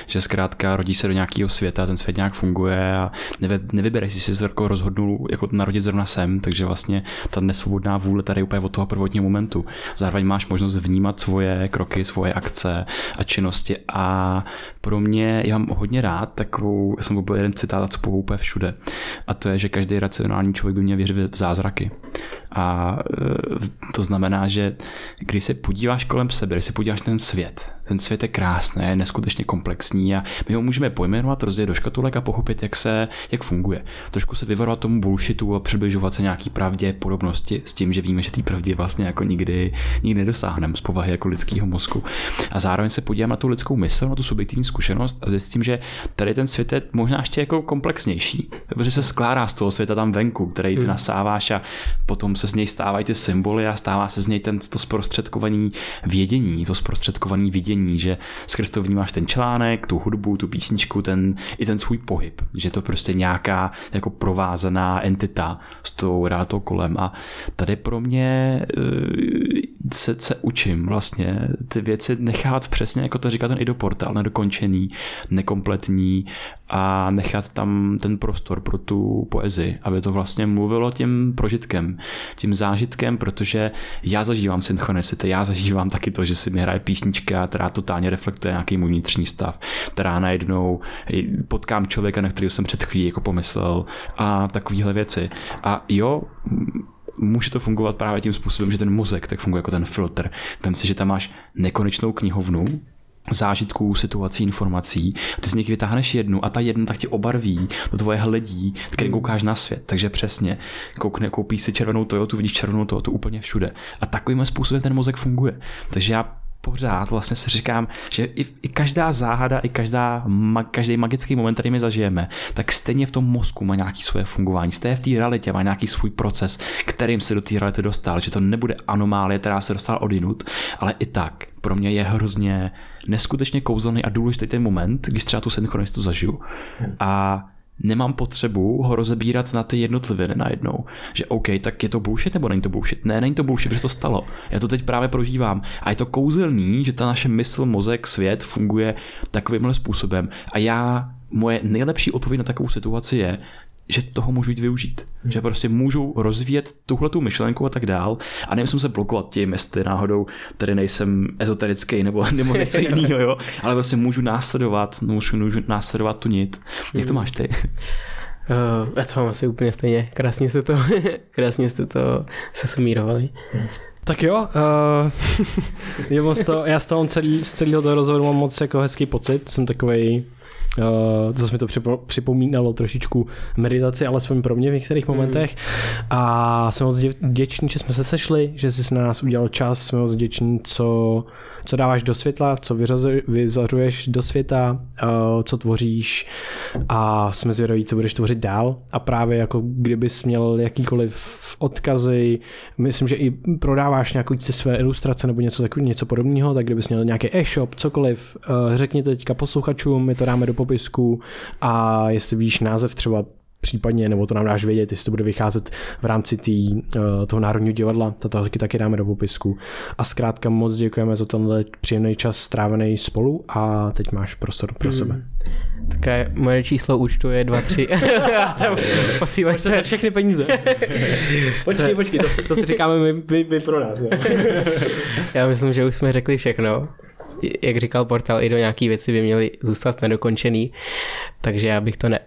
že zkrátka rodíš se do nějakého světa, ten svět nějak funguje a nevy, nevybereš si, se jako rozhodnul jako narodit zrovna sem, takže vlastně ta nesvobodná vůle tady je úplně od toho prvotního momentu. Zároveň máš možnost vnímat svoje kroky, svoje akce a činnosti a pro mě, já mám hodně rád takovou, já jsem byl jeden citát, co úplně všude a to je, že každý racionální člověk by měl věřit v zázraky. A e, to znamená, že když se podíváš kolem sebe, když se podíváš ten svět, ten svět je krásný, je neskutečně komplexní a my ho můžeme pojmenovat, rozdělit do škatulek a pochopit, jak se, jak funguje. Trošku se vyvarovat tomu bullshitu a přibližovat se nějaký pravdě, podobnosti s tím, že víme, že té pravdě vlastně jako nikdy, nikdy nedosáhneme z povahy jako lidského mozku. A zároveň se podívám na tu lidskou mysl, na tu subjektivní zkušenost a zjistím, že tady ten svět je možná ještě jako komplexnější, protože se skládá z toho světa tam venku, který ty hmm. nasáváš a potom se z něj stávají ty symboly a stává se z něj ten, to zprostředkovaný vědění, to zprostředkovaný vidění, že skrz to vnímáš ten článek, tu hudbu, tu písničku, ten, i ten svůj pohyb, že to prostě nějaká jako provázaná entita s tou realitou kolem. A tady pro mě eh, se, se učím vlastně ty věci nechat přesně, jako to říká ten idoportál, nedokončený, nekompletní a nechat tam ten prostor pro tu poezii, aby to vlastně mluvilo tím prožitkem, tím zážitkem, protože já zažívám synchronicity, já zažívám taky to, že si mi hraje písnička, která totálně reflektuje nějaký můj vnitřní stav, která najednou potkám člověka, na kterého jsem před chvílí jako pomyslel a takovéhle věci. A jo, může to fungovat právě tím způsobem, že ten mozek tak funguje jako ten filtr. Vem si, že tam máš nekonečnou knihovnu, zážitků, situací, informací. Ty z nich vytáhneš jednu a ta jedna tak tě obarví do tvoje hledí, který hmm. koukáš na svět. Takže přesně, koukne, koupíš si červenou Toyotu, vidíš červenou Toyotu úplně všude. A takovým způsobem ten mozek funguje. Takže já pořád vlastně si říkám, že i, i každá záhada, i každá, ma, každý magický moment, který my zažijeme, tak stejně v tom mozku má nějaký svoje fungování. Stejně v té realitě má nějaký svůj proces, kterým se do té reality dostal. Že to nebude anomálie, která se dostala odinut, ale i tak pro mě je hrozně neskutečně kouzelný a důležitý ten moment, když třeba tu synchronistu zažiju. A nemám potřebu ho rozebírat na ty jednotliviny najednou. Že OK, tak je to bullshit nebo není to bullshit? Ne, není to bullshit, protože to stalo. Já to teď právě prožívám. A je to kouzelný, že ta naše mysl, mozek, svět funguje takovýmhle způsobem. A já, moje nejlepší odpověď na takovou situaci je, že toho můžu jít využít. Hmm. Že prostě můžu rozvíjet tuhle tu myšlenku a tak dál a nemusím se blokovat tím, jestli náhodou tady nejsem ezoterický nebo, [laughs] nebo něco [laughs] jiného, jo? ale prostě můžu následovat, můžu, můžu následovat tu nit. Jak to hmm. máš ty? Uh, já to mám asi úplně stejně. Krásně jste to, [laughs] krásně jste to sesumírovali. Tak jo, uh, to, já z toho celý, z celého toho rozhovoru mám moc jako hezký pocit, jsem takový zase mi to připo, připomínalo trošičku meditaci, alespoň pro mě v některých hmm. momentech. A jsem moc vděčný, že jsme se sešli, že jsi na nás udělal čas, jsme moc vděční, co, co dáváš do světla, co vyzařuješ do světa, uh, co tvoříš a jsme zvědaví, co budeš tvořit dál. A právě jako kdybys měl jakýkoliv odkazy, myslím, že i prodáváš nějakou své ilustrace nebo něco něco podobného, tak kdybys měl nějaký e-shop, cokoliv, uh, řekni teďka posluchačům, my to dáme do popisku a jestli víš název třeba případně, nebo to nám dáš vědět, jestli to bude vycházet v rámci tý, uh, toho Národního divadla, to taky, taky dáme do popisku. A zkrátka moc děkujeme za tenhle příjemný čas strávený spolu a teď máš prostor pro sebe. Také moje číslo účtu je 2-3. [laughs] Posílej se. všechny peníze. [laughs] počkej, počkej, to, to si říkáme my, my, my pro nás. [laughs] Já myslím, že už jsme řekli všechno jak říkal portál, i do nějaký věci by měly zůstat nedokončený, takže já bych to ne,